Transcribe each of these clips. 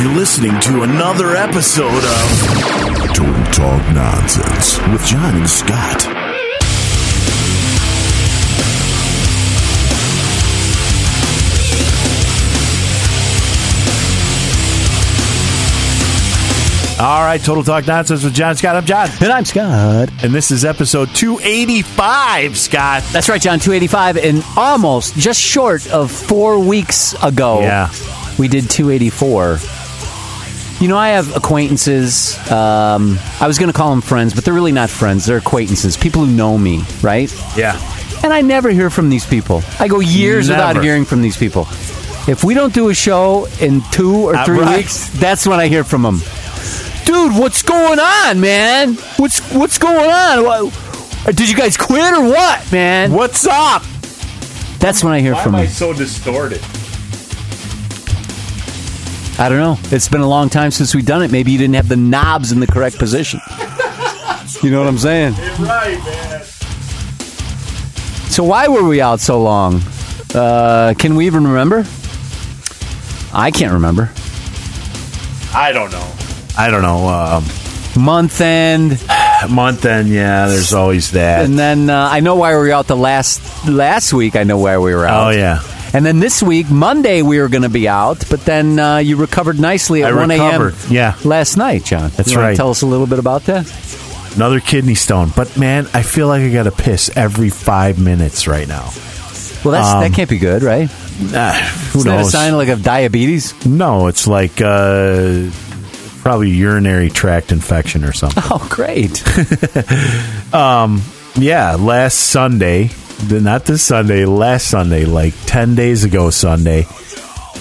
You're listening to another episode of Total Talk Nonsense with John and Scott. All right, Total Talk Nonsense with John Scott. I'm John. And I'm Scott. And this is episode 285, Scott. That's right, John. 285, and almost just short of four weeks ago. Yeah. We did 284. You know, I have acquaintances. Um, I was going to call them friends, but they're really not friends. They're acquaintances, people who know me, right? Yeah. And I never hear from these people. I go years without hearing from these people. If we don't do a show in two or Uh, three right. weeks, that's when I hear from them. Dude, what's going on, man? What's what's going on? What, did you guys quit or what, man? What's up? That's when I hear from them. so distorted? I don't know. It's been a long time since we've done it. Maybe you didn't have the knobs in the correct position. You know what I'm saying? Right, man. So why were we out so long? Uh, can we even remember? I can't remember. I don't know. I don't know. Um, Month end, month end, yeah, there's always that. and then uh, I know why we were out the last last week. I know why we were out. oh, yeah. And then this week, Monday, we were going to be out, but then uh, you recovered nicely at I 1 a.m. yeah. last night, John. That's You right. Tell us a little bit about that. Another kidney stone. But, man, I feel like I got to piss every five minutes right now. Well, that's, that can't be good, right? Ah, who Is that a sign like of diabetes? no, it's like uh, probably urinary tract infection or something. Oh, great. Yeah, last Sunday, not this Sunday, last Sunday, like 10 days ago Sunday,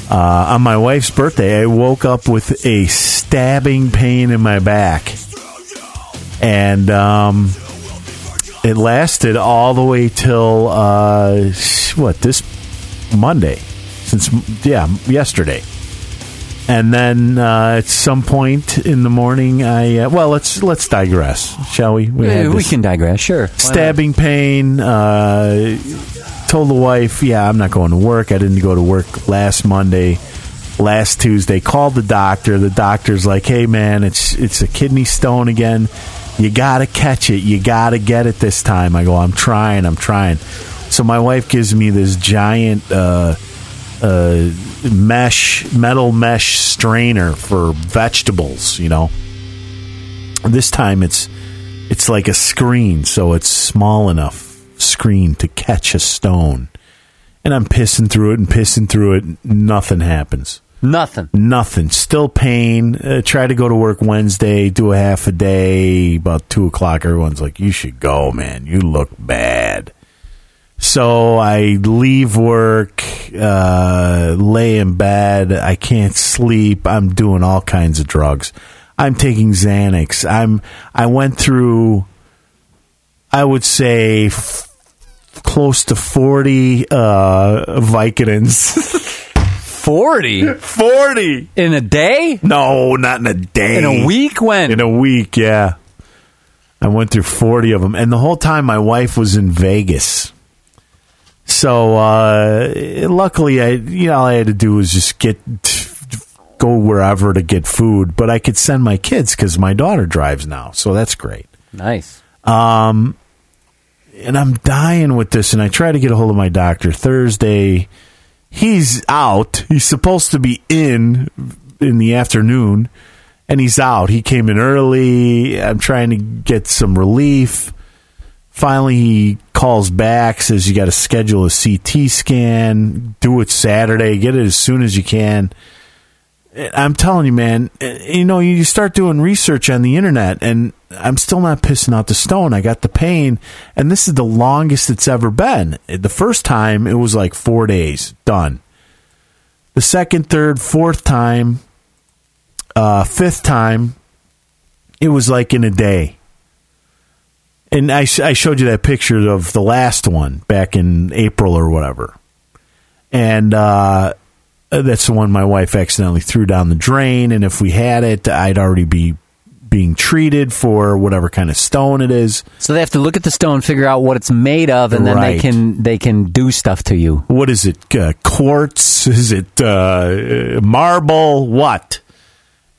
uh, on my wife's birthday, I woke up with a stabbing pain in my back. And um, it lasted all the way till, uh, what, this Monday? Since, yeah, yesterday. And then uh, at some point in the morning, I uh, well, let's let's digress, shall we? We, Yeah, we can digress, sure. Stabbing pain. Uh, told the wife, "Yeah, I'm not going to work. I didn't go to work last Monday, last Tuesday. Called the doctor. The doctor's like, "Hey, man, it's it's a kidney stone again. You got to catch it. You got to get it this time." I go, "I'm trying. I'm trying." So my wife gives me this giant. Uh, uh, mesh metal mesh strainer for vegetables you know? This time it's it's like a screen so it's small enough screen to catch a stone. And i'm pissing through it and pissing through it. Nothing happens. Nothing. nothing. Still pain. Uh, try to go to work wednesday do a half a day about two o'clock everyone's like you should go man. You look bad so I leave work, uh, lay in bed. I can't sleep. I'm doing all kinds of drugs. I'm taking Xanax. I'm. I went through. I would say f- close to forty uh, Vicodins. 40 forty? in a day? No, not in a day. In a week? When? In a week, yeah. I went through 40 of them. And the whole time my wife was in Vegas. So, uh, luckily, I, you know, all I had to do was just get, go wherever to get food. But I could send my kids because my daughter drives now. So that's great. nice. and I'm dying with this. And I try to get a hold of my doctor Thursday. He's out. He's supposed to be in in the afternoon, and he's out. He came in early. I'm trying to get some relief. Finally, he calls back, says you got to schedule a CT scan, do it Saturday, get it as soon as you can. I'm telling you, man, you know, you start doing research on the internet, and I'm still not pissing out the stone. I got the pain, and this is the longest it's ever been. The first time, it was like four days, done. The second, third, fourth time, uh, fifth time, it was like in a day. And I, I showed you that picture of the last one back in April or whatever. And uh, that's the one my wife accidentally threw down the drain. And if we had it, I'd already be being treated for whatever kind of stone it is. So they have to look at the stone, figure out what it's made of, and then Right. they can they can do stuff to you. What is it? Uh, quartz? Is it uh, marble? What?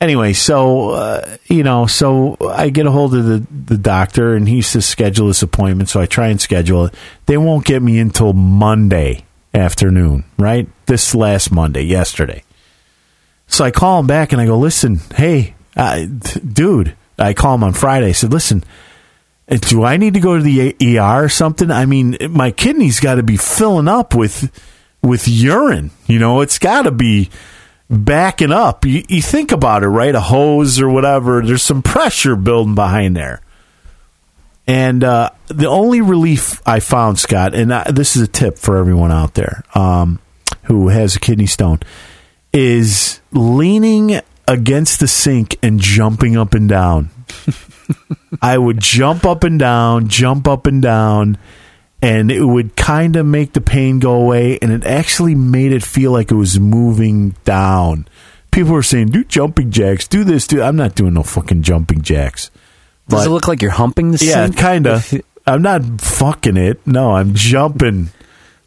Anyway, so uh, you know, so I get a hold of the the doctor, and he says schedule this appointment. So I try and schedule it. They won't get me until Monday afternoon, right? This last Monday, yesterday. So I call him back and I go, listen, hey, uh, dude. I call him on Friday. I said, listen, uh, do I need to go to the ER or something? I mean, my kidneys got to be filling up with with urine. You know, it's got to be backing up. You, you think about it, right? A hose or whatever. There's some pressure building behind there. And uh, the only relief I found, Scott, and I, this is a tip for everyone out there um, who has a kidney stone, is leaning against the sink and jumping up and down. I would jump up and down, jump up and down, and it would kind of make the pain go away, and it actually made it feel like it was moving down. People were saying, "Do jumping jacks, do this, do." I'm not doing no fucking jumping jacks. Does it look like you're humping the sink? yeah, kind of. I'm not fucking it. No, I'm jumping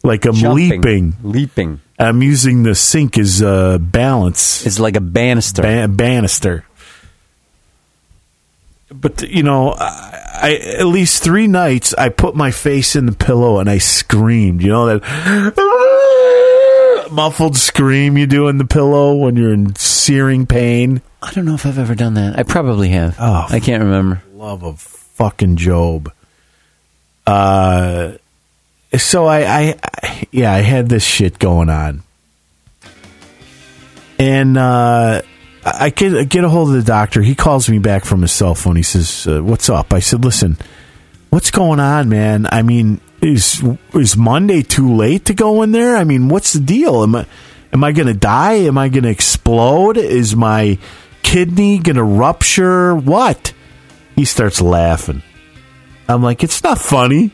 like I'm Jumping. leaping. Leaping. I'm using the sink as uh, balance It's like a banister. ba- banister. But you know, I, I at least three nights I put my face in the pillow and I screamed. You know that muffled scream you do in the pillow when you're in searing pain. I don't know if I've ever done that. I probably have. Oh, I can't remember. love of fucking Job. Uh, so I, I, I, yeah, I had this shit going on, and uh, I get I get a hold of the doctor. He calls me back from his cell phone. He says, uh, "What's up?" I said, "Listen, what's going on, man? I mean, is is Monday too late to go in there? I mean, what's the deal? Am I am I going to die? Am I going to explode? Is my kidney going to rupture? What?" He starts laughing. I'm like, "It's not funny."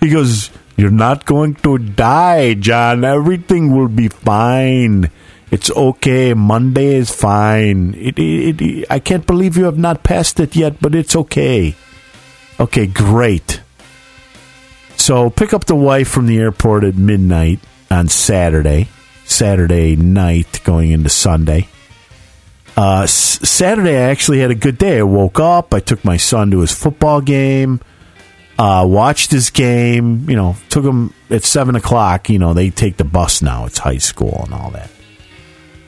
He goes, "You're not going to die, John. Everything will be fine." It's okay. Monday is fine. It, it, it, I can't believe you have not passed it yet, but it's okay. Okay, great. So pick up the wife from the airport at midnight on Saturday, Saturday night going into Sunday. Uh, S- Saturday, I actually had a good day. I woke up. I took my son to his football game. Uh, watched his game. You know, took him at seven o'clock. You know, they take the bus now. It's high school and all that.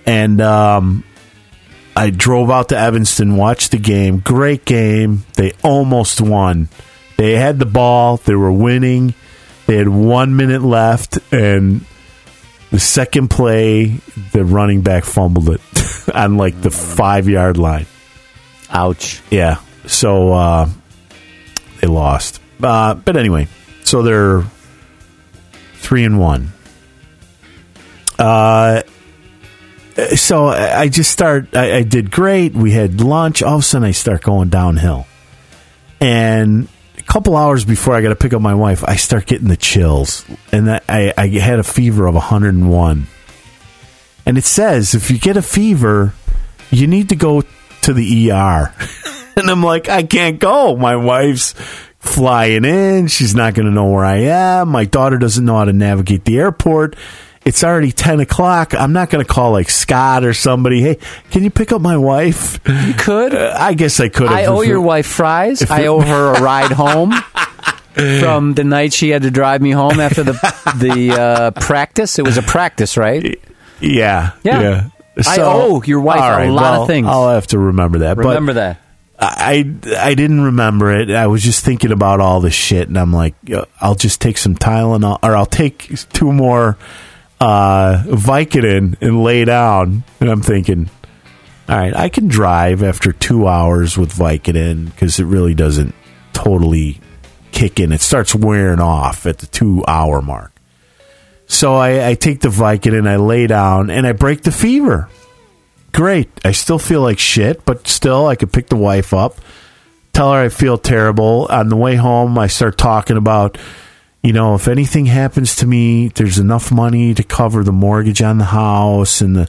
And um, I drove out to Evanston, watched the game. Great game. They almost won. They had the ball. They were winning. They had one minute left, and the second play, the running back fumbled it on like the five yard line. Ouch. Yeah. So uh, they lost. Uh, but anyway, so they're three and one. Uh, so I I just start. I, I did great. We had lunch. All of a sudden, I start going downhill, and a couple hours before I got to pick up my wife, I start getting the chills, and I, I had a fever of 101. And it says if you get a fever, you need to go to the ER. and I'm like, I can't go. My wife's flying in. She's not going to know where I am. My daughter doesn't know how to navigate the airport. It's already 10 o'clock. I'm not going to call like Scott or somebody. Hey, can you pick up my wife? You could. Uh, I guess I could. I owe your wife fries. I owe her a ride home from the night she had to drive me home after the the uh, practice. It was a practice, right? Yeah. Yeah. I owe your wife all a lot of things. I'll have to remember that. Remember but that. I I didn't remember it. I was just thinking about all this shit, and I'm like, I'll just take some Tylenol, or I'll take two more uh, Vicodin and lay down. And I'm thinking, all right, I can drive after two hours with Vicodin because it really doesn't totally kick in. It starts wearing off at the two hour mark. So I, I take the Vicodin, I lay down, and I break the fever. Great. I still feel like shit, but still, I could pick the wife up, tell her I feel terrible. On the way home, I start talking about, you know, if anything happens to me, there's enough money to cover the mortgage on the house and the.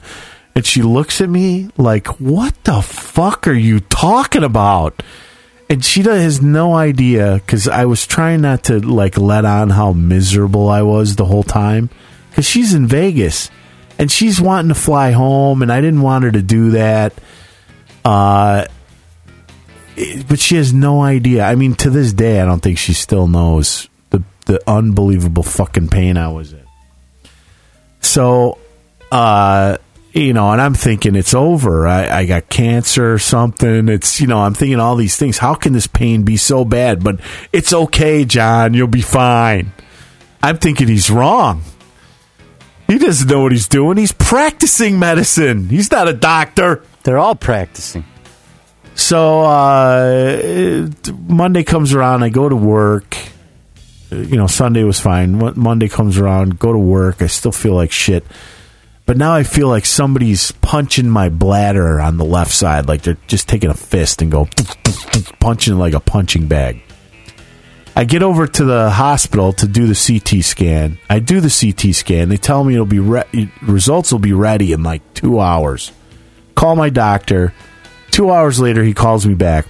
And she looks at me like, "What the fuck are you talking about?" And she has no idea because I was trying not to like let on how miserable I was the whole time because she's in Vegas and she's wanting to fly home and I didn't want her to do that. Uh, but she has no idea. I mean, to this day, I don't think she still knows the unbelievable fucking pain I was in. So, uh, you know, and I'm thinking it's over. I, I got cancer or something. It's, you know, I'm thinking all these things. How can this pain be so bad? But it's okay, John. You'll be fine. I'm thinking he's wrong. He doesn't know what he's doing. He's practicing medicine. He's not a doctor. They're all practicing. So uh, Monday comes around. I go to work. You know, Sunday was fine. Mo- Monday comes around. Go to work. I still feel like shit. But now I feel like somebody's punching my bladder on the left side. Like they're just taking a fist and go punching like a punching bag. I get over to the hospital to do the CT scan. I do the CT scan. They tell me it'll be re- results will be ready in like two hours. Call my doctor. Two hours later, he calls me back.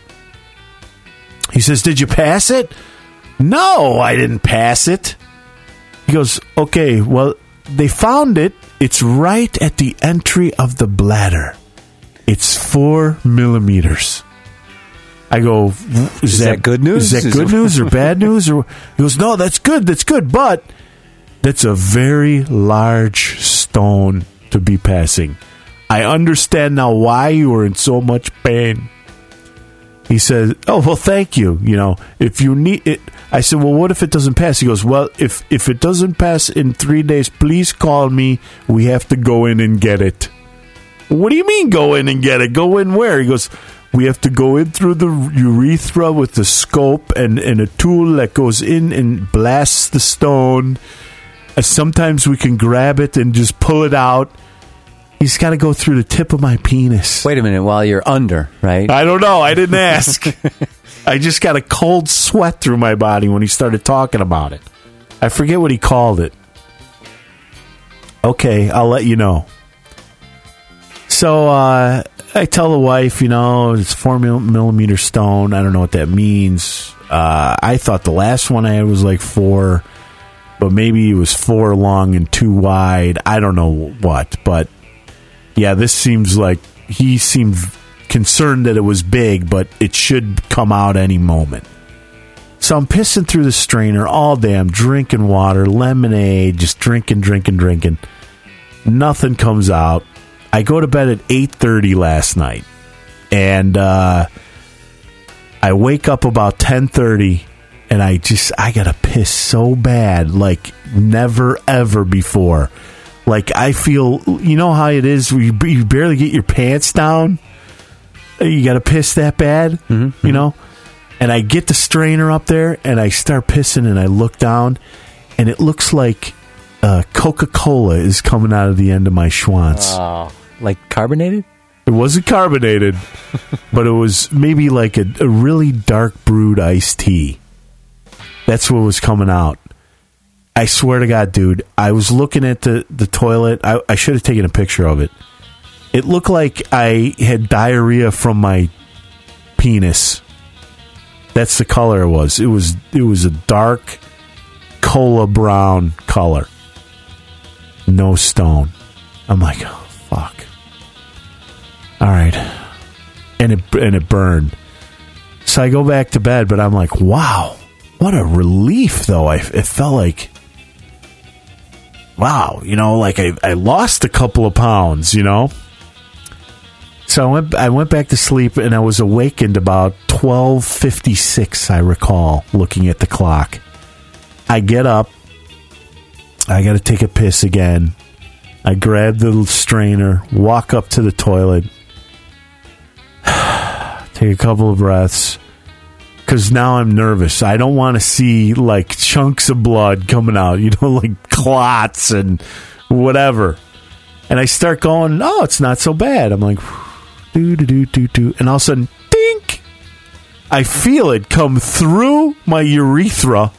He says, "Did you pass it?" No, I didn't pass it. He goes, "Okay, well, they found it. It's right at the entry of the bladder. It's four millimeters." I go, "Is, Is that good news? Is that good news or bad news? Or he goes, "No, that's good. That's good, but that's a very large stone to be passing. I understand now why you were in so much pain." He said, "Oh well, thank you. You know, if you need it." I said, "Well, what if it doesn't pass?" He goes, "Well, if if it doesn't pass in three days, please call me. We have to go in and get it." What do you mean, go in and get it? Go in where? He goes, "We have to go in through the urethra with the scope and and a tool that goes in and blasts the stone. Uh, sometimes we can grab it and just pull it out." He's got to go through the tip of my penis. Wait a minute, while you're under, right? I don't know. I didn't ask. I just got a cold sweat through my body when he started talking about it. I forget what he called it. Okay, I'll let you know. So uh, I tell the wife, you know, it's four millimeter stone. I don't know what that means. Uh, I thought the last one I had was like four, but maybe it was four long and two wide. I don't know what, but yeah, this seems like he seemed concerned that it was big, but it should come out any moment. So I'm pissing through the strainer all day. I'm drinking water, lemonade, just drinking, drinking, drinking. Nothing comes out. I go to bed at 8:30 last night, and uh, I wake up about 10:30, and I just I gotta piss so bad, like never ever before. Like I feel, you know how it is. You, you barely get your pants down. You got to piss that bad, you know. And I get the strainer up there, and I start pissing, and I look down, and it looks like uh, Coca Cola is coming out of the end of my schwanz. Oh, like carbonated? It wasn't carbonated, but it was maybe like a, a really dark brewed iced tea. That's what was coming out. I swear to God, dude, I was looking at the, the toilet. I, I should have taken a picture of it. It looked like I had diarrhea from my penis. That's the color it was. It was it was a dark cola brown color. No stone. I'm like, oh fuck. All right. And it and it burned. So I go back to bed, but I'm like, wow, what a relief though. I it felt like wow, you know, like I, I lost a couple of pounds, you know. So I went I went back to sleep and I was awakened about twelve fifty six, I recall, looking at the clock. I get up, I gotta take a piss again. I grab the strainer, walk up to the toilet, take a couple of breaths, because now I'm nervous. I don't want to see like chunks of blood coming out, you know, like clots and whatever. And I start going, oh, it's not so bad. I'm like, do do do do do, and all of a sudden, dink! I feel it come through my urethra,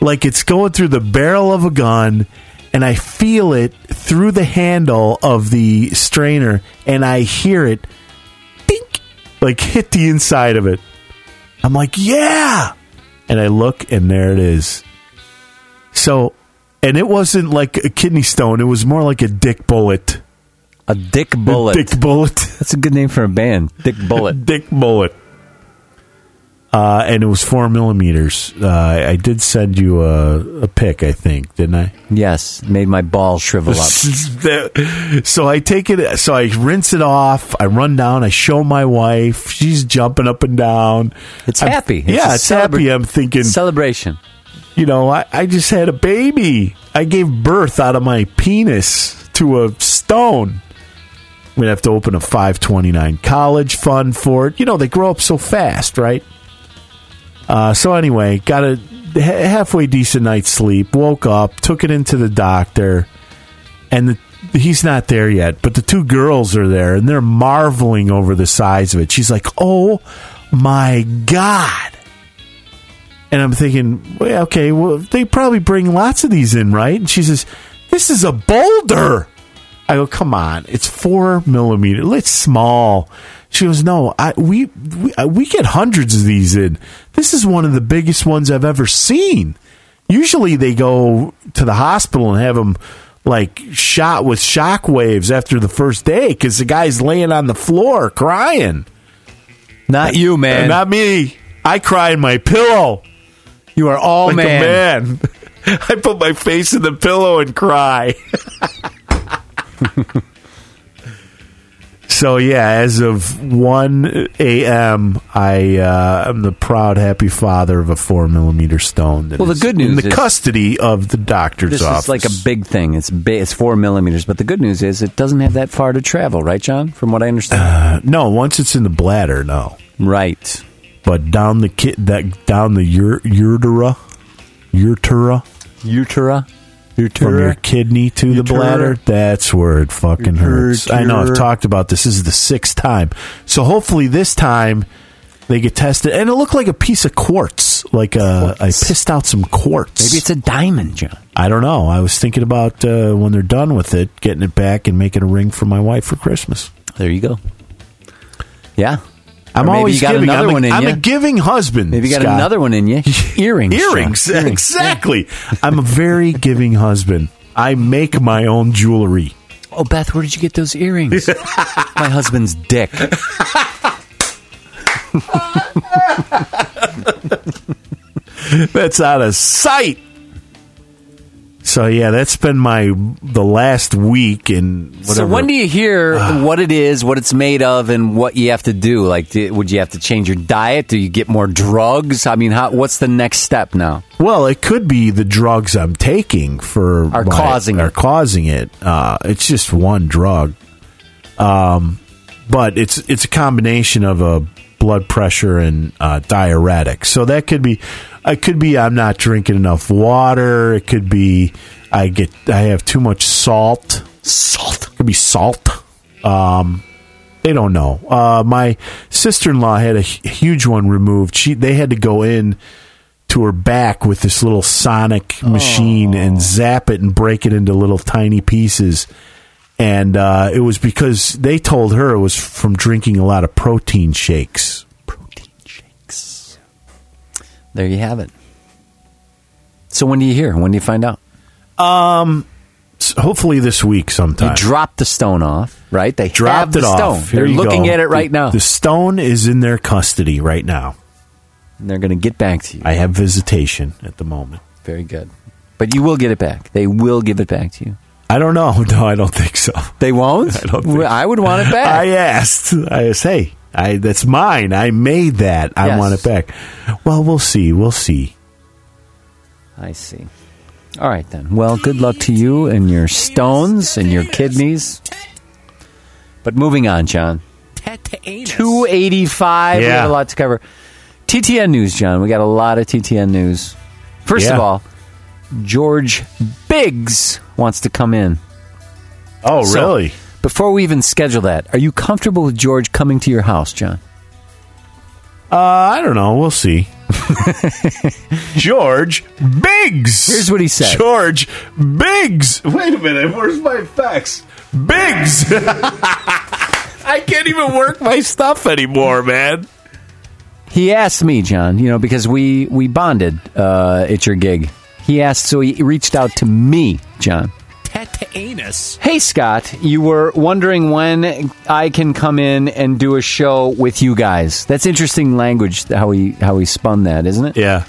like it's going through the barrel of a gun, and I feel it through the handle of the strainer, and I hear it, dink, like hit the inside of it. I'm like, yeah. And I look, and there it is. So, and it wasn't like a kidney stone, it was more like a dick bullet. A Dick Bullet. Dick Bullet. That's a good name for a band. Dick Bullet. Dick Bullet. Uh, and it was four millimeters. Uh, I did send you a, a pic, I think, didn't I? yes, made my balls shrivel up. so I take it. So I rinse it off. I run down. I show my wife. She's jumping up and down. It's I'm- happy. It's yeah, it's happy. I'm thinking, Celebration. you know, I, I just had a baby. I gave birth out of my penis to a stone. Gonna have to open a 529 college fund for it. You know, they grow up so fast, right? Uh, so anyway, got a ha- halfway decent night's sleep. Woke up, took it into the doctor, and the, he's not there yet. But the two girls are there, and they're marveling over the size of it. She's like, "Oh my god!" And I'm thinking, well, okay, well, they probably bring lots of these in, right? And she says, "This is a boulder." I go, "Come on, it's four millimeter. It's small." She goes, "No, I, we we, uh, we get hundreds of these in. This is one of the biggest ones I've ever seen. Usually, they go to the hospital and have them." Like shot with shock waves after the first day because the guy's laying on the floor crying. Not you, man. Not me. I cry in my pillow you are all like man. a man. I put my face in the pillow and cry. so yeah, as of one a.m., I uh, am the proud, happy father of a four millimeter stone. that Well, the is good in news the is- custody of the doctor's This office. is like a big thing. It's big. It's four millimeters. But the good news is it doesn't have that far to travel, right, John? From what I understand. Uh, no, once it's in the bladder, no, right. but down the ki- that down the ur- uretera, uretera. From your kidney to the bladder, that's where it fucking hurts. I know I've talked about this. This is the sixth time. So hopefully this time they get tested. And it looked like a piece of quartz. Like uh, I pissed out some quartz. Maybe it's a diamond, John. I don't know. I was thinking about uh, when they're done with it, getting it back and making a ring for my wife for Christmas. There you go. Yeah. I'm maybe always you got giving. another I'm, one a, in I'm you. a giving husband. Maybe you got Scott. another one in you. Earrings. John. Earrings, exactly. I'm a very giving husband. I make my own jewelry. Oh, Beth, where did you get those earrings? My husband's dick. That's out of sight. So yeah, that's been my the last week and whatever. So when do you hear what it is, what it's made of, and what you have to do? Like, do, would you have to change your diet? Do you get more drugs? I mean, how, what's the next step now? well, it could be the drugs I'm taking for Are my- causing are it. causing it. Uh, it's just one drug, um, but it's it's a combination of a blood pressure and uh, diuretic. So that could be, it could be I'm not drinking enough water. It could be I get I have too much salt. Salt could be salt. Um, they don't know. Uh, my sister in law had a huge one removed. She they had to go in to her back with this little sonic machine and zap it and break it into little tiny pieces. And uh, it was because they told her it was from drinking a lot of protein shakes. Protein shakes. There you have it. So when do you hear? When do you find out? So hopefully this week You sometime. dropped the stone off, right? They Dropped the it stone. off. Here They're looking go. at it right The- now. The stone is in their custody right now. And they're going to get back to you. I have visitation at the moment. Very good. But you will get it back. They will give it back to you. I don't know. No, I don't think so. They won't? I don't think I would want it back. I asked. I asked, hey, I, that's mine. I made that. I Yes. want it back. Well, we'll see. We'll see. I see. All right then. Well, good luck to you and your stones and your kidneys. But moving on, John. Two eighty five. We Yeah. have a lot to cover. TTN news, John. We got a lot of TTN news. First of all, George Biggs wants to come in. Oh, So, really? Before we even schedule that, are you comfortable with George coming to your house, John? Uh, I don't know. We'll see. George Biggs. Here's what he said. George Biggs. Wait a minute. Where's my fax? Biggs. I can't even work my stuff anymore, man. He asked me, John, you know, because we we bonded uh, at your gig. He asked, so he reached out to me, John. anus. Hey, Scott, you were wondering when I can come in and do a show with you guys. That's interesting language, how he, how he spun that, isn't it? Yeah.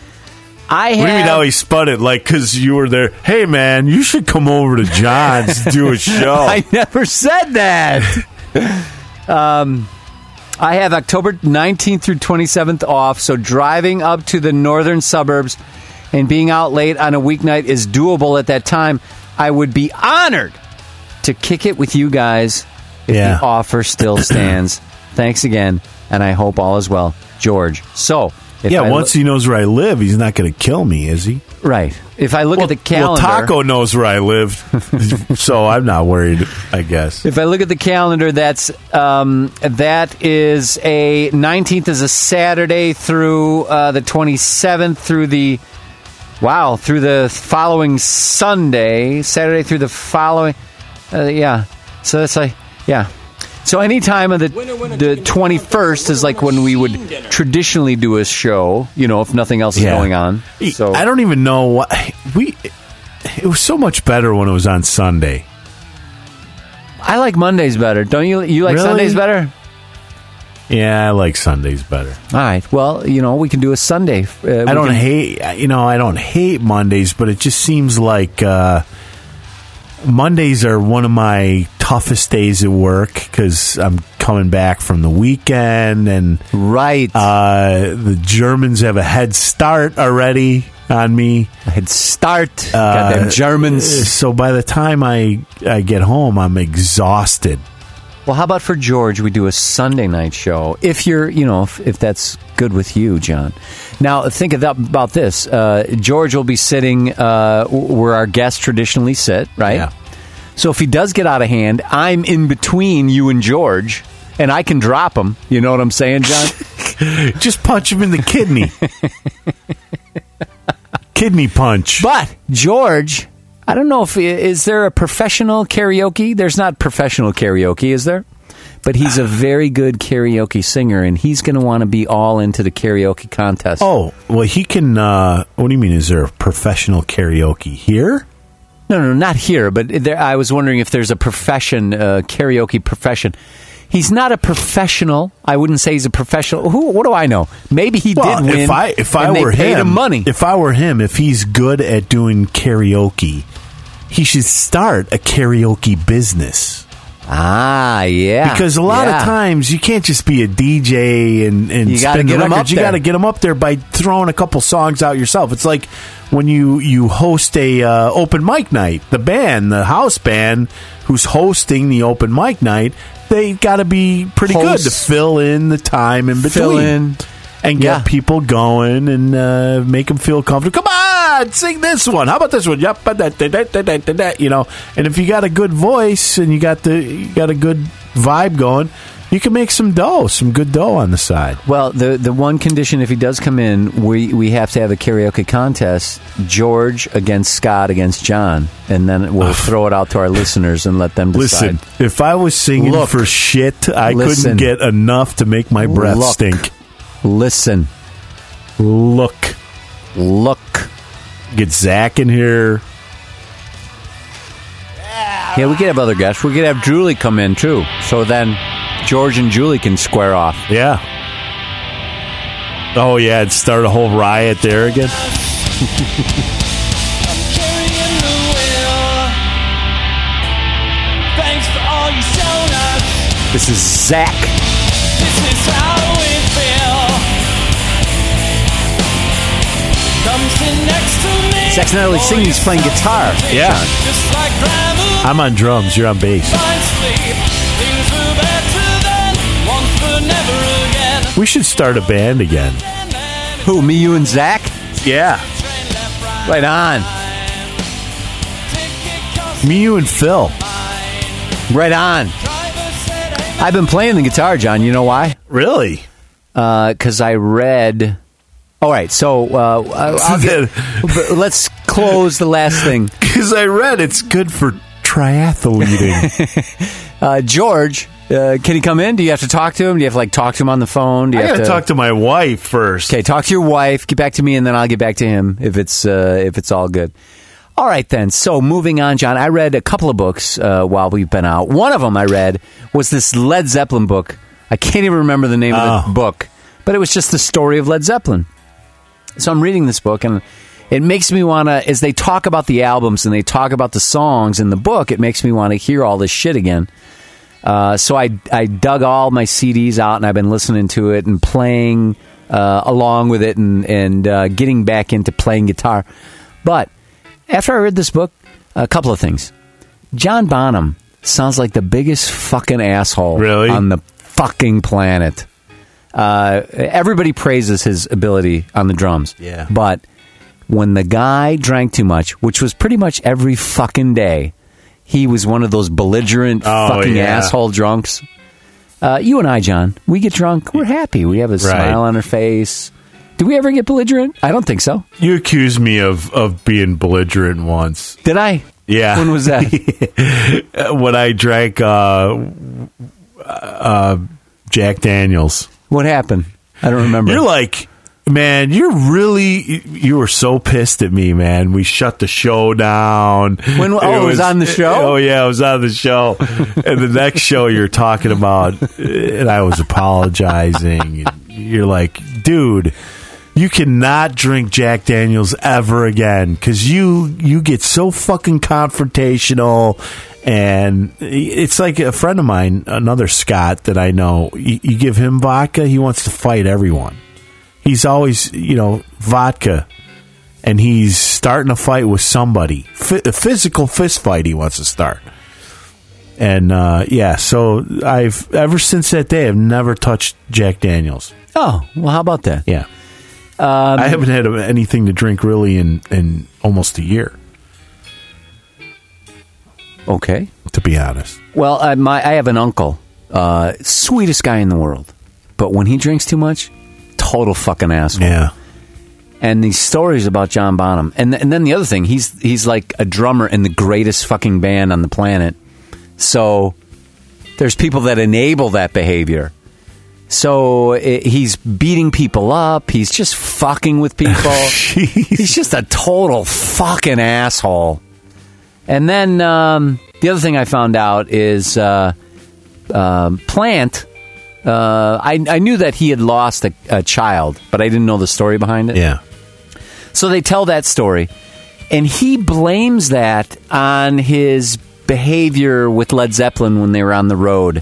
I What do you mean how he spun it? Like, because you were there. Hey, man, you should come over to John's to do a show. I never said that. um, I have October 19th through 27th off, so driving up to the northern suburbs and being out late on a weeknight is doable at that time. I would be honored to kick it with you guys if Yeah. the offer still stands. Thanks again, and I hope all is well. George. So, if yeah, I once he knows where I live, he's not going to kill me, is he? right. If I look well, at the calendar, well, Taco knows where I live, so I'm not worried. I guess. If I look at the calendar, that's um, that is a 19th is a Saturday through uh, the 27th through the wow through the following Sunday, Saturday through the following uh, yeah. So that's like yeah. So any time of the the 21st is like when we would traditionally do a show, you know, if nothing else is Yeah. going on. So I don't even know what we. It was so much better when it was on Sunday. I like Mondays better. Don't you? You like Really? Sundays better? Yeah, I like Sundays better. All right. Well, you know, we can do a Sunday. Uh, I don't can- hate, you know, I don't hate Mondays, but it just seems like uh, Mondays are one of my toughest days at work because I'm coming back from the weekend and Right. uh, the Germans have a head start already on me. Head start. Uh, Goddamn Germans. So by the time I, I get home, I'm exhausted. Well, how about for George? We do a Sunday night show. If you're, you know, if, if that's good with you, John. Now, think of that, about this. Uh, George will be sitting uh, where our guests traditionally sit, right? Yeah. So if he does get out of hand, I'm in between you and George, and I can drop him. You know what I'm saying, John? Just punch him in the kidney. kidney punch. But George, I don't know if is there a professional karaoke. There's not professional karaoke, is there? But he's a very good karaoke singer, and he's going to want to be all into the karaoke contest. Oh, well, he can. Uh, what do you mean? Is there a professional karaoke here? no, no, not here. But there, I was wondering if there's a profession, uh, karaoke profession. He's not a professional. I wouldn't say he's a professional. Who? What do I know? Maybe he Well, did win. if I if I were him, him money. If I were him, if he's good at doing karaoke, he should start a karaoke business. ah, yeah. Because a lot yeah. of times you can't just be a DJ and, and You spin the records. You got to get them up there by throwing a couple songs out yourself. It's like when you you host a uh, open mic night. The band, the house band, who's hosting the open mic night, they got to be pretty good to fill in the time in between. In. and get Yeah. people going and uh, make them feel comfortable. Come on, sing this one. How about this one? Yep, you know. And if you got a good voice and you got the you got a good vibe going, you can make some dough, some good dough on the side. Well, the the one condition if he does come in, we we have to have a karaoke contest. George against Scott against John, and then we'll throw it out to our listeners and let them decide. Listen, if I was singing Look. for shit, I Listen. couldn't get enough to make my breath Look. stink. Listen, Look, look. get Zach in here. Yeah, we could have other guests. We could have Julie come in too. So then George and Julie can square off. Yeah. Oh yeah, and start a whole riot there again. Carrying the wheel. Thanks for all you shown us. This is Zach. This is how we feel. Come sit next to me. Zach's not only singing, he's playing guitar. Yeah. Just like. I'm on drums. You're on bass. We should start a band again. Who? Me, you, and Zach? Yeah. right. Right on. Me, you, and Phil. Right on. driver said, hey, I've been playing the guitar, John. You know why? Really? Because I read. All right, so uh, I'll I'll get, but let's close the last thing. Because I read it's good for triathleting. Uh, George, uh, can he come in? Do you have to talk to him? Do you have to like talk to him on the phone? Do you I have got to talk to my wife first. Okay, talk to your wife. Get back to me, and then I'll get back to him if it's uh, if it's all good. All right, then. So moving on, John, I read a couple of books uh, while we've been out. One of them I read was this Led Zeppelin book. I can't even remember the name of Oh. the book, but it was just the story of Led Zeppelin. So I'm reading this book, and it makes me want to, as they talk about the albums and they talk about the songs in the book, it makes me want to hear all this shit again. Uh, so I, I dug all my CDs out, and I've been listening to it and playing uh, along with it and, and uh, getting back into playing guitar. But after I read this book, a couple of things. John Bonham sounds like the biggest fucking asshole Really? on the fucking planet. Uh, everybody praises his ability on the drums. Yeah. But when the guy drank too much, which was pretty much every fucking day, he was one of those belligerent Oh, fucking yeah. asshole drunks. Uh, you and I, John, we get drunk, we're happy. We have a smile on our face. Do we ever get belligerent? I don't think so. You accused me of, of being belligerent once. Did I? Yeah. When was that? when I drank uh, uh, Jack Daniels. what happened? I don't remember. You're like, man, you're really, you were so pissed at me, man. We shut the show down. When- oh, it was on the show? Oh, yeah, it was on the show. and the next show you're talking about, and I was apologizing. You're like, dude. You cannot drink Jack Daniels ever again because you you get so fucking confrontational, and it's like a friend of mine, another Scott that I know. You, you give him vodka, he wants to fight everyone. He's always you know vodka, and he's starting a fight with somebody, F- a physical fist fight. He wants to start, and uh, yeah. So I've ever since that day, I've never touched Jack Daniels. oh, well, how about that? Yeah. I haven't had anything to drink really in, in almost a year, Okay. to be honest. Well, I, my, I have an uncle, uh, sweetest guy in the world, but when he drinks too much, total fucking asshole. Yeah. And these stories about John Bonham, and and then the other thing, he's he's like a drummer in the greatest fucking band on the planet. So there's people that enable that behavior. So i he's beating people up. He's just fucking with people. he's just a total fucking asshole. And then um, the other thing I found out is uh, um, Plant. Uh, I, I knew that he had lost a, a child, but I didn't know the story behind it. Yeah. So they tell that story, and he blames that on his behavior with Led Zeppelin when they were on the road.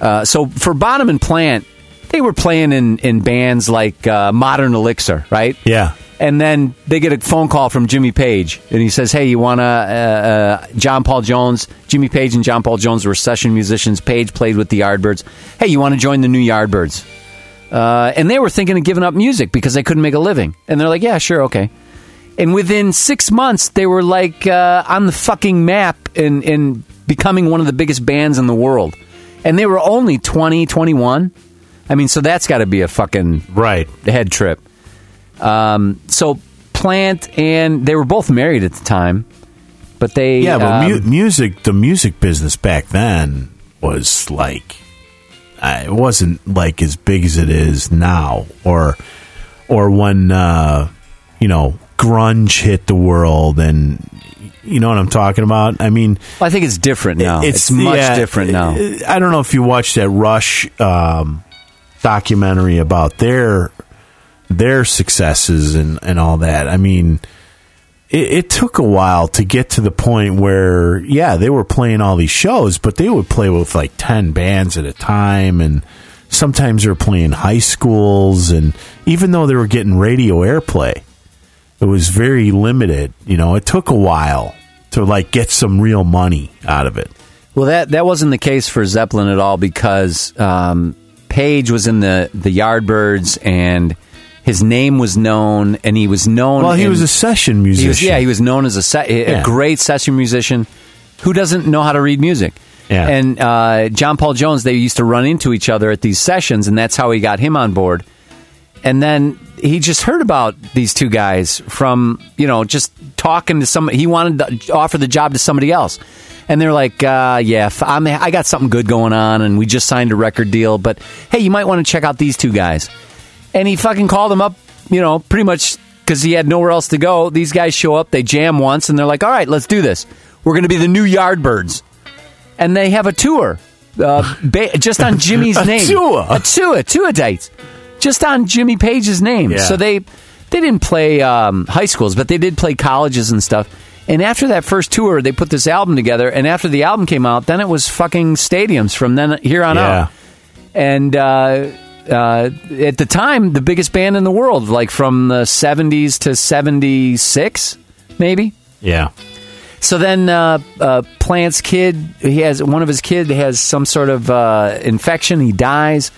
Uh, so for Bonham and Plant, they were playing in, in bands like uh, Modern Elixir, right? Yeah. And then they get a phone call from Jimmy Page, and he says, "Hey, you want to?" Uh, uh, John Paul Jones, Jimmy Page, and John Paul Jones were session musicians. Page played with the Yardbirds. Hey, you want to join the new Yardbirds? Uh, and they were thinking of giving up music because they couldn't make a living. And they're like, "Yeah, sure, okay." And within six months, they were like uh, on the fucking map and, and becoming one of the biggest bands in the world. And they were only 20, 21. I mean, so that's got to be a fucking Right. head trip. Um, so Plant and they were both married at the time, but they Yeah, but um, mu- music, the music business back then was like, uh, it wasn't like as big as it is now, or, or when uh, you know grunge hit the world, and you know what I'm talking about. I mean, I think it's different now. It's, much yeah, different now. I don't know if you watched that Rush um, documentary about their their successes and, and all that. I mean, it, it took a while to get to the point where, yeah, they were playing all these shows, but they would play with like 10 bands at a time. And sometimes they were playing high schools. And even though they were getting radio airplay, it was very limited. You know, it took a while to like get some real money out of it. Well, that that wasn't the case for Zeppelin at all because um, Page was in the the Yardbirds and his name was known, and he was known. Well, he in- was a session He musician. was, yeah, he was known as a, se- a great session musician who doesn't know how to read music. Yeah. And uh, John Paul Jones, they used to run into each other at these sessions, and that's how he got him on board. And then he just heard about these two guys from, you know, just talking to somebody. He wanted to offer the job to somebody else. And they're like, uh, yeah, I'm, I got something good going on, and we just signed a record deal, but hey, you might want to check out these two guys. And he fucking called them up, you know, pretty much because he had nowhere else to go. These guys show up, they jam once, and they're like, "All right, let's do this. We're going to be the new Yardbirds," and they have a tour uh, ba- just on Jimmy's name. A name. tour? a tour, tour dates, just on Jimmy Page's name. Yeah. So they they didn't play um, high schools, but they did play colleges and stuff. And after that first tour, they put this album together. And after the album came out, then it was fucking stadiums from then here on Yeah. out and uh, uh, at the time, the biggest band in the world, like from the '70s to '76, maybe. Yeah. So then, uh, uh, Plant's kid, he has one of his kid has some sort of uh, infection. He dies,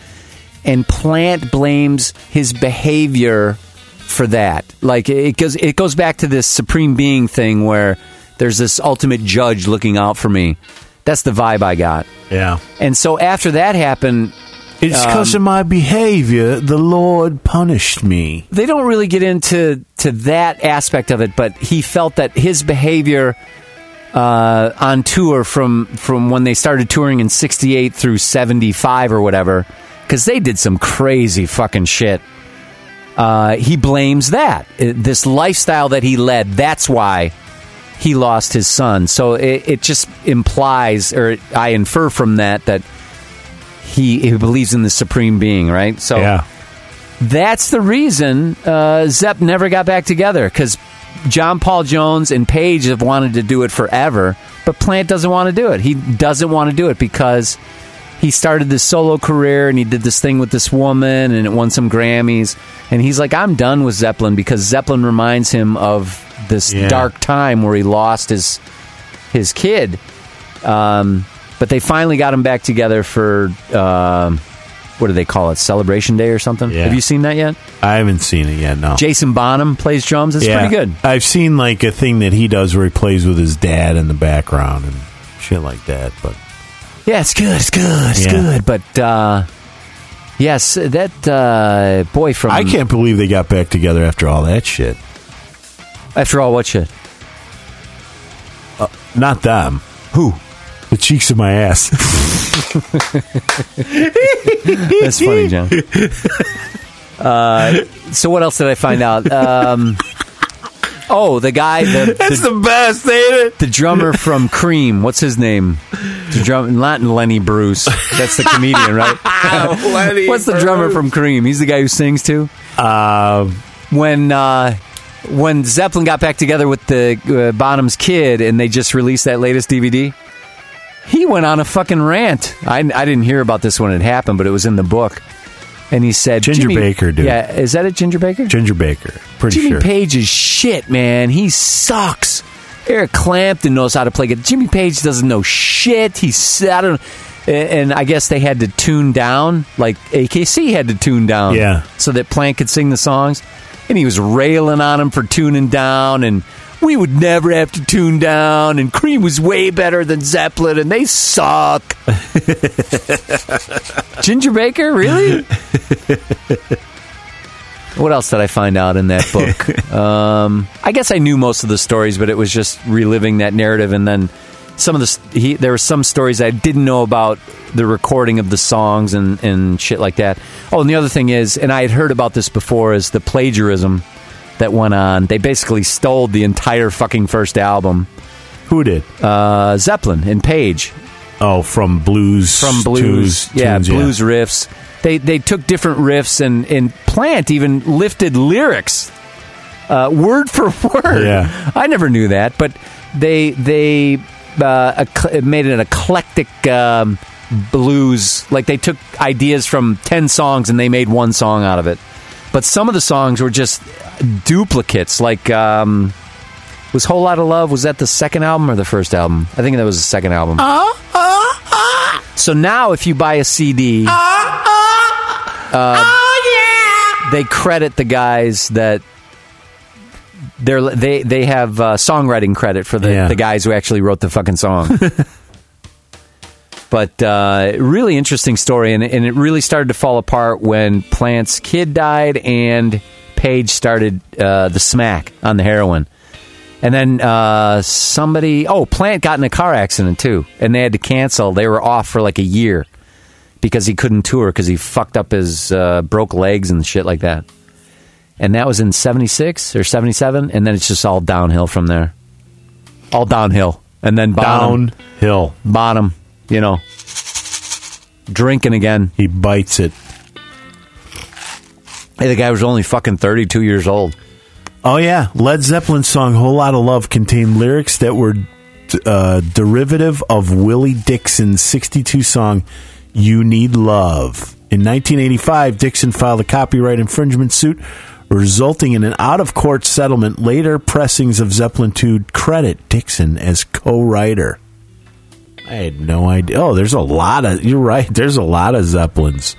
and Plant blames his behavior for that. Like it goes, it goes back to this supreme being thing where there's this ultimate judge looking out for me. That's the vibe I got. Yeah. And so after that happened, It's because of my behavior the Lord punished me. they don't really get into to that aspect of it, but he felt that his behavior uh, on tour from from when they started touring in '68 through '75 or whatever, because they did some crazy fucking shit. Uh, he blames that Uh, this lifestyle that he led. That's why he lost his son. So it, it just implies, or I infer from that that he, he believes in the supreme being, right? So Yeah. that's the reason uh, Zepp never got back together because John Paul Jones and Page have wanted to do it forever, but Plant doesn't want to do it. He doesn't want to do it because he started this solo career and he did this thing with this woman and it won some Grammys. And he's like, I'm done with Zeppelin because Zeppelin reminds him of this Yeah. dark time where he lost his his kid. Um, but they finally got him back together for um, what do they call it? Celebration Day or something? Yeah. Have you seen that yet? I haven't seen it yet, no. Jason Bonham plays drums. It's yeah. pretty good. I've seen like a thing that he does where he plays with his dad in the background and shit like that, but Yeah, it's good. It's good. It's Yeah. good. But uh, yes, that uh, boy from I can't believe they got back together after all that shit. After all, what shit? Not them. Who? The cheeks of my ass. That's funny, John. Uh, so what else did I find out? Um, oh, the guy, the, That's the, the best, ain't it? the drummer from Cream. What's his name? The drum, not Lenny Bruce. That's the comedian, right? Lenny What's the drummer from Cream? He's the guy who sings too. Uh, when uh, when Zeppelin got back together with the uh, Bonham's kid and they just released that latest DVD, he went on a fucking rant. I, I didn't hear about this when it happened, but it was in the book. And he said, Ginger Baker, dude. Yeah, is that it, Ginger Baker? Ginger Baker. Pretty Jimmy sure. Page is shit, man. He sucks. Eric Clapton knows how to play guitar. Jimmy Page doesn't know shit. He's I don't. And I guess they had to tune down, like AKC had to tune down, Yeah. so that Plant could sing the songs. And he was railing on him for tuning down, and we would never have to tune down. And Cream was way better than Zeppelin, and they suck. Ginger Baker, really? What else did I find out in that book? um, I guess I knew most of the stories, but it was just reliving that narrative. And then some of the he, there were some stories I didn't know about the recording of the songs and and shit like that. Oh, and the other thing is, and I had heard about this before, is the plagiarism that went on. They basically stole the entire fucking first album. Who did? Uh, Zeppelin and Page Oh, from blues. from blues, tunes- yeah, tunes, blues riffs. They they took different riffs and and Plant even lifted lyrics, uh, word for word. Yeah. I never knew that, but they they uh, made an eclectic um, blues. Like they took ideas from ten songs and they made one song out of it. But some of the songs were just duplicates. Like um, was "Whole Lot of Love" was that the second album or the first album? I think that was the second album. So now, if you buy a CD, uh, they credit the guys that they're they they have uh, songwriting credit for the Yeah. the guys who actually wrote the fucking song. but uh, really interesting story, and, and it really started to fall apart when Plant's kid died and Page started uh, the smack on the heroin. And then uh, somebody, oh, Plant got in a car accident too, and they had to cancel. They were off for like a year because he couldn't tour because he fucked up his uh, broke legs and shit like that. and that was in '76 or '77, and then it's just all downhill from there. All downhill, and then bottom, Downhill. bottom. You know, drinking again. He bites it. Hey, the guy was only fucking 32 years old. Oh yeah, Led Zeppelin's song "Whole Lot of Love" contained lyrics that were uh, derivative of Willie Dixon's '62 song "You Need Love." In 1985, Dixon filed a copyright infringement suit, resulting in an out-of-court settlement. Later pressings of Zeppelin II credit Dixon as co-writer. I had no idea. Oh, there's a lot of. You're right. There's a lot of Zeppelins.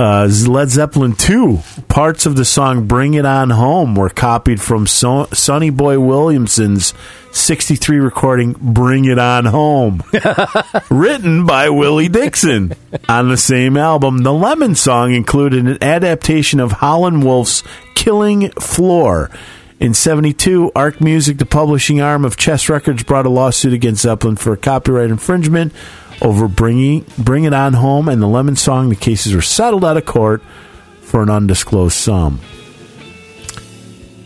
Uh, Led Zeppelin 2, parts of the song Bring It On Home were copied from so- Sonny Boy Williamson's 63 recording Bring It On Home, written by Willie Dixon. On the same album, the Lemon song included an adaptation of Howlin' Wolf's Killing Floor. In 72, Arc Music, the publishing arm of Chess Records, brought a lawsuit against Zeppelin for copyright infringement over bringing Bring It On Home and the Lemon Song. The cases were settled out of court for an undisclosed sum.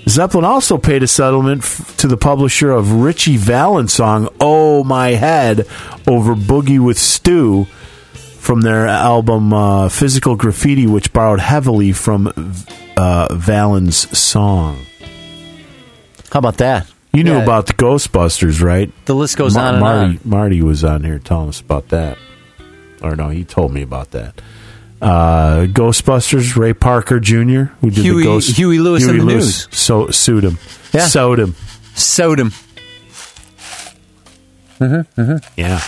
Zeppelin also paid a settlement f- to the publisher of Ritchie Valens' song "Oh My Head" over "Boogie with Stew" from their album uh, "Physical Graffiti," which borrowed heavily from uh, Valens' song. How about that? You knew Yeah. about the Ghostbusters, right? The list goes Mar- on and Marty, on. Marty was on here telling us about that. Or no, he told me about that. Uh, Ghostbusters, Ray Parker Jr., who did Huey- the Ghost, Huey Lewis and the News. so sued him, Yeah. sewed him, Sodom. yeah.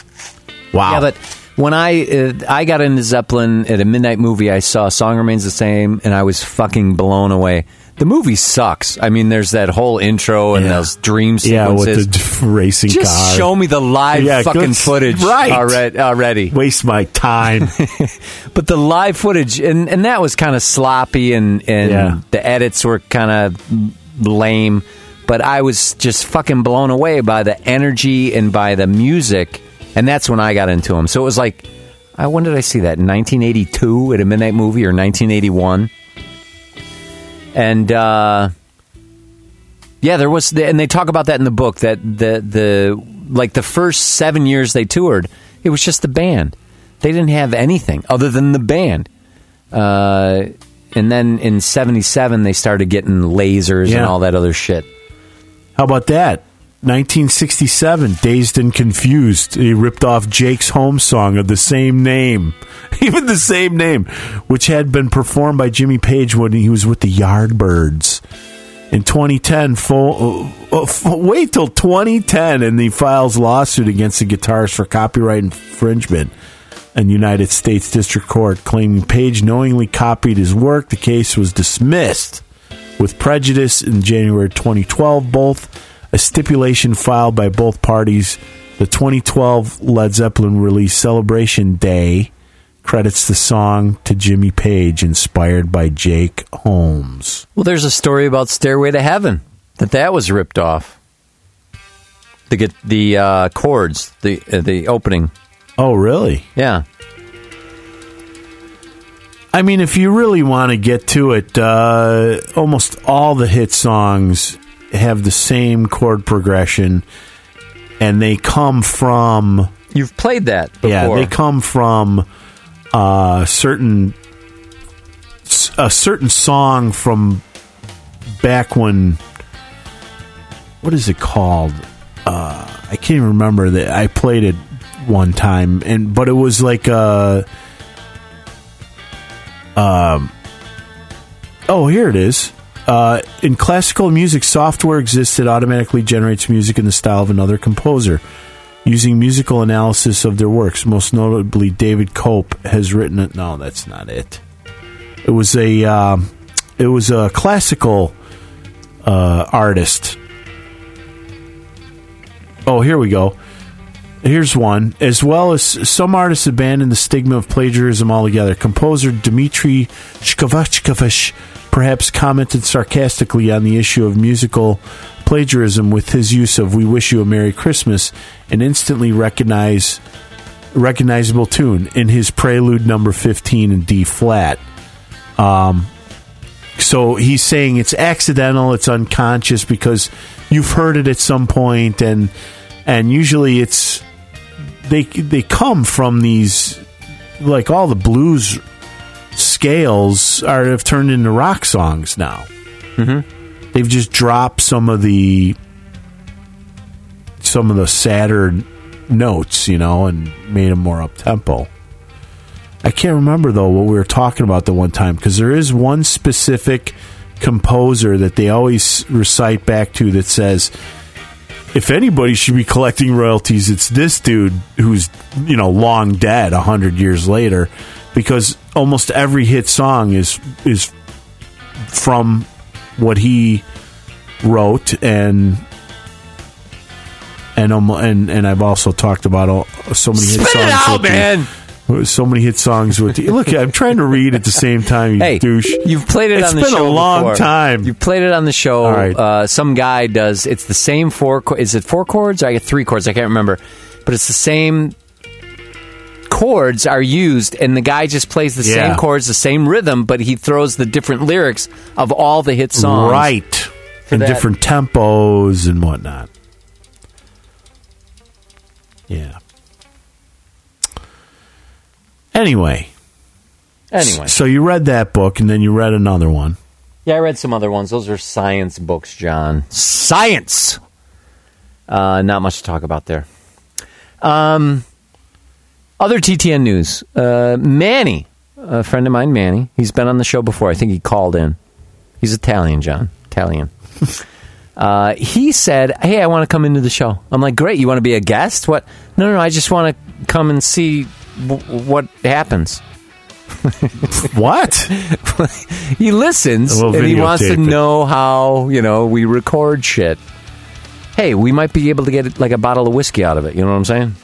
Wow, Yeah, but when I uh, I got into Zeppelin at a midnight movie, I saw "Song Remains the Same," and I was fucking blown away. The movie sucks. I mean, there's that whole intro and Yeah. those dream yeah, sequences. with the racing Just car. show me the live Yeah, fucking good- footage right. already. already. Waste my time. But the live footage, and, and that was kind of sloppy, and, and Yeah. the edits were kind of lame. But I was just fucking blown away by the energy and by the music, and that's when I got into them. So it was like, I when did I see that? In 1982 at a midnight movie, or 1981? And uh, yeah, there was, and they talk about that in the book that the the like the first seven years they toured, it was just the band. They didn't have anything other than the band. Uh, and then in '77 they started getting lasers and all that other shit. How about that? 1967, Dazed and Confused. He ripped off Jake Holmes' song of the same name. Even the same name, which had been performed by Jimmy Page when he was with the Yardbirds. In 2010, full, uh, uh, wait till 2010, and he files lawsuit against the guitarist for copyright infringement in United States District Court, claiming Page knowingly copied his work. The case was dismissed with prejudice in January 2012. Both a stipulation filed by both parties. The 2012 Led Zeppelin release Celebration Day credits the song to Jimmy Page, inspired by Jake Holmes. Well, there's a story about Stairway to Heaven that that was ripped off. The get the uh, chords, the uh, the opening. Oh, really? Yeah, I mean, if you really want to get to it, uh, almost all the hit songs have the same chord progression, and they come from you've played that before. Yeah, they come from uh, certain a certain song from back when. What is it called? Uh, I can't even remember that. I played it one time, and but it was like a. Um. Oh, here it is. Uh, in classical music, software exists that automatically generates music in the style of another composer using musical analysis of their works. Most notably, David Cope has written it. No, that's not it. It was a um, it was a classical uh, artist. Oh, here we go. Here's one. As well as some artists abandon the stigma of plagiarism altogether. Composer Dmitry Shkovachkovich perhaps commented sarcastically on the issue of musical plagiarism with his use of "We Wish You a Merry Christmas," an instantly recognize recognizable tune in his Prelude Number Fifteen in D flat. Um, so he's saying it's accidental, it's unconscious because you've heard it at some point, and and usually it's they they come from these like all the blues scales are have turned into rock songs now. Mm-hmm. They've just dropped some of the some of the sadder notes, you know, and made them more up tempo. I can't remember though what we were talking about the one time because there is one specific composer that they always recite back to that says if anybody should be collecting royalties it's this dude who's you know long dead a hundred years later because almost every hit song is is from what he wrote and and um, and and I've also talked about all, so many hit songs it out, with the- so many hit songs with the, look. I'm trying to read at the same time. You Hey, douche. you've played it It's on the been show a long before. time. You've played it on the show. Right. Uh, some guy does. It's the same four. Is it four chords? I get three chords. I can't remember, but it's the same chords are used, and the guy just plays the Yeah. same chords, the same rhythm, but he throws the different lyrics of all the hit songs. right in that- different tempos and whatnot. Yeah. Anyway, Anyway, so you read that book and then you read another one. yeah, I read some other ones. Those are science books, John. Science. Uh, not much to talk about there. Um, other TTN news. Uh, Manny, a friend of mine, Manny. He's been on the show before. I think he called in. He's Italian, John. Italian. uh, he said, "Hey, I want to come into the show." I'm like, "Great. You want to be a guest? What? No, no, no. I just want to come and see w- what happens." What? he listens and he wants to it. know how you know we record shit. Hey, we might be able to get like a bottle of whiskey out of it. You know what I'm saying?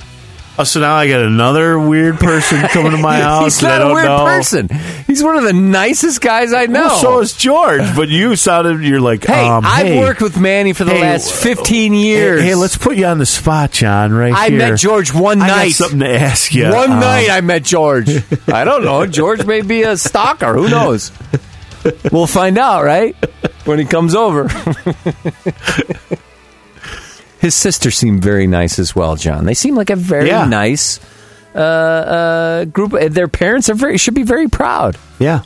Oh, so now I got another weird person coming to my house. He's I not a don't weird know. person. He's one of the nicest guys I know. Well, so is George, but you sounded you're like, hey, um, I've hey, worked with Manny for the hey, last 15 years. hey, let's put you on the spot, John. Right I here. met George one night. something to ask you. One Um, night I met George. I don't know. George may be a stalker. Who knows? We'll find out, right? When he comes over. His sister seemed very nice as well, John. They seem like a very Yeah. nice uh, uh, group. Their parents are very should be very proud. Yeah.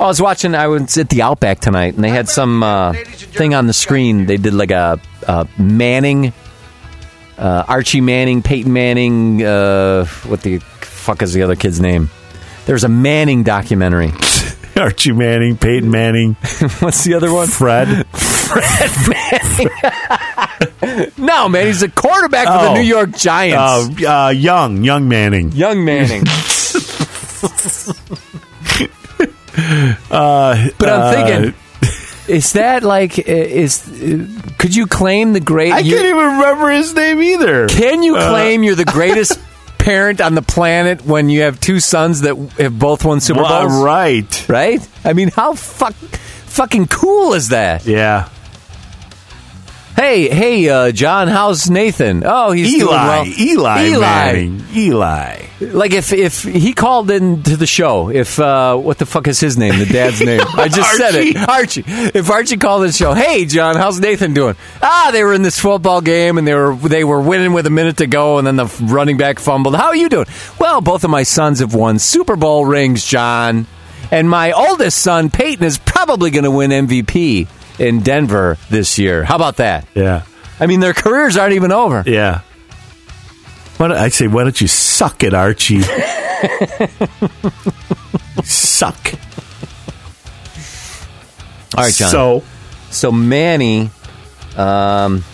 I was watching. I was at the Outback tonight, and they had some uh, thing on the screen. They did like a, a Manning, uh, Archie Manning, Peyton Manning. Uh, what the fuck is the other kid's name? There's a Manning documentary. Archie Manning, Peyton Manning, What's the other one? Fred. Fred Manning. no, man, he's a quarterback for the Oh. New York Giants. Uh, uh, young, young Manning. Young Manning. but I'm uh, thinking, is that like is? Could you claim the great? I you- can't even remember his name either. Can you claim you're the greatest parent on the planet when you have two sons that have both won Super Well, Bowls? right. Right? I mean, how fuck, fucking cool is that? Yeah. Hey, hey, uh, John, how's Nathan? Oh, he's doing well. Eli. Eli. Manning. Eli. Like if if he called into the show, if uh, what the fuck is his name? The dad's name. I just said it, Archie. If Archie called in the show, hey John, how's Nathan doing? Ah, they were in this football game and they were they were winning with a minute to go, and then the running back fumbled. How are you doing? Well, both of my sons have won Super Bowl rings, John, and my oldest son Peyton is probably going to win MVP in Denver this year. How about that? Yeah. I mean, their careers aren't even over. Yeah. I say, why don't you suck it, Archie? suck. All right, John. So, So Manny, um,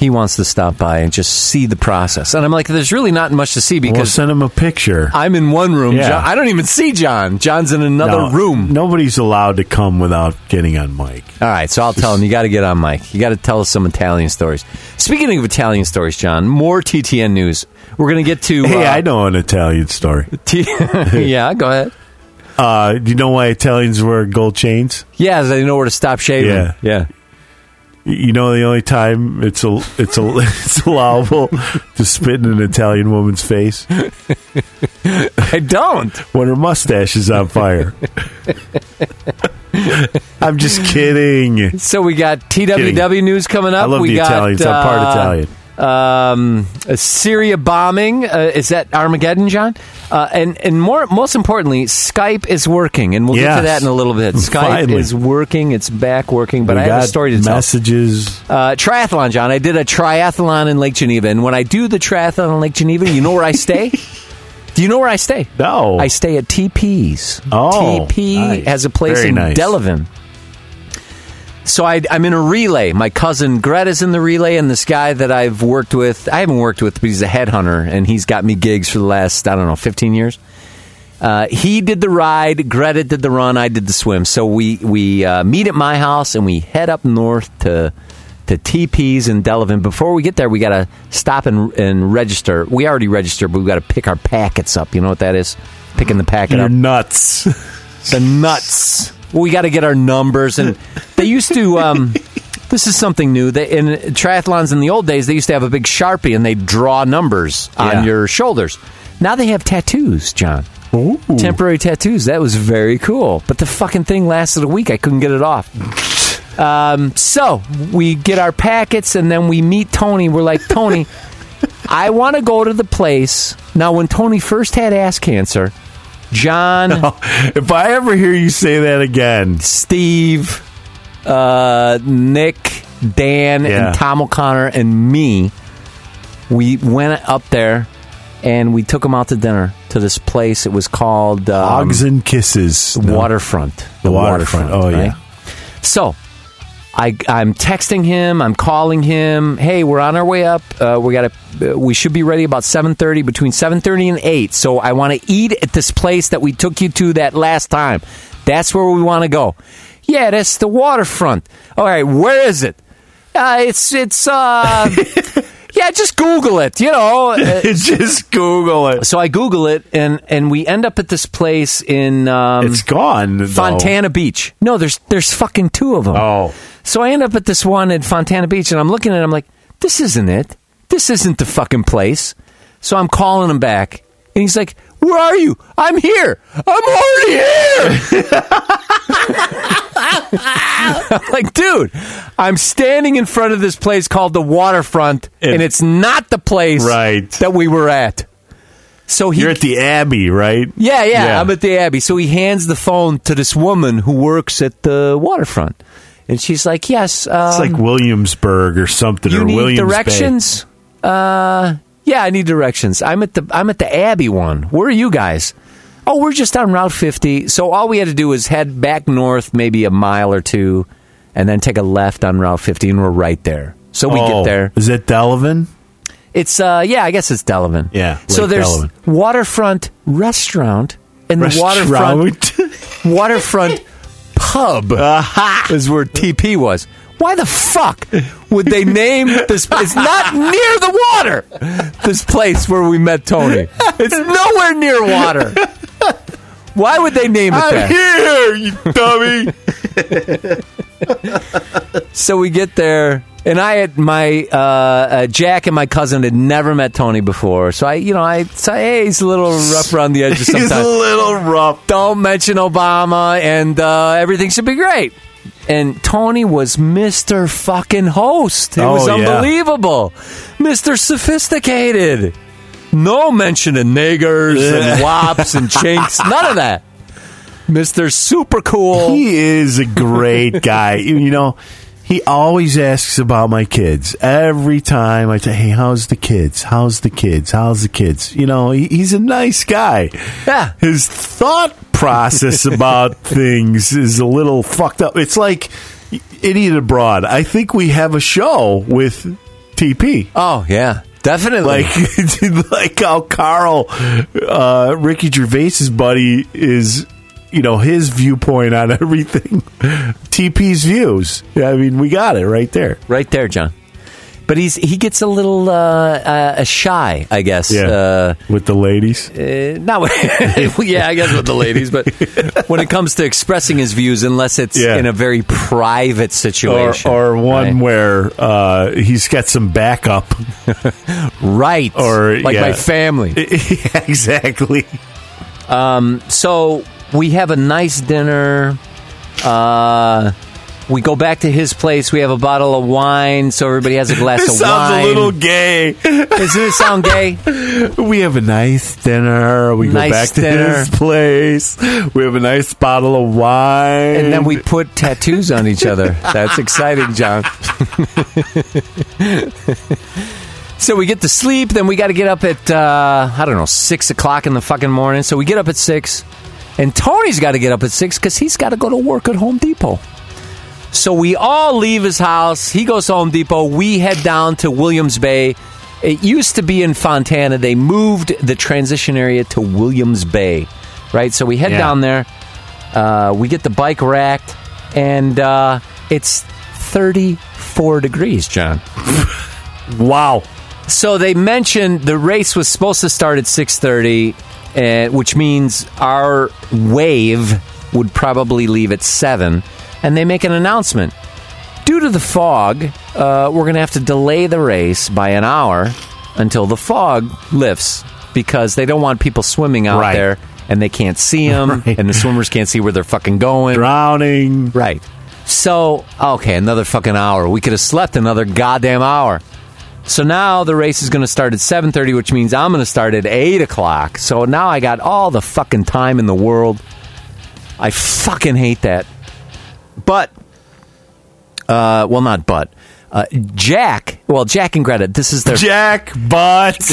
he wants to stop by and just see the process, and I'm like, there's really not much to see we'll because send him a picture. I'm in one room. Yeah. John, I don't even see John. John's in another No, room. Nobody's allowed to come without getting on mic. All right, so I'll tell him you got to get on mic. You got to tell us some Italian stories. Speaking of Italian stories, John, more TTN news. We're gonna get to. Hey, uh, I know an Italian story. T- yeah, go ahead. Uh, do you know why Italians wear gold chains? Yeah, they know where to stop shaving. Yeah. yeah. You know the only time it's a, it's a, it's allowable to spit in an Italian woman's face I don't. when her mustache is on fire. I'm just kidding. So we got TWW Kidding. news coming up. I love we the got, Italians. I'm part uh, Italian. Um, a Syria bombing. Uh, is that Armageddon, John? Uh, and and more most importantly, Skype is working, and we'll get to that in a little bit. Skype Finally. is working. It's back working. But We I have a story to tell. messages. Uh, triathlon, John. I did a triathlon in Lake Geneva, and when I do the triathlon in Lake Geneva, you know where I stay? do you know where I stay? No. I stay at TP's. Oh, TP nice. has a place Very in nice. Delavan. So I, I'm in a relay. My cousin Greta's in the relay, and this guy that I've worked with, I haven't worked with, but he's a headhunter, and he's got me gigs for the last, I don't know, 15 years. Uh, he did the ride, Greta did the run, I did the swim. So we we uh, meet at my house and we head up north to to TP's in Delavan. Before we get there, we got to stop and, and register. We already registered, but we got to pick our packets up. You know what that is? Picking the packet up. You're up nuts. the nuts. We got to get our numbers, and they used to. Um, this is something new. They, in triathlons in the old days, they used to have a big sharpie and they draw numbers Yeah. on your shoulders. Now they have tattoos, John. Ooh. Temporary tattoos. That was very cool. But the fucking thing lasted a week. I couldn't get it off. Um, so we get our packets and then we meet Tony. We're like, Tony, I want to go to the place. Now, when Tony first had ass cancer, John. If I ever hear you say that again, Steve, uh, Nick, Dan, Yeah. and Tom O'Connor and me, we went up there and we took him out to dinner to this place. It was called um, Hogs and Kisses. No. Waterfront. The waterfront. Oh, yeah. So. I, I'm texting him. I'm calling him. Hey, we're on our way up. Uh, we got to. Uh, we should be ready about 7:30, between 7:30 and 8. So I want to eat at this place that we took you to that last time. That's where we want to go. Yeah, that's the waterfront. All right, where is it? Uh, it's it's. Uh, yeah, just Google it. You know. Uh, Just Google it. so I Google it, and and we end up at this place in um, It's gone. though. Fontana Beach. No, there's there's fucking two of them. Oh. So I end up at this one at Fontana Beach, and I'm looking at it. I'm like, this isn't it. This isn't the fucking place. So I'm calling him back, and he's like, "Where are you? I'm here. I'm already here." Like, dude, I'm standing in front of this place called the Waterfront, And- and it's not the place Right. that we were at. So he You're at the Abbey, right? yeah, yeah, Yeah. I'm at the Abbey. So he hands the phone to this woman who works at the waterfront. And she's like, yes. Um, It's like Williamsburg or something. you or need Williams Bay. directions? Uh, yeah, I need directions. I'm at the I'm at the Abbey one. Where are you guys? Oh, we're just on Route 50. So all we had to do was head back north, maybe a mile or two, and then take a left on Route 50, and we're right there. So we Oh, get there. Is it Delavan? It's uh, yeah, I guess it's Delavan. Yeah, So there's Delavan. waterfront restaurant and the waterfront waterfront pub is where TP was. Why the fuck would they name this? It's not near the water. This place where we met Tony. It's nowhere near water. Why would they name it I'm that? here, you dummy. So we get there, and I had my uh, uh, Jack and my cousin had never met Tony before. So I, you know, I say, hey, he's a little rough around the edges He's a little rough. don't mention Obama, and uh, everything should be great. And Tony was Mr. fucking host. It was Oh, yeah. unbelievable. Mr. Sophisticated. No mention of niggers and wops and chinks. None of that. Mr. Super Cool. He is a great guy. You know, he always asks about my kids every time I say, "Hey, how's the kids? How's the kids? How's the kids?" You know, he, he's a nice guy. Yeah. His thought process about things is a little fucked up. It's like idiot abroad. I think we have a show with TP. Oh, yeah. Definitely. like like how Carl, uh, Ricky Gervais's buddy is, you know, his viewpoint on everything. TP's views. I mean, we got it right there. Right there, John. But he's he gets a little uh, uh, shy, I guess. Yeah. Uh, with the ladies. uh, not with, yeah, I guess with the ladies, but when it comes to expressing his views, unless it's Yeah. in a very private situation, or one right? where uh, he's got some backup. right, or, like yeah. my family. yeah, exactly. So we have a nice dinner. Uh, we go back to his place. We have a bottle of wine, so everybody has a glass of sounds wine. a little gay. Doesn't it sound gay? We have a nice dinner. We Nice go back to dinner. his place. We have a nice bottle of wine. And then we put tattoos on each other. That's exciting, John. so we get to sleep, then we got to get up at, uh, I don't know, 6 o'clock in the fucking morning. So we get up at 6, and Tony's got to get up at 6 because he's got to go to work at Home Depot. So we all leave his house. He goes to Home Depot. We head down to Williams Bay. It used to be in Fontana. They moved the transition area to Williams Bay, right? So we head Yeah. down there. Uh, we get the bike racked, and uh, it's 34 degrees, John. wow. So they mentioned the race was supposed to start at 6:30, uh, which means our wave would probably leave at seven, and they make an announcement. Due to the fog, uh, we're going to have to delay the race by an hour until the fog lifts because they don't want people swimming out Right. there and they can't see them, Right. and the swimmers can't see where they're fucking going. Drowning. Right. So, okay, another fucking hour. We could have slept another goddamn hour. So now the race is going to start at 7.30, which means I'm going to start at 8 o'clock. So now I got all the fucking time in the world. I fucking hate that. But, uh, well, not but. Uh, Jack, well, Jack and Greta, this is their Jack butt.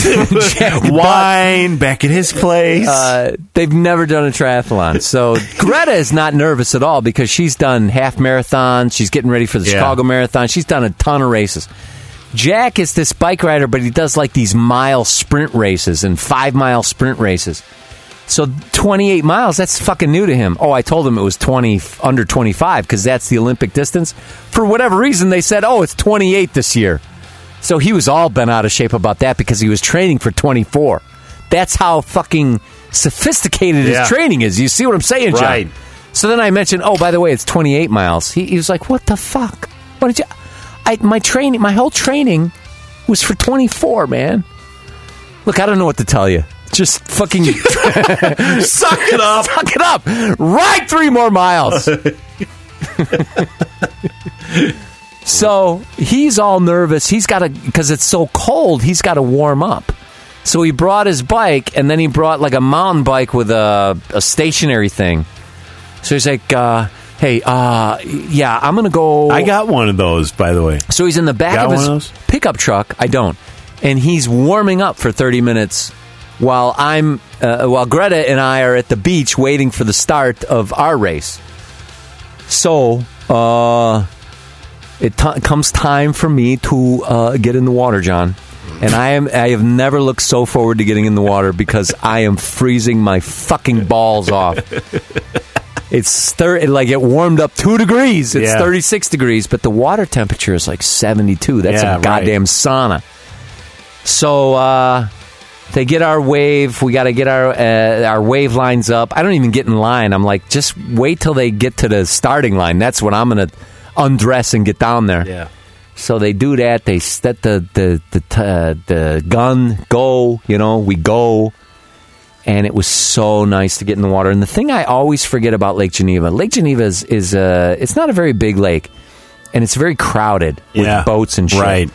Jack butt. Wine back at his place. uh, they've never done a triathlon. So Greta is not nervous at all because she's done half marathons. She's getting ready for the Yeah. Chicago Marathon. She's done a ton of races. Jack is this bike rider, but he does like these mile sprint races and five mile sprint races. So 28 miles, that's fucking new to him. Oh, I told him it was 20 under 25 because that's the Olympic distance. For whatever reason, they said, oh, it's 28 this year. So he was all bent out of shape about that because he was training for 24. That's how fucking sophisticated Yeah. his training is. You see what I'm saying, John? Right. So then I mentioned, oh, by the way, it's 28 miles. He, he was like, what the fuck? What did you? I, my training, my whole training was for 24, man. Look, I don't know what to tell you. Just fucking Suck it up. fuck it up. Ride three more miles. so he's all nervous. He's got to because it's so cold. He's got to warm up. So he brought his bike, and then he brought like a mountain bike with a, a stationary thing. So he's like, uh, "Hey, uh, yeah, I'm gonna go." I got one of those, by the way. So he's in the back Got of his of pickup truck. I don't, and he's warming up for thirty minutes while I'm uh, while Greta and I are at the beach waiting for the start of our race. So uh, it t- comes time for me to uh, get in the water, John. And I am I have never looked so forward to getting in the water because I am freezing my fucking balls off. It's thir- like it warmed up two degrees. It's Yeah. 36 degrees, but the water temperature is like 72. That's Yeah, a right. goddamn sauna. So uh, they get our wave. We got to get our uh, our wave lines up. I don't even get in line. I'm like, just wait till they get to the starting line. That's when I'm gonna undress and get down there. Yeah. So they do that. They set the the the t- uh, the gun. Go. You know, we go. And it was so nice to get in the water. And the thing I always forget about Lake Geneva, Lake Geneva is, is uh, it's not a very big lake, and it's very crowded with Yeah. boats and shit. Right.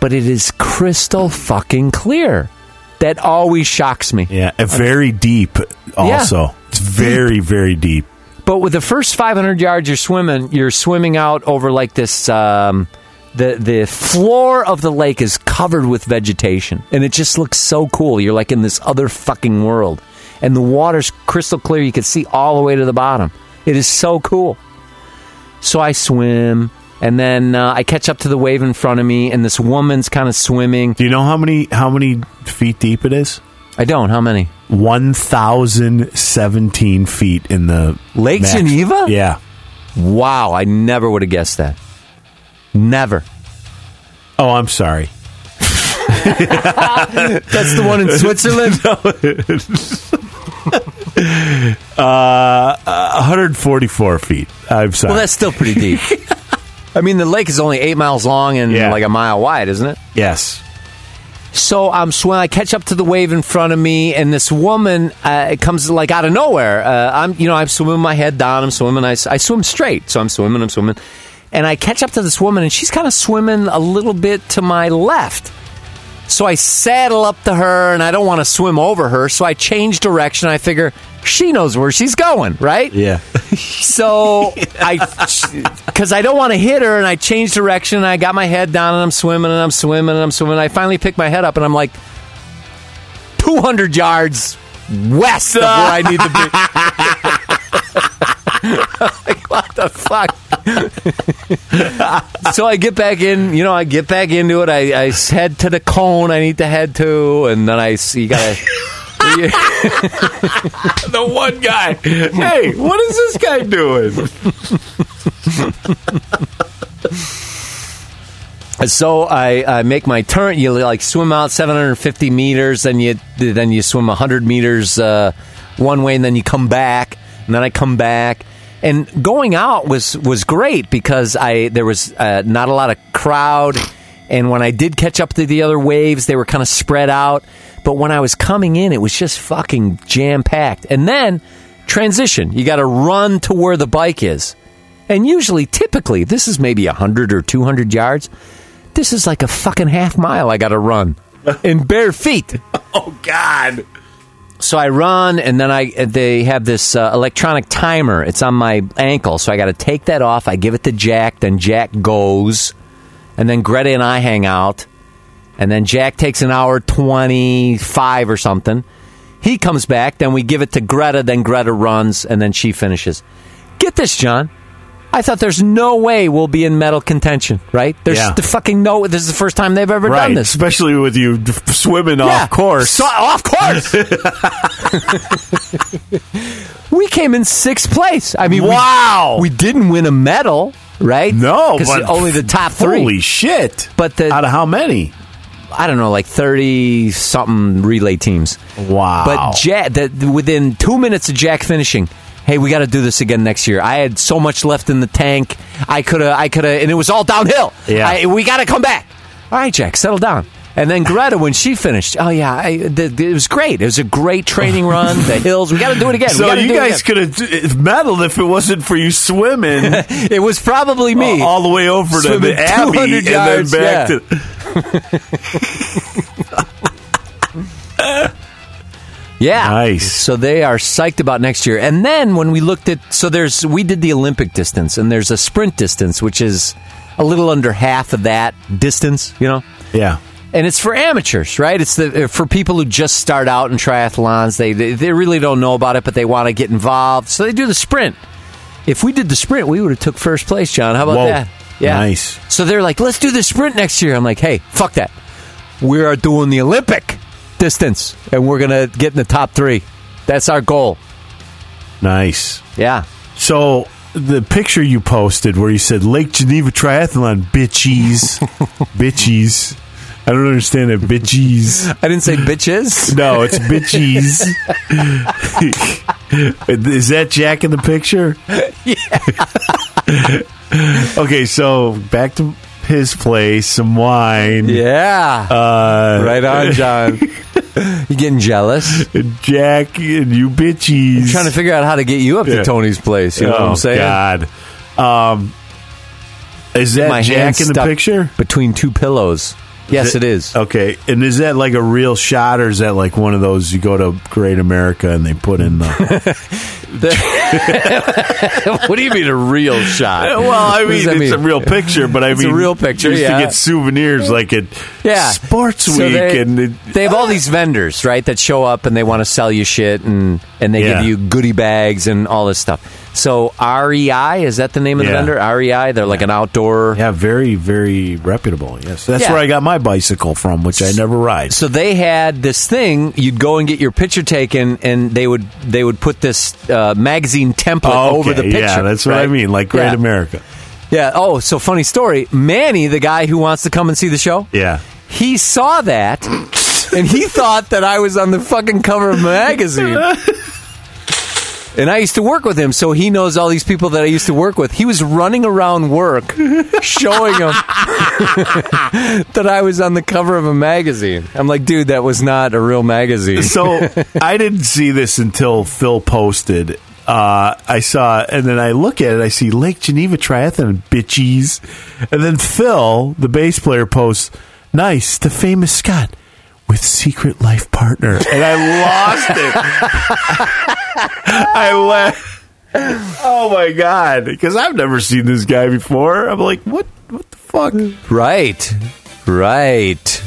But it is crystal fucking clear. That always shocks me. Yeah. and Very deep, also. It's very, very deep. But with the first 500 yards you're swimming, you're swimming out over like this. Um, the the floor of the lake is covered with vegetation, and it just looks so cool. You're like in this other fucking world, and the water's crystal clear. You can see all the way to the bottom. It is so cool. So I swim, and then uh, I catch up to the wave in front of me, and this woman's kind of swimming. Do you know how many how many feet deep it is? I don't. How many? One thousand seventeen feet in the Lake max- Geneva? Yeah. Wow, I never would have guessed that. Never. Oh, I'm sorry. That's the one in Switzerland. Uh, 144 feet. I'm sorry. well, that's still pretty deep. I mean, the lake is only eight miles long and Yeah. like a mile wide, isn't it? yes. So I'm swimming. I catch up to the wave in front of me, and this woman uh, it comes like out of nowhere. Uh, I'm, you know, I'm swimming my head down. I'm swimming. I, s- I swim straight, so I'm swimming. I'm swimming, and I catch up to this woman, and she's kind of swimming a little bit to my left. So I saddle up to her, and I don't want to swim over her, so I change direction. I figure she knows where she's going, right? Yeah. So I, because I don't want to hit her, and I change direction. And I got my head down, and I'm swimming, and I'm swimming, and I'm swimming. I finally pick my head up, and I'm like, 200 yards west of where I need to be. the fuck? so I get back in, you know, I get back into it. I, I head to the cone I need to head to, and then I see, you gotta. the one guy. Hey, what is this guy doing? So I, I make my turn. You like swim out 750 meters, then you then you swim 100 meters uh, one way, and then you come back, and then I come back. And going out was was great because I there was uh, not a lot of crowd, and when I did catch up to the other waves, they were kind of spread out. But when I was coming in, it was just fucking jam packed. And then transition, you got to run to where the bike is. And usually, typically, this is maybe 100 or 200 yards. This is like a fucking half mile I got to run in bare feet. Oh, God. So I run, and then I they have this uh, electronic timer. It's on my ankle, so I got to take that off. I give it to Jack, then Jack goes, and then Greta and I hang out, and then Jack takes an hour twenty five or something. He comes back, then we give it to Greta, then Greta runs, and then she finishes. Get this, John. I thought there's no way we'll be in medal contention, right? There's Yeah. the fucking no. This is the first time they've ever Right. done this. Especially with you swimming Yeah. off course. So- off course. we came in sixth place. I mean, Wow. we, didn't win a medal, right? no, because but only the top three. Holy shit. But the- Out of how many? I don't know, like thirty something relay teams. Wow. But Jack, the, within two minutes of Jack finishing, hey, we got to do this again next year. I had so much left in the tank. I could have, I could have, and it was all downhill. Yeah. I, we got to come back. All right, Jack, settle down. And then Greta, when she finished, oh yeah, I, the, the- it was great. It was a great training run. The hills, we got to do it again. So you guys could have medaled if it wasn't for you swimming It was probably me. all the way over to the Abbey 200 and then back yeah. to. Yeah. Nice. So they are psyched about next year. And then when we looked at so there's we did the Olympic distance and there's a sprint distance which is a little under half of that distance, you know. Yeah. And it's for amateurs, right? It's the uh, for people who just start out in triathlons. They they, they really don't know about it, but they want to get involved. So they do the sprint. If we did the sprint, we would have took first place, John. How about Whoa. that? Yeah. Nice. So they're like, let's do the sprint next year. I'm like, hey, fuck that. We are doing the Olympic distance, and we're gonna get in the top three. That's our goal. Nice. Yeah. So the picture you posted where you said Lake Geneva Triathlon, bitchies, bitchies. I don't understand that, bitchies. I didn't say bitches. No, it's bitchies. Is that Jack in the picture? Yeah. okay, so back to his place, some wine. Yeah. Uh, right on, John. you getting jealous? Jack and you bitchies. trying to figure out how to get you up Yeah. to Tony's place. You know what oh, I'm saying? God. Um, is that My Jack in the picture? between two pillows. Yes, it is. Okay, and is that like a real shot, or is that like one of those you go to Great America and they put in the? what do you mean a real shot? well, I What does mean, it's a real picture, but I It's a real picture, Used yeah. to get souvenirs like at Yeah, Sports So Week, they, and it, they have all ah. these vendors, right, that show up and they want to sell you shit and and they Yeah. give you goodie bags and all this stuff. So REI is that the name of the Yeah. vendor? REI, they're like an outdoor. yeah, very, very reputable. Yes, that's Yeah. where I got my bicycle from, which I never ride. So they had this thing. You'd go and get your picture taken, and they would they would put this uh, magazine template over the picture. Yeah, that's what I right? mean, like Great Yeah. America. Yeah. Oh, so funny story. Manny, the guy who wants to come and see the show, Yeah. he saw that and he thought that I was on the fucking cover of a magazine. And I used to work with him, so he knows all these people that I used to work with. He was running around work showing them that I was on the cover of a magazine. I'm like, dude, that was not a real magazine. So I didn't see this until Phil posted. Uh, I saw, and then I look at it. I see Lake Geneva Triathlon bitches. and then Phil, the bass player, posts, "Nice, the famous Scott with secret life partner," and I lost it. I went, "Oh my god!" Because I've never seen this guy before. I'm like, "What? What the fuck?" Right. Right.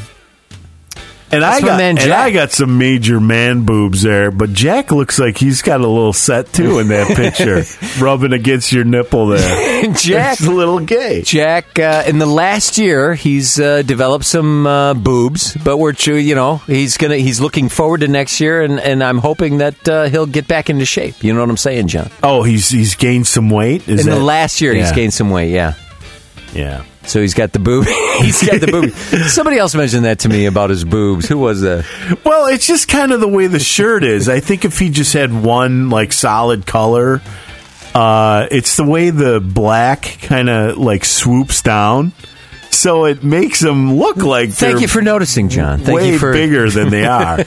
And I That's got man and I got some major man boobs there, but Jack looks like he's got a little set too in that picture, rubbing against your nipple there. Jack's a little gay. Jack, uh, in the last year, he's uh, developed some uh, boobs, but we're true. You know, he's gonna he's looking forward to next year, and, and I'm hoping that uh, he'll get back into shape. You know what I'm saying, John? Oh, he's he's gained some weight. Is in the last year, he's gained some weight. Yeah, Yeah. So he's got the boob. he's got the boob. Somebody else mentioned that to me about his boobs. Who was that? Well, it's just kind of the way the shirt is. I think if he just had one like solid color, uh, it's the way the black kind of like swoops down, so it makes them look like Thank you for noticing, John. Thank way you for bigger than they are.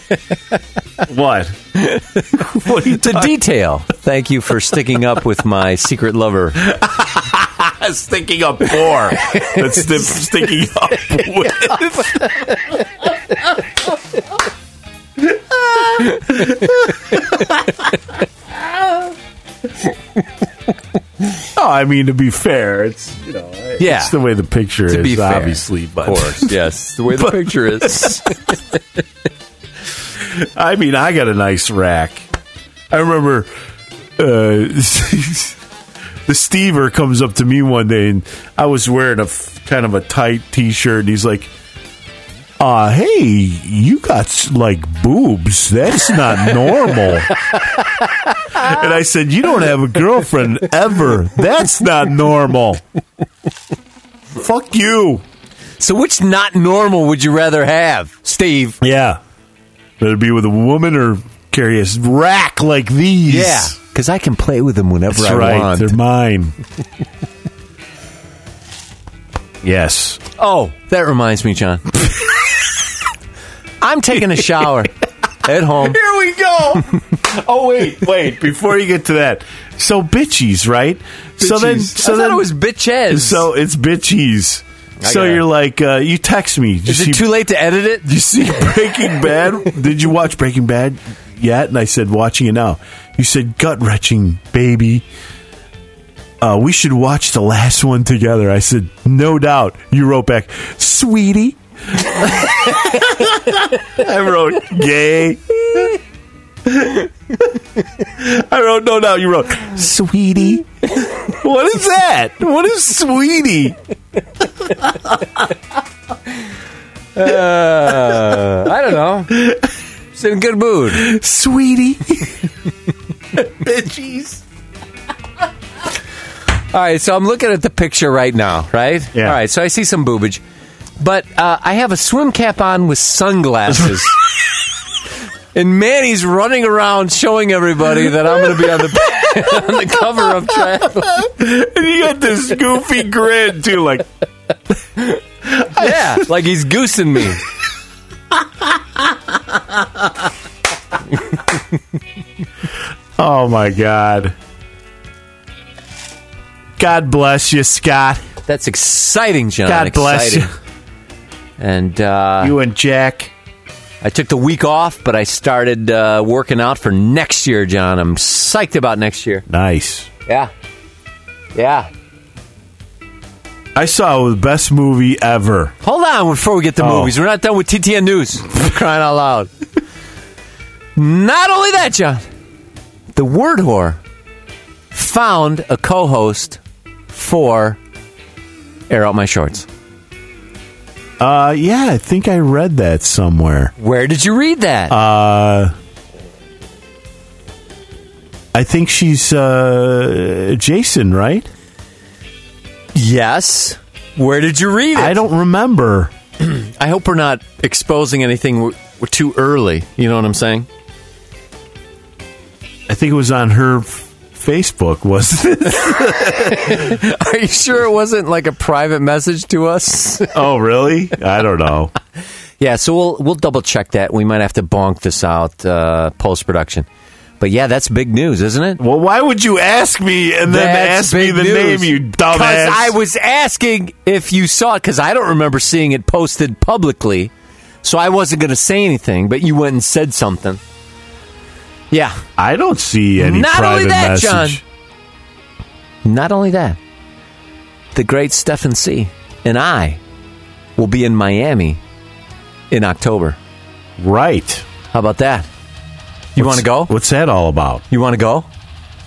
what? what are you the detail. Thank you for sticking up with my secret lover. sticking up for? That's sti- sticking up with. oh, I mean to be fair, it's you know, Yeah. it's the way the picture To is, be fair, obviously. But Of course, yes, the way the picture is. I mean, I got a nice rack. I remember uh, the Stever comes up to me one day, and I was wearing a f- kind of a tight T-shirt, and he's like, "Uh, hey, you got like boobs. That's not normal." and I said, "You don't have a girlfriend ever. That's not normal." Fuck you. so, which not normal would you rather have, Steve? Yeah. Better be with a woman or carry a rack like these. Yeah, because I can play with them whenever That's I right. want. They're mine. yes. Oh, that reminds me, John. I'm taking a shower at home. Here we go. oh wait, wait. Before you get to that, so bitchies, right? So then, so I then it was bitches. So it's bitchies. I So you're like, uh, you text me. Did is it too late to edit it? Did you see Breaking Bad? Did you watch Breaking Bad yet? And I said, watching it now. You said, gut wrenching, baby. Uh, we should watch the last one together. I said, no doubt. You wrote back, sweetie. I wrote, gay. I wrote, no doubt. You wrote, sweetie. What is that? What is sweetie? Uh, I don't know. Just in a good mood. Sweetie. Bitchies. All right, so I'm looking at the picture right now, right? Yeah. All right, so I see some boobage, but uh, I have a swim cap on with sunglasses. And Manny's running around showing everybody that I'm going to be on the on the cover of Travel. And you got this goofy grin too, like Yeah, like he's goosing me. Oh my god. God bless you, Scott. That's exciting, John. God bless exciting. And uh, You and Jack. I took the week off, but I started uh, working out for next year, John. I'm psyched about next year. Nice. Yeah, yeah. I saw the best movie ever. Hold on before we get to Oh. movies. We're not done with TTN News. Crying out loud. Not only that, John. The Word Whore found a co-host for Air Out My Shorts. Uh yeah, I think I read that somewhere. Where did you read that? Uh I think she's uh Jason, right? Yes. Where did you read it? I don't remember. I hope we're not exposing anything w- too early. You know what I'm saying? I think it was on her f- Facebook. Was it? Are you sure it wasn't like a private message to us? oh, really? I don't know. yeah, so we'll we'll double check that. We might have to bonk this out uh, post production. But yeah, that's big news, isn't it? Well, why would you ask me and then That's ask me the news. name, you dumbass? Because I was asking if you saw it, because I don't remember seeing it posted publicly. So I wasn't going to say anything, but you went and said something. Yeah. I don't see any Not private only that, message. Not only that, the great Stefan C. and I will be in Miami in October. Right. How about that? You want to go? What's that all about? You want to go?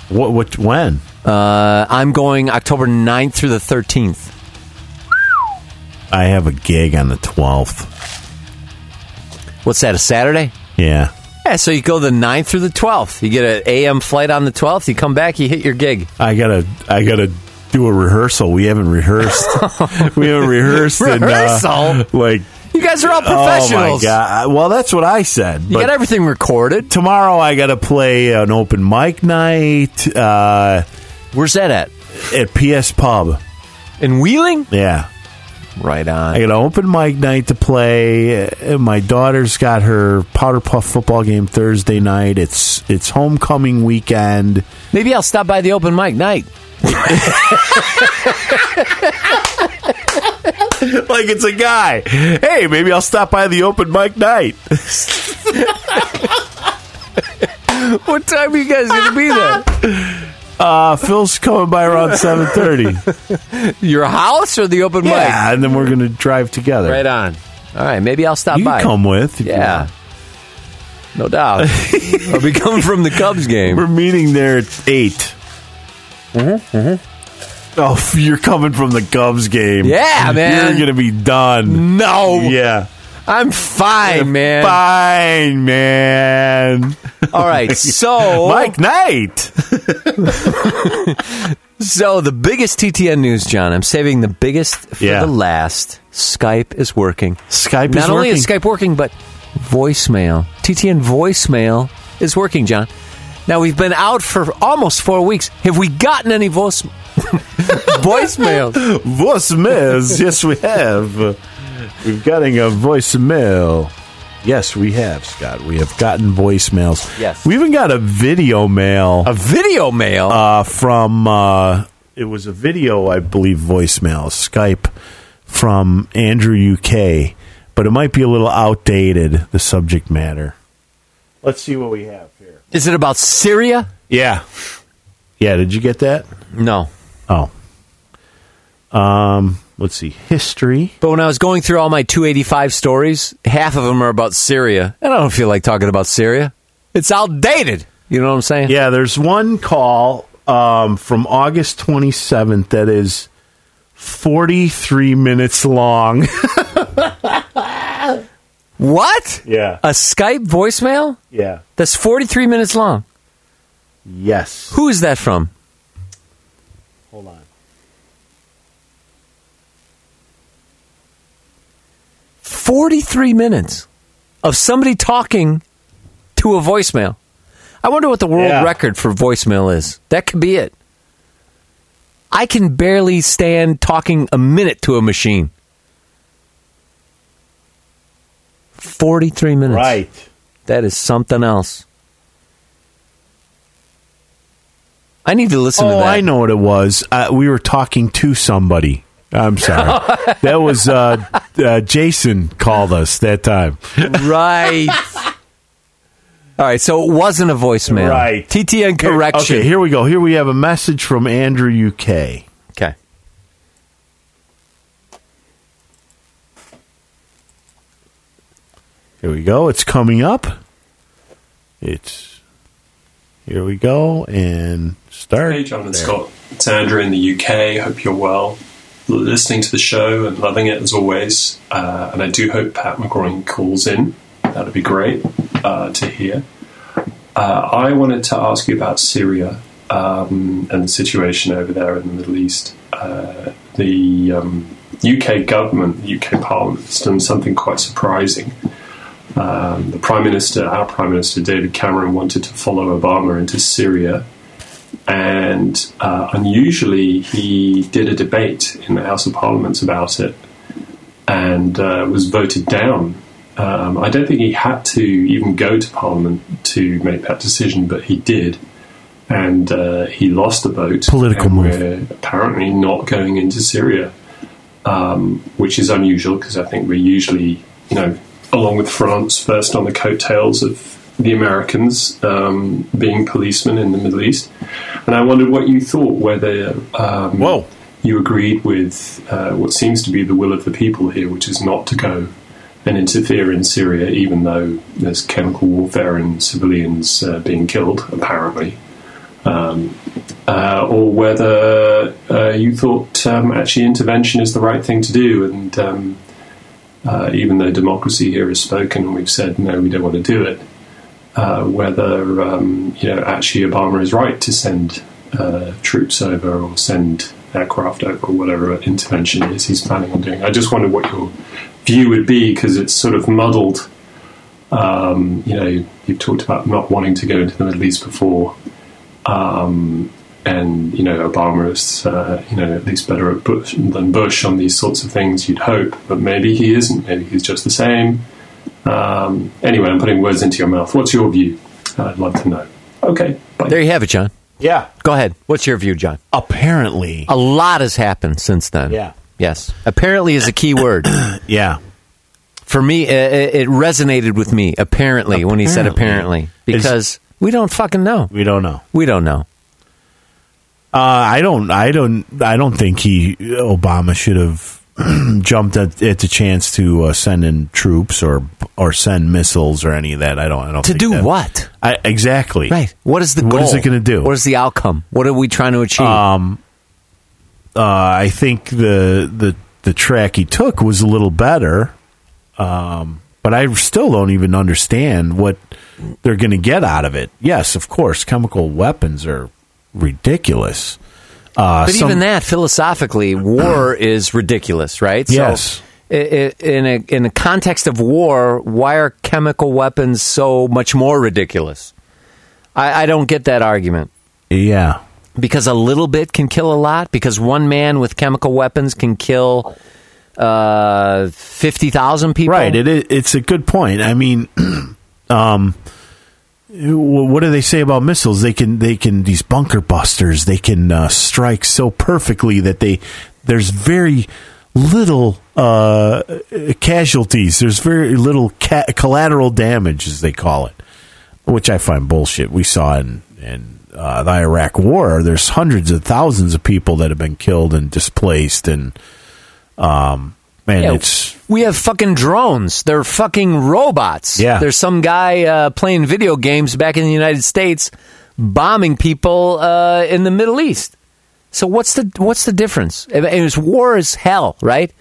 What? What? When? Uh, I'm going October 9th through the 13th. I have a gig on the twelfth. What's that, a Saturday? Yeah. Yeah, so you go the 9th through the 12th. You get an AM flight on the 12th. You come back, you hit your gig. I gotta. I gotta do a rehearsal. We haven't rehearsed. we haven't rehearsed. in, uh, Rehearsal? like. You guys are all professionals. Oh my god! Well, that's what I said. You got everything recorded. tomorrow I got to play an open mic night uh, Where's that at? at PS Pub. In Wheeling? Yeah, Right on. I got an open mic night to play. Uh, My daughter's got her powder puff football game Thursday night. It's it's homecoming weekend. Maybe I'll stop by the open mic night. like it's a guy. Hey, maybe I'll stop by the open mic night. What time are you guys going to be there? Uh, Phil's coming by around seven thirty. Your house or the open mic? Yeah, and then we're gonna drive together. Right on. All right, maybe I'll stop You by. come with. if you Yeah. want. No doubt. I'll be coming from the Cubs game. We're meeting there at 8 Mm-hmm, Oh, you're coming from the Cubs game. Yeah, man. You're gonna be done. No, Yeah. I'm fine, man. Fine, man. All right, so mic night. so the biggest TTN news, John. I'm saving the biggest for Yeah. the last. Skype is working. Skype is. Not only working. is Skype working, but voicemail. TTN voicemail is working, John. Now we've been out for almost four weeks. Have we gotten any voice voicemails? Voicemails. yes, we have. We've gotten a voicemail. Yes, we have, Scott. We have gotten voicemails. Yes. We even got a video mail. A video mail. uh, from uh, it was a video, I believe, voicemail Skype from Andrew UK, but it might be a little outdated. The subject matter. Let's see what we have here. is it about Syria? Yeah, yeah. Did you get that? No. Oh, um, let's see. History. But when I was going through all my 285 stories, half of them are about Syria. And I don't feel like talking about Syria. It's outdated. You know what I'm saying? Yeah, there's one call um, from August 27th that is 43 minutes long. What? yeah, A Skype voicemail? yeah, That's 43 minutes long. yes. Who is that from? Hold on. 43 minutes of somebody talking to a voicemail. I wonder what the world Yeah. record for voicemail is. That could be it. I can barely stand talking a minute to a machine. 43 minutes. Right. That is something else. I need to listen to Oh, that. I know what it was. Uh, we were talking to somebody. I'm sorry. that was uh, uh, Jason called us that time. Right. All right, so it wasn't a voicemail. Right. TTN correction. Okay, here we go. Here we have a message from Andrew UK. Okay. Here we go. It's coming up. It's here we go and start. Hey, John and Scott. It's Andrew in the UK. Hope you're well. Listening to the show and loving it as always. Uh, and I do hope Pat McGroin calls in. That'd be great uh, to hear. Uh, I wanted to ask you about Syria um, and the situation over there in the Middle East. Uh, the um, UK government, the UK Parliament, has done something quite surprising. Um, the Prime Minister, our Prime Minister David Cameron, wanted to follow Obama into Syria, and uh, unusually, he did a debate in the House of Parliament about it, and uh, was voted down. Um, I don't think he had to even go to Parliament to make that decision, but he did, and uh, he lost the vote. Political move. Apparently not going into Syria um, which is unusual because I think we're usually, you know, along with France, first on the coattails of the Americans um, being policemen in the Middle East. And I wondered what you thought, whether um, Whoa. you agreed with uh, what seems to be the will of the people here, which is not to go and interfere in Syria, even though there's chemical warfare and civilians uh, being killed, apparently um, uh, or whether uh, you thought um, actually intervention is the right thing to do, and um, uh, even though democracy here has spoken and we've said no, we don't want to do it, uh, whether um, you know actually Obama is right to send uh, troops over or send aircraft over or whatever intervention is he's planning on doing. I just wondered what your view would be because it's sort of muddled. Um, you know, you've talked about not wanting to go into the Middle East before um, and you know Obama is uh, you know at least better Bush than Bush on these sorts of things. You'd hope, but maybe he isn't. Maybe he's just the same. Um, anyway, I'm putting words into your mouth. What's your view? I'd love to know. Okay, bye. There you have it, John. Yeah. Go ahead. What's your view, John? Apparently. A lot has happened since then. Yeah. Yes. Apparently is a key word. Yeah. For me, it, it resonated with me, apparently, when he said Apparently. apparently. Because we don't fucking know. We don't know. We don't know. Uh, I don't. I don't. I don't think he Obama should have jumped at, at the chance to uh, send in troops or or send missiles or any of that. I don't. I don't. To do that- what? I, exactly. Right. What is the What goal? is it gonna do? What is the outcome? What are we trying to achieve? Um. Uh, I think the the the track he took was a little better. Um. But I still don't even understand what they're going to get out of it. Yes, of course, chemical weapons are ridiculous. Uh, but some- even that, philosophically, war is ridiculous, right? Yes. So, in a in the context of war, why are chemical weapons so much more ridiculous? I, I don't get that argument. Yeah. because a little bit can kill a lot because one man with chemical weapons can kill uh, 50,000 people Right. It, it, it's a good point. I mean, um, what do they say about missiles? They can, they can, these bunker busters, they can uh, strike so perfectly that they, there's very little uh, casualties. There's very little ca- collateral damage, as they call it, which I find bullshit. We saw in, in uh, the Iraq War, there's hundreds of thousands of people that have been killed and displaced, and um, man, Yeah, it's we have fucking drones. They're fucking robots. Yeah. There's some guy uh, playing video games back in the United States bombing people uh, in the Middle East. So what's the what's the difference? It, it's war is hell, right?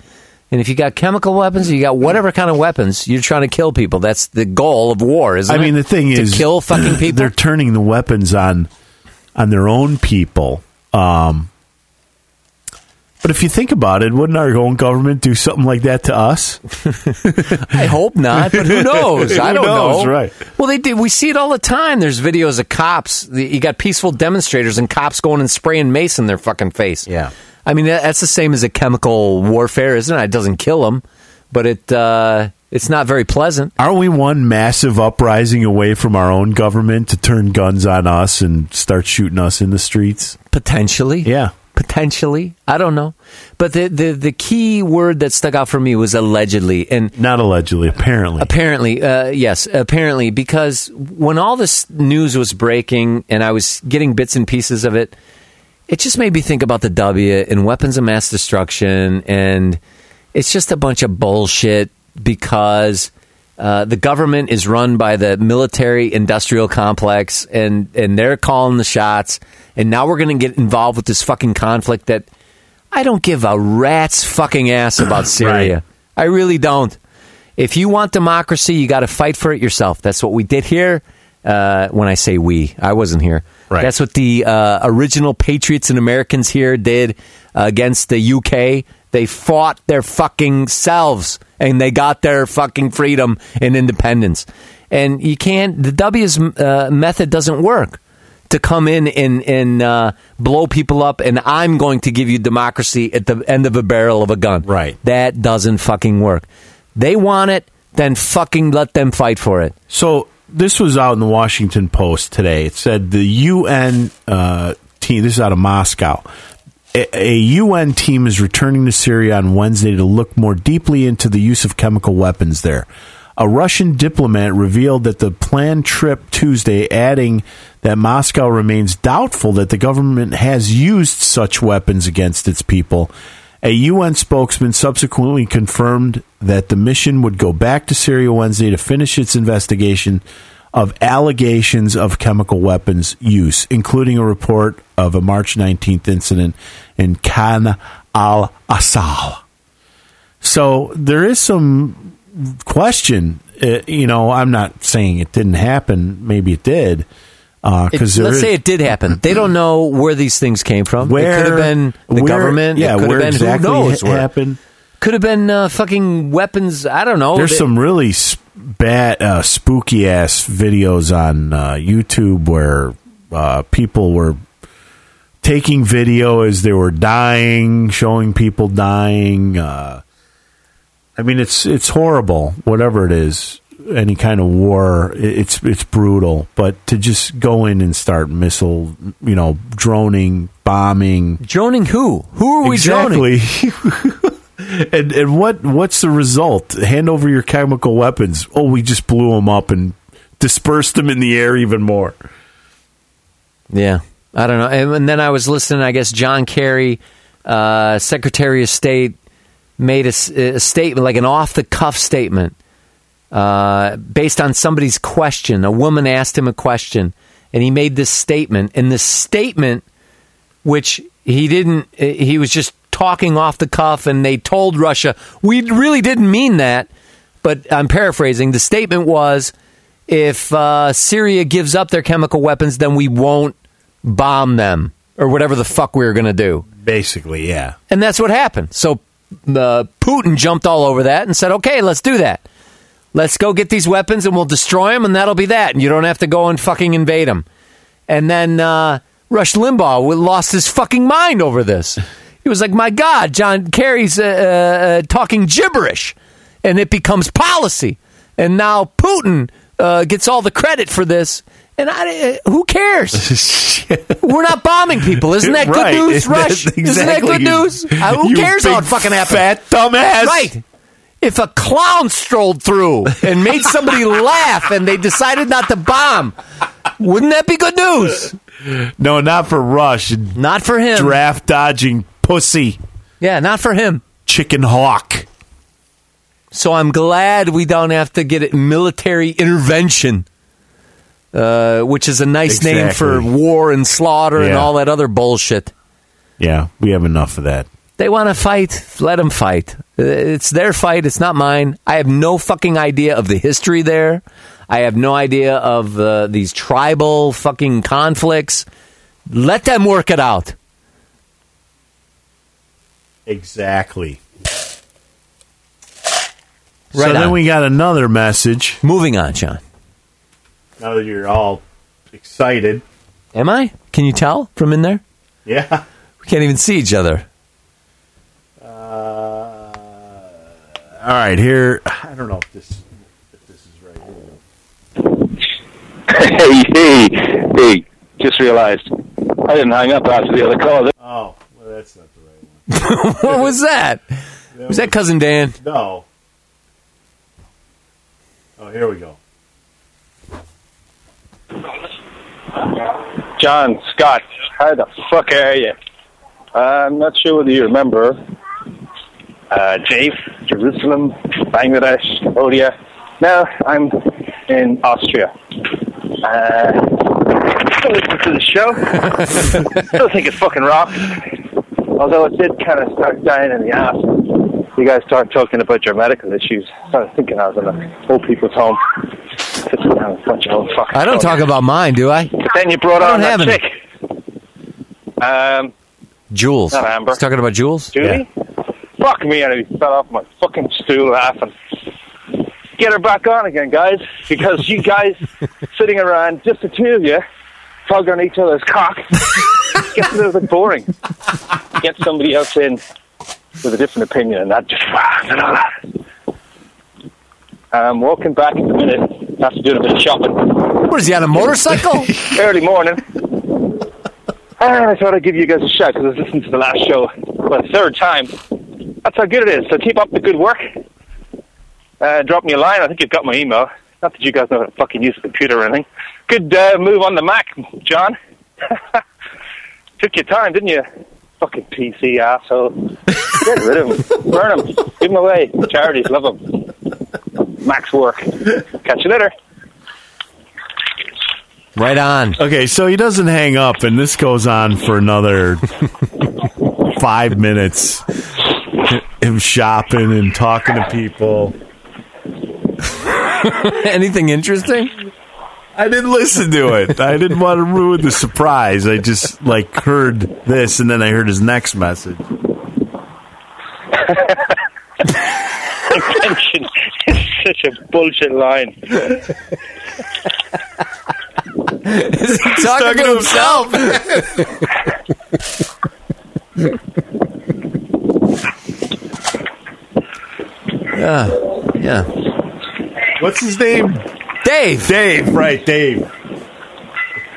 And if you got chemical weapons, you got whatever kind of weapons, you're trying to kill people. That's the goal of war, isn't I it? I mean, the thing to is, kill fucking people. They're turning the weapons on on their own people. Um, but if you think about it, wouldn't our own government do something like that to us? I hope not, but who knows? I don't knows, know. right. Well, they do. We see it all the time. There's videos of cops. You got peaceful demonstrators and cops going and spraying mace in their fucking face. Yeah. I mean that's the same as a chemical warfare, isn't it? It doesn't kill them, but it uh, it's not very pleasant. Aren't we one massive uprising away from our own government to turn guns on us and start shooting us in the streets? Potentially, Yeah. Potentially. I don't know, but the the the key word that stuck out for me was allegedly, and Not allegedly, apparently. Apparently, uh, yes, apparently, because when all this news was breaking and I was getting bits and pieces of it, it just made me think about the W and weapons of mass destruction, and it's just a bunch of bullshit because uh, the government is run by the military industrial complex, and and they're calling the shots, and now we're going to get involved with this fucking conflict that I don't give a rat's fucking ass about Syria. I really don't. If you want democracy, you got to fight for it yourself. That's what we did here. Uh, when I say we, I wasn't here. Right. That's what the uh, original patriots and Americans here did uh, against the UK. They fought their fucking selves and they got their fucking freedom and independence. And you can't. The W's uh, method doesn't work to come in and and uh, blow people up. And I'm going to give you democracy at the end of a barrel of a gun. Right. That doesn't fucking work. They want it, then fucking let them fight for it. So this was out in the Washington Post today. It said the UN uh, team. This is out of Moscow. A, UN team is returning to Syria on Wednesday to look more deeply into the use of chemical weapons there. A Russian diplomat revealed that the planned trip Tuesday, adding that Moscow remains doubtful that the government has used such weapons against its people. A UN spokesman subsequently confirmed that the mission would go back to Syria Wednesday to finish its investigation of allegations of chemical weapons use, including a report of a March 19th incident in Khan al Assal. So there is some question. Uh, you know, I'm not saying it didn't happen. Maybe it did. Because It- let's say it did happen. They don't know where these things came from. where it could have been the where- government. Yeah, it could where have been exactly who knows where. happened. Could have been uh, fucking weapons. I don't know. There's They- some really sp- bad, uh, spooky ass videos on uh, YouTube where uh, people were taking video as they were dying, showing people dying. Uh, I mean, it's it's horrible. Whatever it is, any kind of war, it's it's brutal. But to just go in and start missile, you know, droning, bombing, droning who? Who are we droning? exactly. and and what what's the result? Hand over your chemical weapons. Oh, we just blew them up and dispersed them in the air even more. Yeah, I don't know. And, and then I was listening. I guess John Kerry, uh, Secretary of State, made a statement, like an off the cuff statement, uh, based on somebody's question. A woman asked him a question, and he made this statement. And this statement, which he didn't, he was just talking off the cuff, and they told Russia, we really didn't mean that. But I'm paraphrasing. The statement was, if uh, Syria gives up their chemical weapons, then we won't bomb them or whatever the fuck we were going to do. Basically, yeah. And that's what happened. So uh, Putin jumped all over that and said, okay, let's do that. Let's go get these weapons and we'll destroy them, and that'll be that. And you don't have to go and fucking invade them. And then uh, Rush Limbaugh lost his fucking mind over this. He was like, my God, John Kerry's uh, uh, talking gibberish. And it becomes policy. And now Putin uh, gets all the credit for this. And I, uh, who cares? We're not bombing people. Isn't that good Right. news, Rush? That's Isn't that good news? Uh, who You cares how it fucking happened? Fat dumbass. Right. If a clown strolled through and made somebody laugh and they decided not to bomb, wouldn't that be good news? No, not for Rush. Not for him. Draft dodging pussy. Yeah, not for him. Chicken hawk. So I'm glad we don't have to get it military intervention, uh, which is a nice name for war and slaughter and all that other bullshit. Yeah, we have enough of that. They want to fight, let them fight. Uh, It's their fight, it's not mine. I have no fucking idea of the history there. I have no idea of uh, these tribal fucking conflicts. Let them work it out. Exactly. Right so then we got another message. Moving on, John. Now that you're all excited. Am I? Can you tell from in there? Yeah. We can't even see each other. Uh, all right, here. I don't know if this if this is right. Hey, hey, hey, just realized I didn't hang up after the other call. Oh, well, that's not the right one. what was that? Was that cousin Dan? No. Oh, here we go. John, Scott, how the fuck are you? I'm not sure whether you remember uh, Dave, Jerusalem, Bangladesh, Cambodia. Now I'm in Austria. Uh, still listen to the show. still think it fucking rocks. Although it did kind of start dying in the ass. You guys start talking about your medical issues. I was thinking I was in an old people's home. Sit down and punch your own fucking I don't talk about mine, do I? But then you brought I on don't that have chick. Um, Jules. Not Amber. He's talking about Jules? Julie? Fuck me, and he fell off my fucking stool laughing. Get her back on again, guys, because you guys sitting around, just the two of you, tugging on each other's cock, gets a little bit boring. Get somebody else in with a different opinion, and that just I'm walking back in a minute after do a bit of shopping. What is he on a motorcycle? Early morning. And I thought I'd give you guys a shout because I was listening to the last show for the third time. That's how good it is. So keep up the good work. Uh, drop me a line. I think you've got my email. Not that you guys know how to fucking use a computer or anything. Good uh, move on the Mac, John. Took your time, didn't you? Fucking PC asshole. Get rid of him. Burn him. Give him away. Charities love him. Macs work. Catch you later. right on. Okay, so he doesn't hang up, and this goes on for another five minutes. Him shopping and talking to people. Anything interesting? I didn't listen to it. I didn't want to ruin the surprise. I just like heard this, and then I heard his next message. Intention is such a bullshit line. talking, to himself. yeah, yeah. What's his name? Dave. Dave. Right, Dave.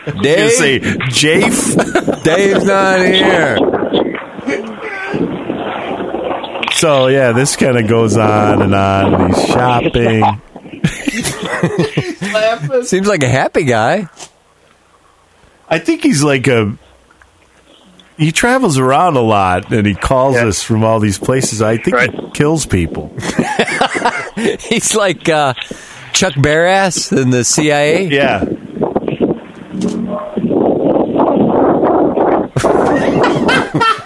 You Dave. say Jafe? Dave's not here. So yeah, this kind of goes on and on. And he's shopping. Seems like a happy guy. I think he's like a. He travels around a lot, and he calls Yeah. us from all these places. I think he kills people. He's like uh, Chuck Barrass in the CIA. Yeah.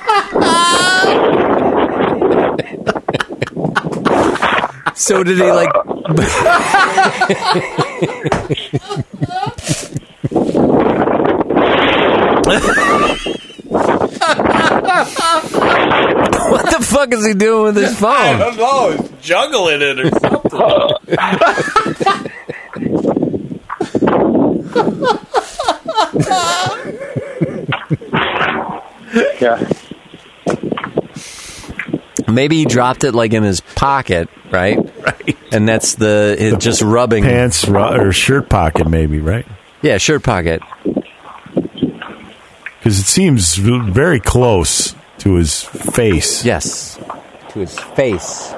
So did he like? Uh. what the fuck is he doing with his phone? know. He's juggling it or something. Yeah. Maybe he dropped it like in his pocket, right? Right. And that's the it just rubbing. Pants ru- or shirt pocket, maybe, right? Yeah, shirt pocket. Because it seems very close to his face. Yes, to his face.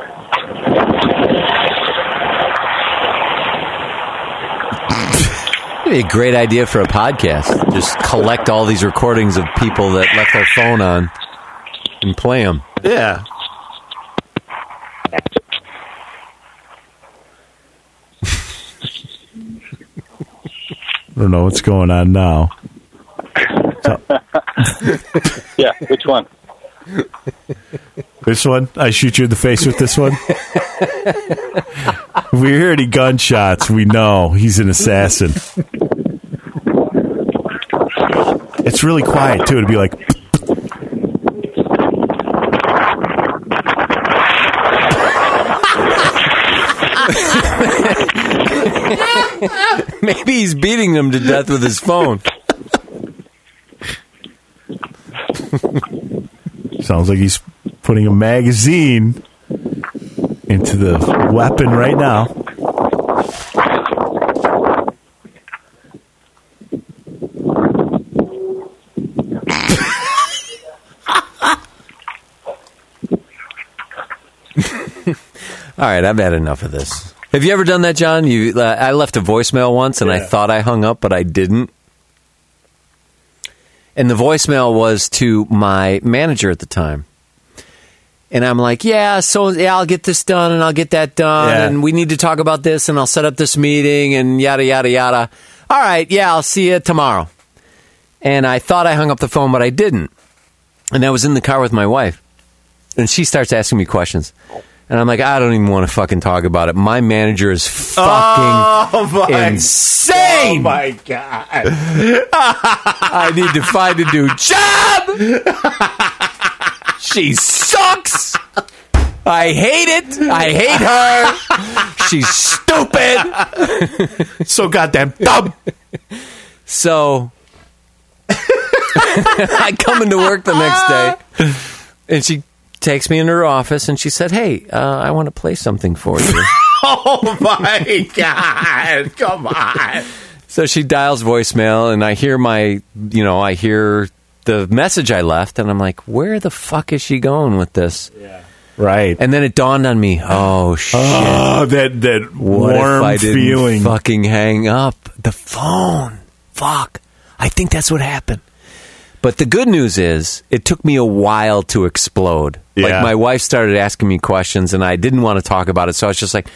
It'd be a great idea for a podcast. Just collect all these recordings of people that left their phone on and play them. Yeah. Don't know what's going on now. Yeah, which one? This one? I shoot you in the face with this one? if we hear any gunshots, we know he's an assassin. It's really quiet, too. It'd be like, Maybe he's beating them to death with his phone. sounds like he's putting a magazine into the weapon right now. All right, I've had enough of this. Have you ever done that, John? You, uh, I left a voicemail once, and I thought I hung up, but I didn't. And the voicemail was to my manager at the time. And I'm like, yeah, so yeah, I'll get this done and I'll get that done, Yeah. and we need to talk about this, and I'll set up this meeting, and yada yada yada. All right, yeah, I'll see you tomorrow. And I thought I hung up the phone, but I didn't. And I was in the car with my wife, and she starts asking me questions. And I'm like, I don't even want to fucking talk about it. My manager is fucking Oh my, insane. oh my god! I need to find a new job. she sucks. I hate it. I hate her. She's stupid. So goddamn dumb. So I come into work the next day, and she takes me into her office, and she said, "Hey, uh, I want to play something for you." Oh my god! Come on. so she dials voicemail, and I hear my, you know, I hear the message I left, and I'm like, "Where the fuck is she going with this?" Yeah. Right. And then it dawned on me, "Oh shit." oh, that that What warm if I didn't feeling. fucking hang up the phone? Fuck. I think that's what happened. But the good news is, it took me a while to explode. Yeah. Like my wife started asking me questions, and I didn't want to talk about it, so I was just like,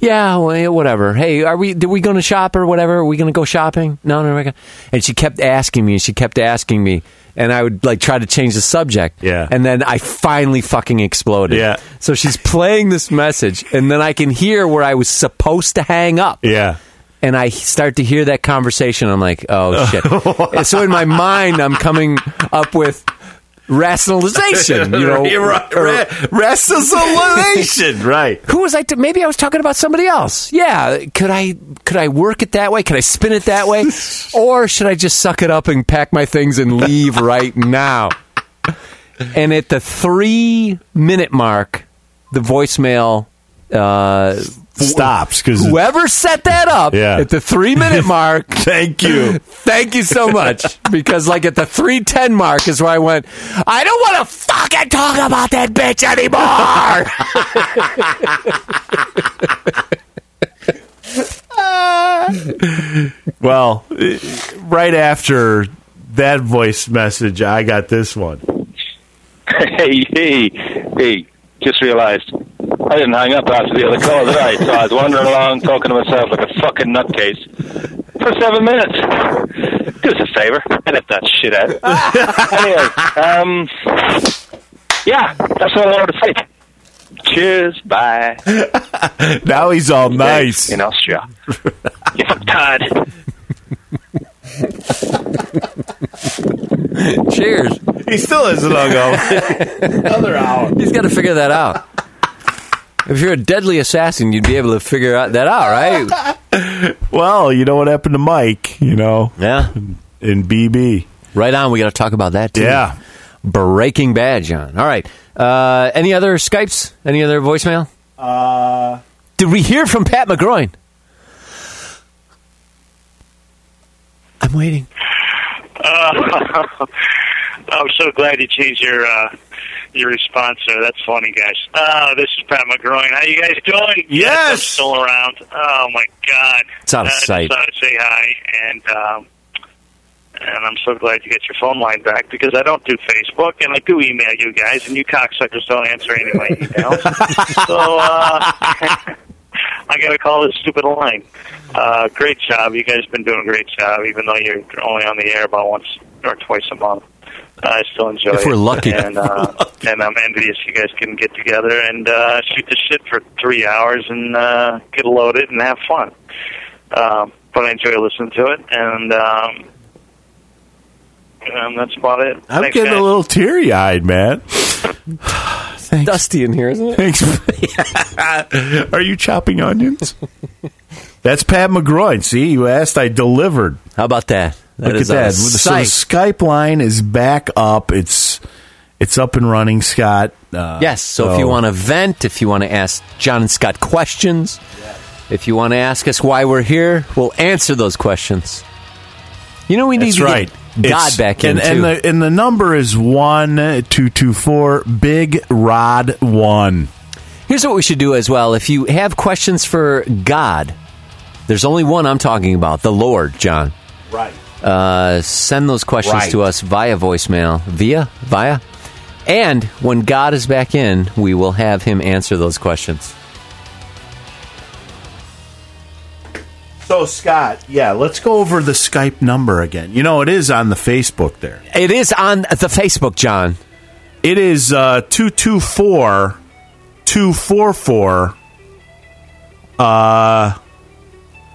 "Yeah, well, whatever. Hey, are we? Did we going to shop or whatever? Are we going to go shopping? No, no, we're gonna-" And she kept asking me, and she kept asking me, and I would like try to change the subject. Yeah. And then I finally fucking exploded. Yeah. So she's playing this message, and then I can hear where I was supposed to hang up. yeah. And I start to hear that conversation. I'm like, oh, shit. so in my mind, I'm coming up with rationalization. You know, Rationalization, right? who was I? Maybe I was talking about somebody else. Yeah, could I could I work it that way? Could I spin it that way, or should I just suck it up and pack my things and leave right now? And at the three minute mark, the voicemail. Uh, Stops because whoever set that up Yeah. at the three minute mark. thank you. Thank you so much. Because like at the three ten mark is where I went. I don't want to fucking talk about that bitch anymore. Well, right after that voice message, I got this one. Hey, hey, hey, just realized I didn't hang up after the other call, did I? So I was wandering along talking to myself like a fucking nutcase for seven minutes. Do us a favor, edit that shit out. anyway, um, yeah, that's what I wanted to say. Cheers, bye. Now he's all nice. In Austria. you fucktard. Cheers. He still isn't hung up. Another hour. He's got to figure that out. If you're a deadly assassin, you'd be able to figure out that out, right? Well, you know what happened to Mike, you know, Yeah. in BB. Right on. We got to talk about that too. Yeah. Breaking Bad, John. All right. Uh, any other Skypes? Any other voicemail? Uh, Did we hear from Pat McGroin? I'm waiting. Uh, I'm so glad you changed your uh, your response there. That's funny, guys. Uh, this is Pat McGroin. How you guys doing? Yes! I'm still around. Oh my God! It's out of Uh, sight. Just I'd say hi, and um, and I'm so glad you get your phone line back because I don't do Facebook and I do email you guys, and you cocksuckers don't answer any of my emails. so uh, I got to call this stupid line. Uh, great job. You guys been doing a great job, even though you're only on the air about once or twice a month. I still enjoy If it. we're lucky. And, uh, and I'm envious you guys can get together and uh, shoot the shit for three hours and uh, get loaded and have fun. Um, but I enjoy listening to it, and um, and that's about it. I'm Thanks, getting guys. a little teary eyed, man. Thanks. Dusty in here, isn't it? Thanks. Are you chopping onions? That's Pat McGroin. See, you asked, I delivered. How about that? That Look is at that. So. Skype line is back up. It's it's up and running, Scott. Uh, Yes. So, if you want to vent, if you want to ask John and Scott questions, if you want to ask us why we're here, we'll answer those questions. You know, we need That's to right. get God It's- back in and, and the and the number is one two two four Big Rod one. Here's what we should do as well. If you have questions for God, there's only one I'm talking about, the Lord, John. Right. Uh, send those questions Right. to us via voicemail, via, via. And when God is back in, we will have him answer those questions. So Scott, yeah, let's go over the Skype number again. You know, it is on the Facebook there. It is on the Facebook, John. It is uh, two two four two four four. Uh,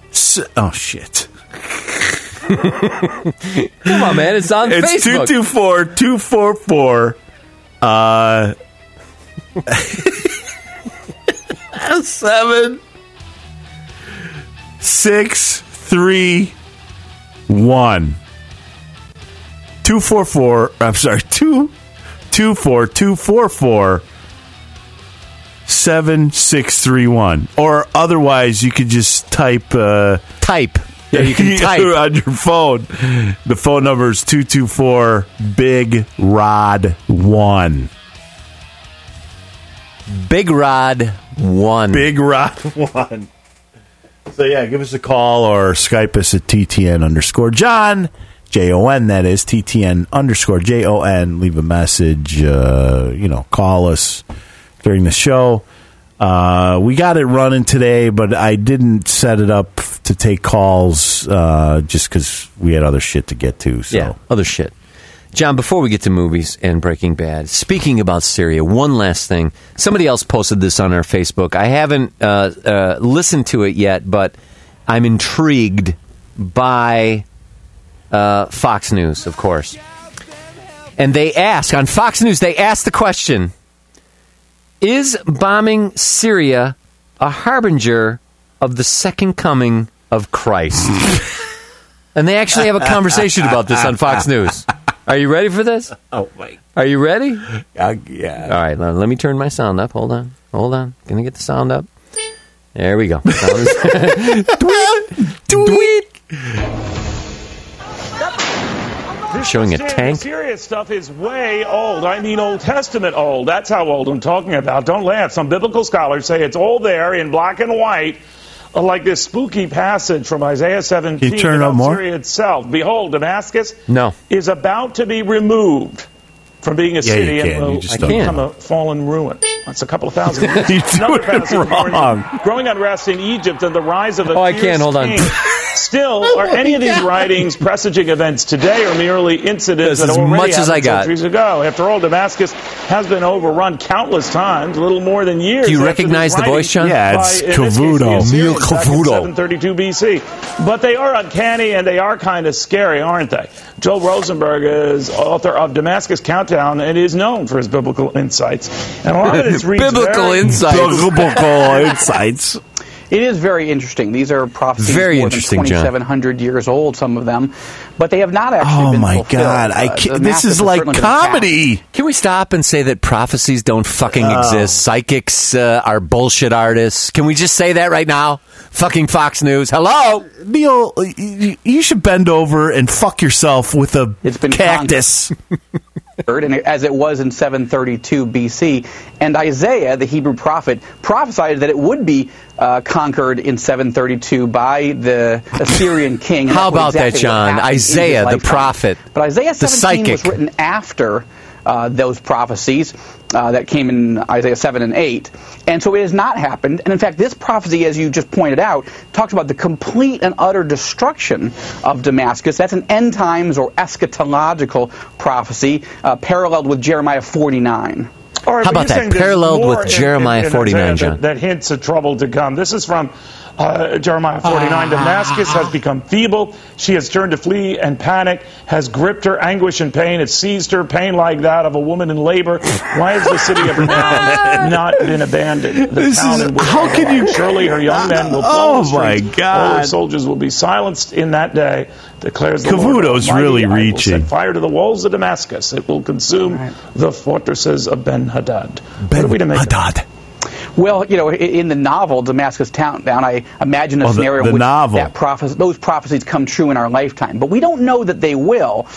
s- oh shit! Come on, man. It's on It's two Facebook. two four two four four. Uh, seven six three one two four four. I'm sorry, two two four two four four seven six three one. Or otherwise, you could just type. Uh, type. Yeah, you can type. on your phone. The phone number is 224 Big Rod 1. Big Rod one. Big Rod 1. So, yeah, give us a call or Skype us at TTN underscore John. J O N, that is TTN underscore J O N. Leave a message, uh, you know, call us during the show. Uh, we got it running today, but I didn't set it up to take calls uh, just because we had other shit to get to. So. Yeah, other shit. John, before we get to movies and Breaking Bad, speaking about Syria, one last thing. Somebody else posted this on our Facebook. I haven't uh, uh, listened to it yet, but I'm intrigued by uh, Fox News, of course. And they ask, on Fox News, they ask the question Is bombing Syria a harbinger of the second coming of Christ? and they actually have a conversation about this on Fox News. Are you ready for this? Oh, my. Are you ready? Uh, yeah. All right, let, let me turn my sound up. Hold on. Hold on. Gonna get the sound up. There we go. Is- Tweet. Showing a Understand tank. The serious stuff is way old. I mean, Old Testament old. That's how old I'm talking about. Don't laugh. Some biblical scholars say it's all there in black and white, uh, like this spooky passage from Isaiah 17 Can you turn about up more? Syria itself. Behold, Damascus No. is about to be removed from being a Yeah, city and will You just don't. become a fallen ruin. That's a couple of thousand years. You're Another doing it passage warns, wrong. Growing unrest in Egypt and the rise of a Oh, I can't. Hold on. king. Still, oh are any of these writings presaging events today or merely incidents That's that as already much as happened I got. centuries ago? After all, Damascus has been overrun countless times, a little more than years. Do you recognize the voice, writings John? Yeah, it's in this case, Cavuto. Neil in Cavuto. 732 BC. But they are uncanny and they are kind of scary, aren't they? Joel Rosenberg is author of Damascus Countdown and is known for his biblical insights. And a lot of this reads Biblical very- insight. Biblical insights. It is very interesting. These are prophecies Very more interesting, than John. 2,700 years old, some of them, but they have not actually been Oh been my fulfilled. god! I Uh, can't, this is like certainly been attacked. comedy. Can we stop and say that prophecies don't fucking Oh. exist? Psychics uh, are bullshit artists. Can we just say that right now? Fucking Fox News. Hello? Neil, you you should bend over and fuck yourself with a It's been cactus. and as it was in 732 BC. And Isaiah, the Hebrew prophet, prophesied that it would be uh, conquered in 732 by the Assyrian king. How about that, exactly what John? happened in his Isaiah, the lifetime. prophet, But Isaiah the 17 was written after uh, those prophecies uh, that came in Isaiah 7 and 8. And so it has not happened. And in fact, this prophecy, as you just pointed out, talks about the complete and utter destruction of Damascus. That's an end times or eschatological prophecy uh, paralleled with Jeremiah 49. All right, How about that? saying Paralleled with in- Jeremiah in- in 49, Isaiah John. That, that hints at trouble to come. This is from uh, Jeremiah 49. Damascus has become feeble. She has turned to flee and panic, has gripped her anguish and pain. It seized her, pain like that of a woman in labor. Why has the city of renown not been abandoned? The This town is- how can you- Surely her young men will fall. Oh, my. God. All her soldiers will be silenced in that day, declares the Lord. Cavuto's Almighty. really reaching. set fire to the walls of Damascus. It will consume the fortresses of Ben Hadad. what are we to make of that? Hadad. Well, you know, in the novel Damascus Countdown, I imagine a Oh, the- scenario the which novel. that prophes- those prophecies come true in our lifetime. But we don't know that they will.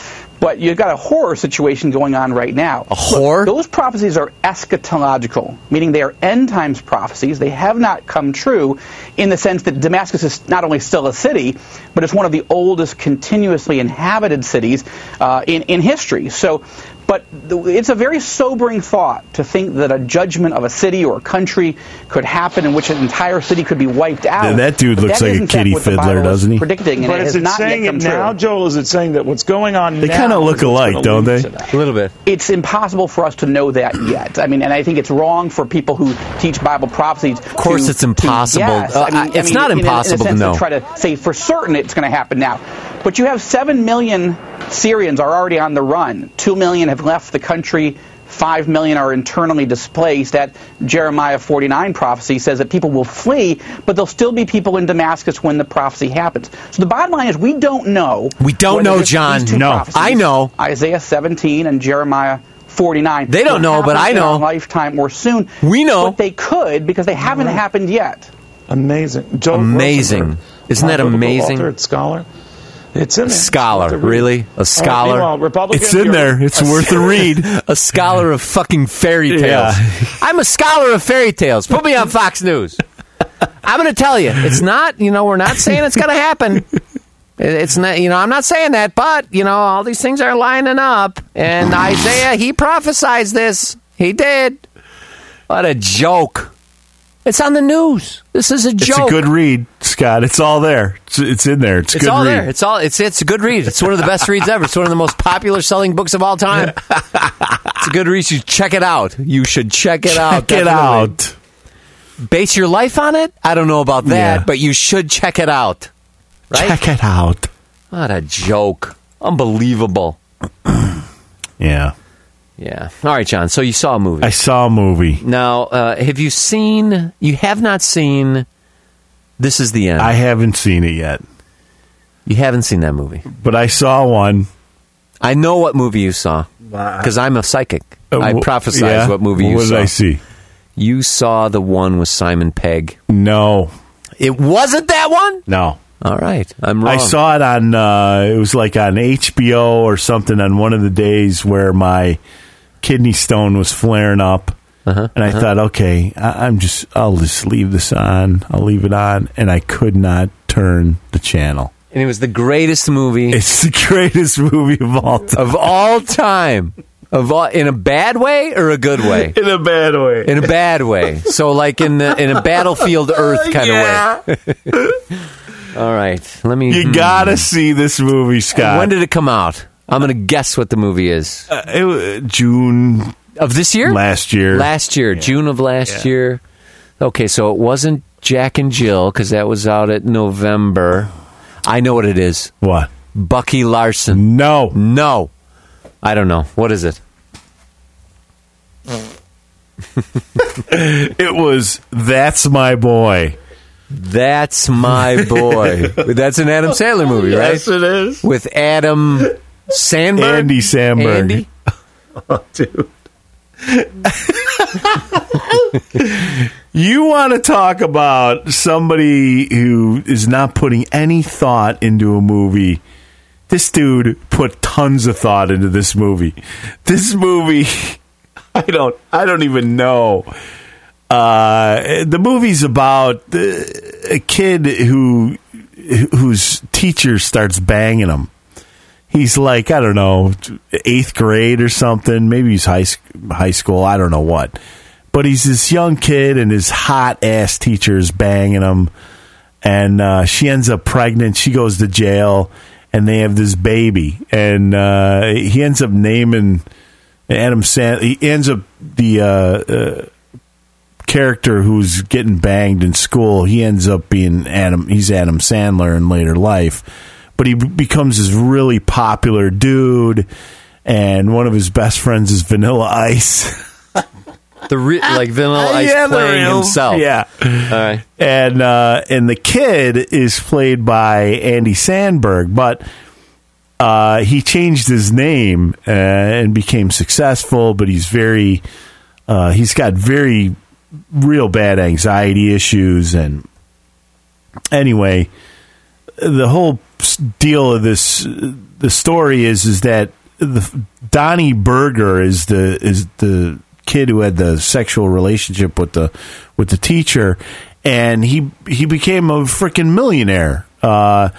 But you've got a horror situation going on right now. A horror? Those prophecies are eschatological, meaning they are end times prophecies. They have not come true in the sense that Damascus is not only still a city, but it's one of the oldest continuously inhabited cities uh, in, in history. So, but But it's a very sobering thought to think that a judgment of a city or a country could happen in which an entire city could be wiped out. Yeah, that dude But looks that like a in kitty fiddler, doesn't he? Predicting, But it is has it not saying it now, true. Joel? Is it saying that what's going on They kinda look alike, don't they? A little bit. it's impossible for us to know that yet. I mean, and I think it's wrong for people who teach Bible prophecies. Of course it's impossible. yes, Uh, I mean, it's I mean, not in a- impossible to in a sense know. try to say for certain it's going to happen now. But you have seven million Syrians are already on the run. Two million have left the country. Five million are internally displaced. That Jeremiah 49 prophecy says that people will flee, but there'll still be people in Damascus when the prophecy happens. So the bottom line is we don't know. We don't know, John. No. prophecies, I know. Isaiah 17 and Jeremiah 49. They don't know, but happen I in our know. lifetime or soon. We know. But they could because they haven't happened yet. Amazing. Joel Amazing. Rosenberg, Isn't that amazing? Author, scholar. It's in there. Scholar, It's worth a read. really? A right, scholar? Republicans, It's in there. It's worth a read. a scholar of fucking fairy tales. Yeah. I'm a scholar of fairy tales. Put me on Fox News. I'm going to tell you, it's not. You know, we're not saying it's going to happen. It's not. You know, I'm not saying that, but you know, all these things are lining up. And Isaiah, he prophesied this. He did. What a joke! It's on the news. This is a It's a good read, Scott. It's all there. It's, it's in there. It's a It's good all read. there. It's all. It's it's a good read. It's one of the best reads ever. It's one of the most popular selling books of all time. It's a good read. You should check it out. You should check it out. Check it out. Base your life on it. I don't know about that, Yeah. but you should check it out. Right? Check it out. What a joke! Unbelievable. Yeah. Yeah. All right, John. So you saw a movie. I saw a movie. now, uh, have you seen? You have not seen. This is the end. I haven't seen it yet, you haven't seen that movie. but I saw one. I know what movie you saw because I'm a psychic. Uh, I wh- prophesize yeah? what movie you What saw. did I see? You saw the one with Simon Pegg. No, It wasn't that one. no. All right, I'm wrong. I saw it on. Uh, it was like on HBO or something on one of the days where my kidney stone was flaring up, Uh-huh, and I thought, okay, I, I'm just. I'll just leave this on. I'll leave it on, and I could not turn the channel. and it was the greatest movie It's the greatest movie of all time. of all time. Of all, in a bad way or a good way? In a bad way. In a bad way. So, like in the in a battlefield Earth kind of way. All right, let me. You hmm. gotta see this movie, Scott. When did it come out? I'm going to guess what the movie is uh, it June of this year. last year? Last year, June of last year. Okay, so it wasn't Jack and Jill because that was out at November. I know what it is. what? Bucky Larson. No. No, I don't know. What is it? It was That's My Boy. That's my boy. That's an Adam Sandler movie, right? Yes, it is. With Adam Sandberg. Andy Sandberg. Andy? Dude. you want to talk about somebody who is not putting any thought into a movie. This dude put tons of thought into this movie. This movie, I don't, I don't even know. Uh, the movie's about the, a kid who whose teacher starts banging him. He's like I don't know eighth grade or something. Maybe he's high high school. I don't know what. But he's this young kid, and his hot ass teacher is banging him. And uh, she ends up pregnant. She goes to jail, and they have this baby. And uh, he ends up naming Adam Sand. He ends up the uh, uh, character who's getting banged in school. He ends up being Adam. He's Adam Sandler in later life, but he becomes this really popular dude. And one of his best friends is Vanilla Ice. The re- like Vanilla Ice Yeah, playing himself. Yeah. All right. and uh, and the kid is played by Andy Sandberg, but uh, he changed his name uh, and became successful. But he's very uh, he's got very real bad anxiety issues, and anyway, the whole deal of this the story is is that the Donnie Berger is the is the kid who had the sexual relationship with the with the teacher, and he he became a freaking millionaire, uh,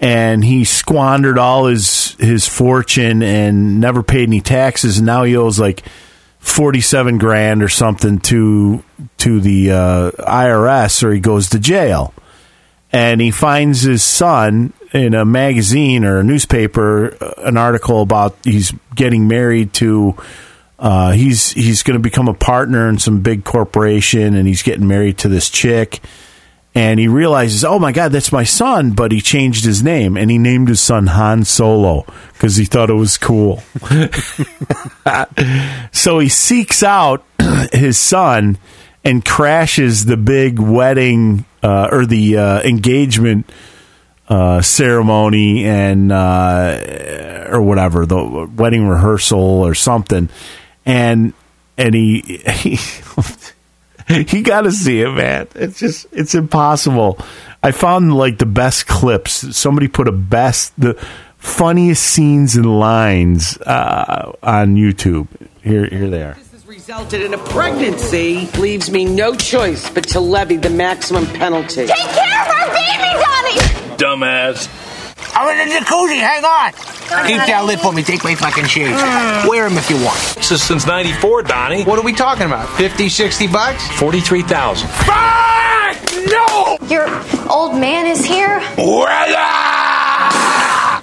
and he squandered all his his fortune and never paid any taxes, and now he owes like forty seven grand or something to to the uh, IRS, or he goes to jail. And he finds his son in a magazine or a newspaper, uh, an article about he's getting married to. Uh, he's he's going to become a partner in some big corporation, and he's getting married to this chick and he realizes, oh my God, that's my son, but he changed his name and he named his son Han Solo because he thought it was cool. so he seeks out his son and crashes the big wedding uh, or the uh, engagement uh, ceremony and uh, or whatever the wedding rehearsal or something, and and he he you got to see it, man. It's just it's impossible. I found like the best clips. Somebody put a best the funniest scenes and lines uh, on YouTube. Here, here they are. resulted in a pregnancy leaves me no choice but to levy the maximum penalty. Take care of our baby, Donnie! Dumbass. I'm in the jacuzzi. Hang on. Keep that lid for me. Take my fucking shades. Wear them if you want. This is since 94, Donnie. What are we talking about? 50, 60 bucks? 43,000. Fuck! No! Your old man is here?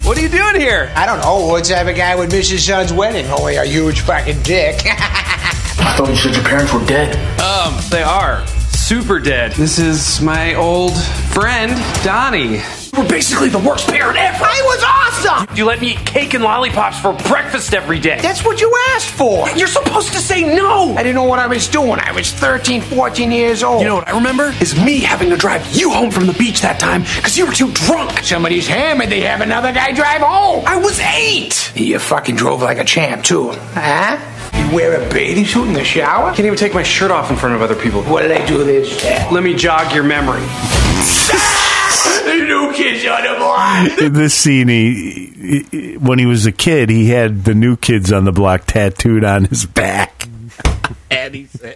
What are you doing here? I don't know. What's have a guy with Mrs. Son's wedding? Only a huge fucking dick. I thought you said your parents were dead. Um, they are. Super dead. This is my old friend, Donnie. We're basically the worst parent ever. I was awesome! You let me eat cake and lollipops for breakfast every day. That's what you asked for. You're supposed to say no. I didn't know what I was doing. I was 13, 14 years old. You know what I remember? Is me having to drive you home from the beach that time because you were too drunk. Somebody's hammered. They have another guy drive home. I was eight. You fucking drove like a champ, too. Huh? You wear a bathing suit in the shower? Can't even take my shirt off in front of other people. What did I do this? Let me jog your memory. the new kids on the block. In this scene, he, he- when he was a kid, he had the new kids on the block tattooed on his back. Andy, Sa-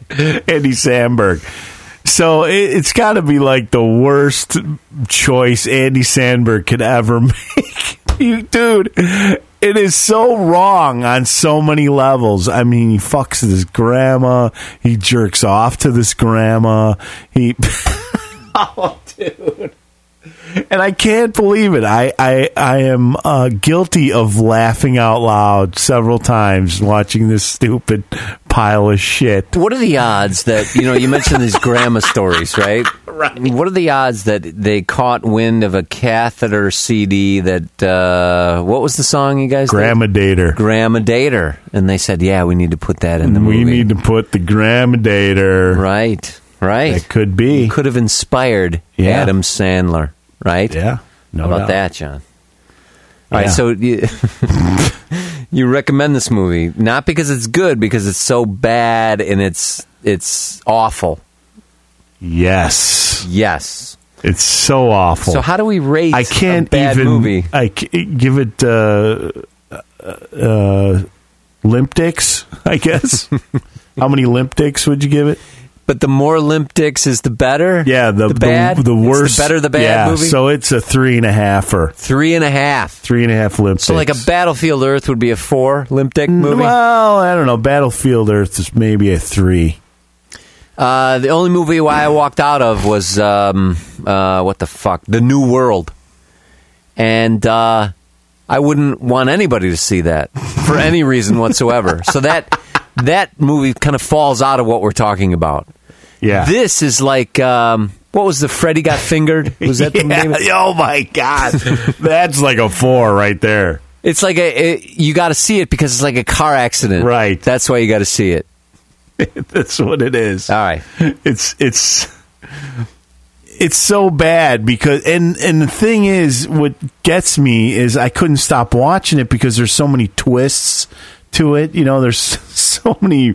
Andy Sandberg. So it, it's got to be like the worst choice Andy Sandberg could ever make. you, dude, it is so wrong on so many levels. I mean, he fucks his grandma. He jerks off to this grandma. He. oh, dude and I can't believe it. I I, I am uh, guilty of laughing out loud several times watching this stupid pile of shit. What are the odds that you know? You mentioned these grandma stories, right? Right. What are the odds that they caught wind of a catheter CD that uh, what was the song you guys? did? Grandma Dater. Grandma Dater, and they said, "Yeah, we need to put that in the we movie." need to put the Grandma Dater. Right, right. It could be. Could have inspired Yeah. Adam Sandler, right? Yeah. No How about doubt. that, John? All right, Yeah. so you, you recommend this movie not because it's good, because it's so bad and it's it's awful. Yes. Yes. It's so awful. So how do we rate I can't a bad even. movie? I give it uh, uh, limp dicks. I guess. How many limp dicks would you give it? But the more limp dicks is the better. Yeah, the the bad, the, It's worst, the better the bad yeah, movie. So it's a three and a half or three and a half. three and a half limp. So like a. Battlefield Earth would be a four limp dick movie. Well, I don't know. Battlefield Earth is maybe a three. Uh, the only movie I walked out of was um, uh, what the fuck, The New World, and uh, I wouldn't want anybody to see that for any reason whatsoever. So that that movie kind of falls out of what we're talking about. Yeah. This is like um, what was the Freddy got fingered? Was that the name? Of? Oh my god, that's like a four right there. It's like a it, you got to see it because it's like a car accident, Right. That's why you got to see it. That's what it is. All right. It's it's it's so bad because and and the thing is what gets me is I couldn't stop watching it because there's so many twists to it. You know, there's so many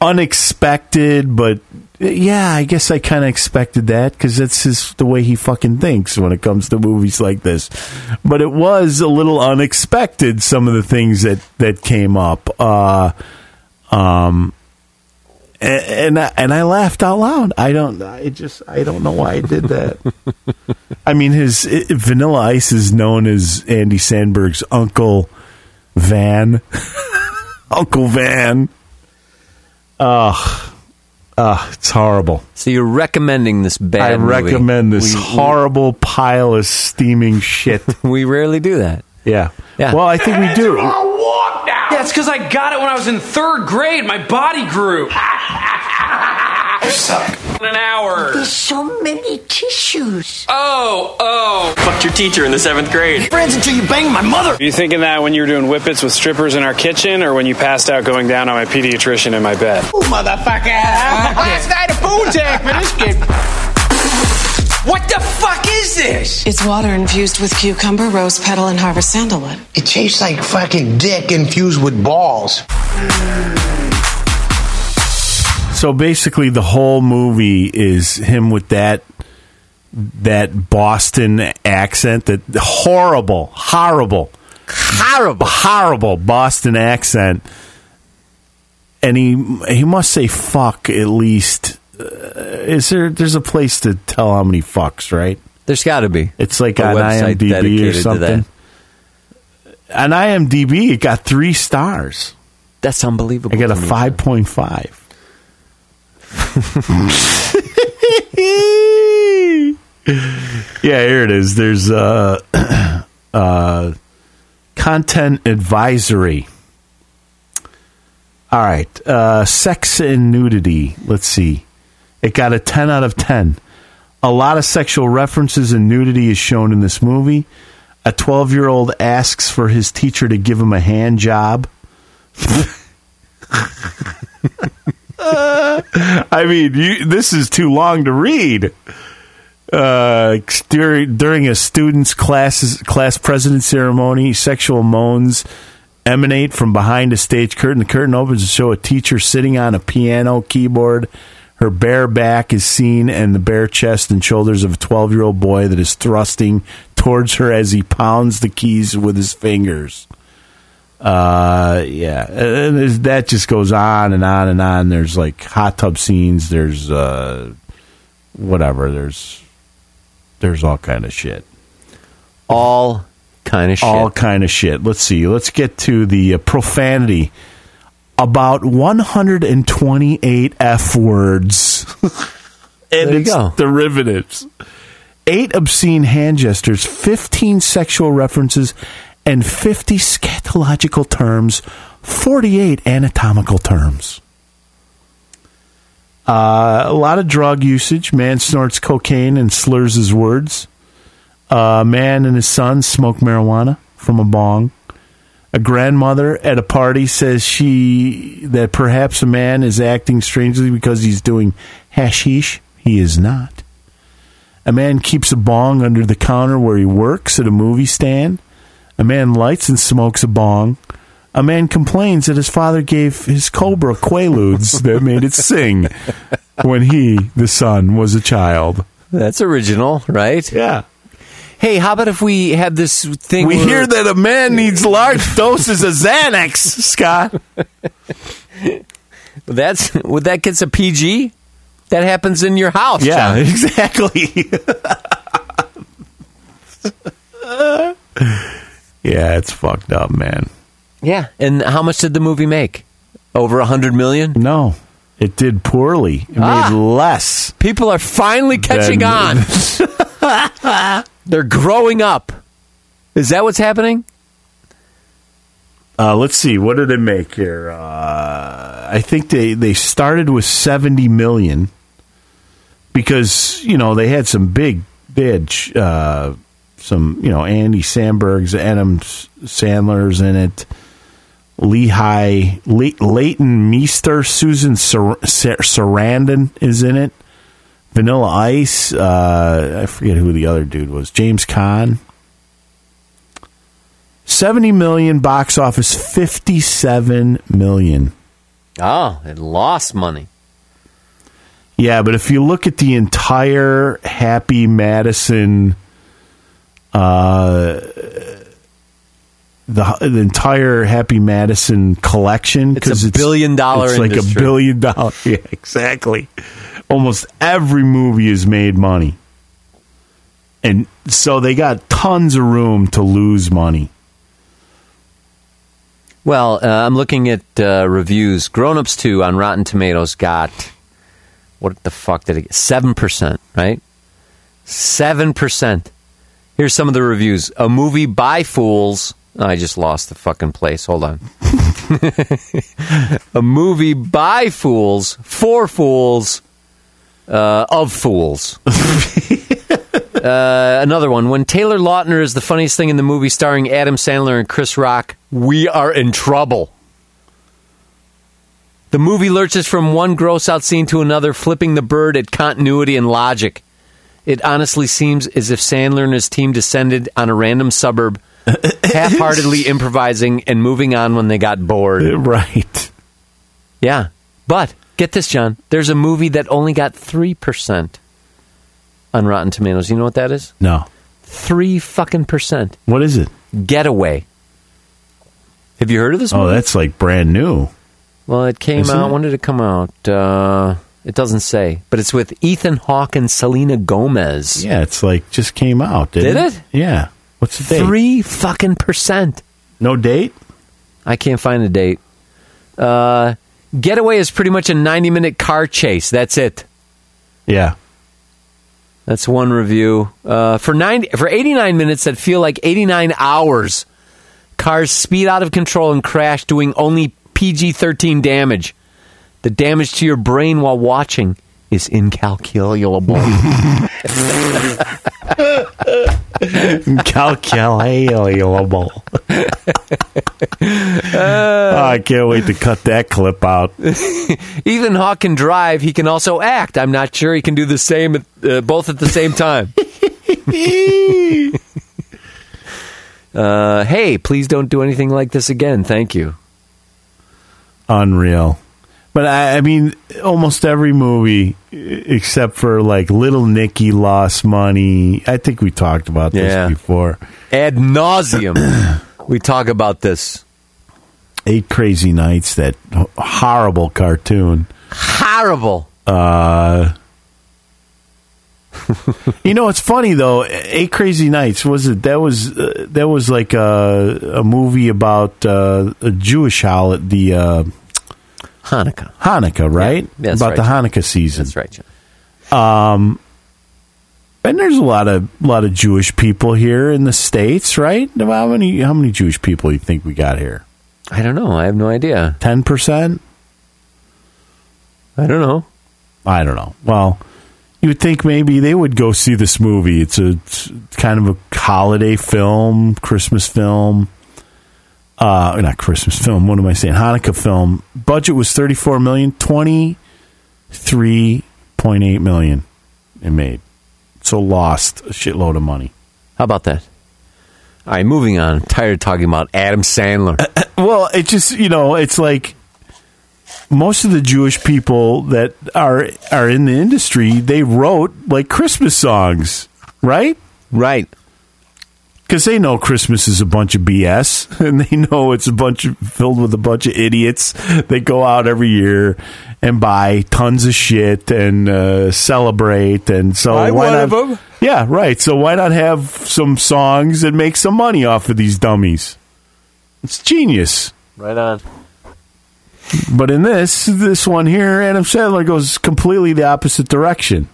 unexpected but yeah, I guess I kind of expected that because that's just the way he fucking thinks when it comes to movies like this. But it was a little unexpected some of the things that that came up. Uh, um, and I, and I laughed out loud. I don't. I just. I don't know why I did that. I mean, his i Vanilla Ice is known as Andy Sandberg's Uncle Van. Uncle Van. Ugh. Ugh, it's horrible. So you're recommending this bad I movie. recommend this We- we- horrible pile of steaming shit. we rarely do that. Yeah. Yeah. Well, I think we do. Yeah, it's because I got it when I was in third grade. My body grew. You suck. In an hour. There's so many tissues. Oh, oh. Fucked your teacher in the seventh grade. Friends until you bang my mother. Are you thinking that when you were doing whippets with strippers in our kitchen, or when you passed out going down on my pediatrician in my bed? Oh, motherfucker. Last night a food tag for this kid. What the fuck is this? It's water infused with cucumber, rose petal, and harvest sandalwood. It tastes like fucking dick infused with balls. So basically, the whole movie is him with that that Boston accent, that horrible, horrible, horrible, horrible Boston accent, and he he must say fuck at least. Uh, is there? There's a place to tell how many fucks, right? There's got to be. It's like A on IMDb or something. On IMDb, it got three stars. That's unbelievable. I got a five point five. yeah, here it is. There's uh, uh, content advisory. All right, uh, sex and nudity. Let's see. It got a ten out of ten. A lot of sexual references and nudity is shown in this movie. A 12 year old asks for his teacher to give him a hand job. I mean, you, this is too long to read. Uh, during, during a student's class class president ceremony, sexual moans emanate from behind a stage curtain. The curtain opens to show a teacher sitting on a piano keyboard. Her bare back is seen, and the bare chest and shoulders of a 12 year old boy that is thrusting towards her as he pounds the keys with his fingers. Uh, yeah, and that just goes on and on and on. There's like hot tub scenes. There's uh, whatever. There's there's all kind of shit. All kind of shit. All kind of shit. Let's see. Let's get to the uh, profanity. About 128 f words, and There you its go. derivatives. Eight obscene hand gestures, 15 sexual references, and 50 scatological terms, 48 anatomical terms. Uh, a lot of drug usage. Man snorts cocaine and slurs his words. A man and his son smoke marijuana from a bong. A grandmother at a party says she that perhaps a man is acting strangely because he's doing hashish. He is not. A man keeps a bong under the counter where he works at a movie stand. A man lights and smokes a bong. A man complains that his father gave his cobra quaaludes that made it sing when he, the son, was a child. That's original, right? Yeah. Hey, how about if we had this thing? We where- hear that a man needs large doses of Xanax, Scott. That's would that gets a PG? That happens in your house. Yeah, John. exactly. yeah, it's fucked up, man. Yeah. And how much did the movie make? Over a hundred million? No, it did poorly. It Ah. made less. People are finally catching on. They're growing up. Is that what's happening? Uh, let's see. What did it make here? Uh, I think they, they started with 70 million because, you know, they had some big, had uh, some, you know, Andy Sandberg's, Adam Sandler's in it. Lehigh, Le- Leighton Meester, Susan Sar- Sar- Sarandon is in it. Vanilla Ice, uh, I forget who the other dude was. James Caan. 70 million box office Fifty-seven million. 57 million Oh, it lost money. yeah but if you look at the entire happy madison uh the the entire Happy Madison collection because It's a billion dollar It's like a billion dollar. Yeah, exactly. Almost every movie has made money, and so they got tons of room to lose money. Well, uh, I'm looking at uh, reviews. Grown Ups 2 on Rotten Tomatoes got, what the fuck did it get? 7%, right? 7%. Here's some of the reviews. A movie by fools. Oh, I just lost the fucking place. Hold on. a movie by fools, for fools, uh, of fools. Uh, another one. When Taylor Lautner is the funniest thing in the movie starring Adam Sandler and Chris Rock, we are in trouble. The movie lurches from one gross out scene to another, flipping the bird at continuity and logic. It honestly seems as if Sandler and his team descended on a random suburb, half heartedly improvising and moving on when they got bored. Right. Yeah. But get this, John. There's a movie that only got 3% on Rotten Tomatoes. You know what that is? No. Three fucking percent. What is it? Getaway. Have you heard of this Oh, movie? that's like brand new. Well, it came Isn't out. it? When did it come out? Uh, it doesn't say, but it's with Ethan Hawke and Selena Gomez. Yeah, it's like just came out. Didn't Did it? Yeah. What's the date? Three fucking percent. No date. I can't find a date. Uh, Getaway is pretty much a ninety-minute car chase. That's it. Yeah. That's one review. Uh, for ninety for eighty-nine minutes that feel like eighty-nine hours. Cars speed out of control and crash, doing only PG thirteen damage. The damage to your brain while watching is incalculable. Calculable. oh, I can't wait to cut that clip out. Ethan Hawke can drive. He can also act. I'm not sure he can do the same, at- uh, both at the same time. uh, hey, please don't do anything like this again. Thank you. Unreal. But I, I mean, almost every movie except for like Little Nicky lost money. I think we talked about this Yeah. before. Ad nauseum. we talk about this. Eight Crazy Nights, that horrible cartoon. Horrible. Uh, you know, it's funny though. Eight Crazy Nights was it? That was uh, that was like a, a movie about uh, a Jewish holiday, the uh, Hanukkah. Hanukkah, right? Yeah, about right, the John. Hanukkah season. That's right, John. Um, and there's a lot of lot of Jewish people here in the states, right? How many how many Jewish people do you think we got here? I don't know. I have no idea. Ten percent? I don't know. I don't know. Well, you would think maybe they would go see this movie. It's a it's kind of a holiday film, Christmas film. Uh, not Christmas film. What am I saying? Hanukkah film. Budget was thirty four million. Twenty three point eight million. It made. So lost a shitload of money. How about that? All right, moving on. I'm tired of talking about Adam Sandler. Well, it just you know, it's like most of the Jewish people that are are in the industry, they wrote like Christmas songs, right? Right. Because they know Christmas is a bunch of BS, and they know it's a bunch of filled with a bunch of idiots that go out every year and buy tons of shit and uh, celebrate. And so I'm why one not? of 'em. Yeah, right. So why not have some songs and make some money off of these dummies? It's genius. Right on. But in this this one here, Adam Sandler goes completely the opposite direction.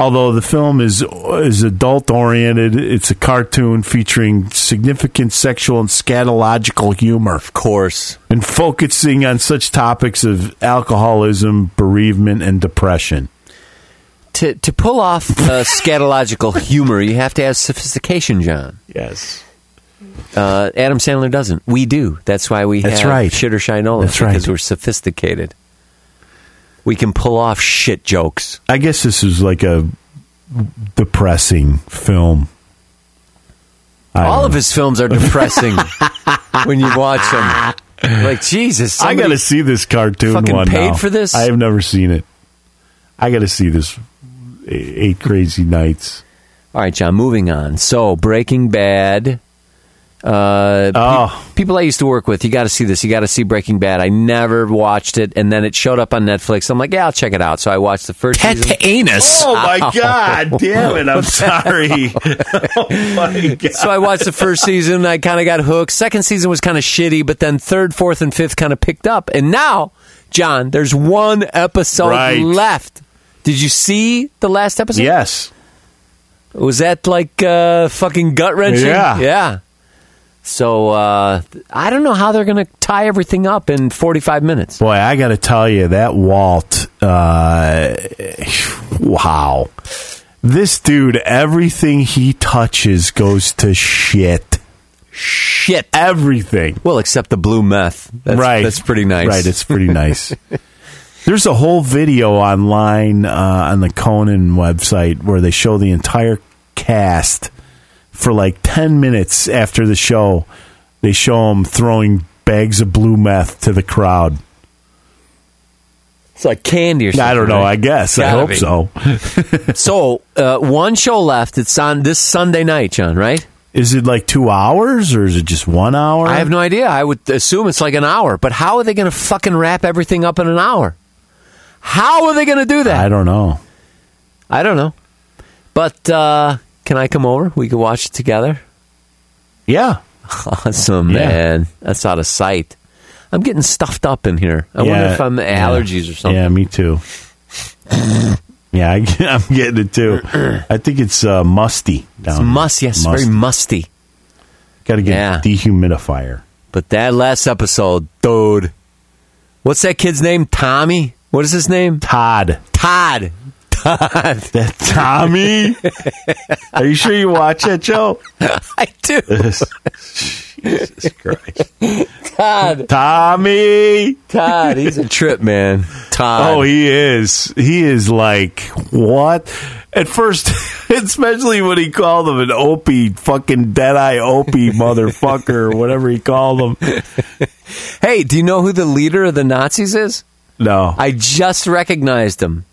Although the film is is adult oriented, it's a cartoon featuring significant sexual and scatological humor, of course, and focusing on such topics of alcoholism, bereavement, and depression. To to pull off uh, scatological humor, you have to have sophistication, John. Yes. Uh, Adam Sandler doesn't. We do. That's why we That's have right. shit or shinola. That's right. Because we're sophisticated. We can pull off shit jokes. I guess this is like a depressing film. I All of know. his films are depressing when you watch them. Like Jesus, I got to see this cartoon fucking one paid now. for this? I have never seen it. I got to see this. Eight Crazy Nights. All right, John. Moving on. So Breaking Bad Uh, pe- people I used to work with, you got to see this. You got to see Breaking Bad. I never watched it, and then it showed up on Netflix. I'm like, yeah, I'll check it out. So I watched the first season. Tetanus. Oh my god! Damn it! I'm sorry. oh my god! So I watched the first season. I kind of got hooked. Second season was kind of shitty, but then third, fourth, and fifth kind of picked up. And now, John, there's one episode Right. left. Did you see the last episode? Yes. Was that like uh, fucking gut wrenching? Yeah. Yeah. So uh, I don't know how they're going to tie everything up in 45 minutes. Boy, I got to tell you that Walt. Uh, wow, this dude, everything he touches goes to shit. Shit, everything. Well, except the blue meth. That's, right, That's pretty nice. Right, it's pretty nice. There's a whole video online uh, on the Conan website where they show the entire cast for like 10 minutes after the show. They show them throwing bags of blue meth to the crowd. It's like candy or something. I don't know. right? I guess. I Gotta hope be. so. so uh, one show left. It's on this Sunday night, John. Right? Is it like two hours or is it just one hour? I have no idea. I would assume it's like an hour. But how are they going to fucking wrap everything up in an hour? How are they going to do that? I don't know. I don't know. But uh, can I come over? We can watch it together. Yeah. Awesome, Yeah. man. That's out of sight. I'm getting stuffed up in here. I wonder Yeah, if I'm yeah. allergies or something. Yeah, me too. yeah, I, I'm getting it too. I think it's uh, musty down It's here. must, yes, very musty. Got to get Yeah. a dehumidifier. But that last episode, dude. What's that kid's name? Tommy? What is his name? Todd. Todd. Todd. That Tommy? Are you sure you watch that show? I do. Jesus Christ. Todd. Tommy. Todd. He's a trip, man. Todd. Oh, he is. He is like what? At first, especially when he called him an opie, fucking dead eye opie motherfucker, or whatever he called him. Hey, do you know who the leader of the Nazis is? No. I just recognized him.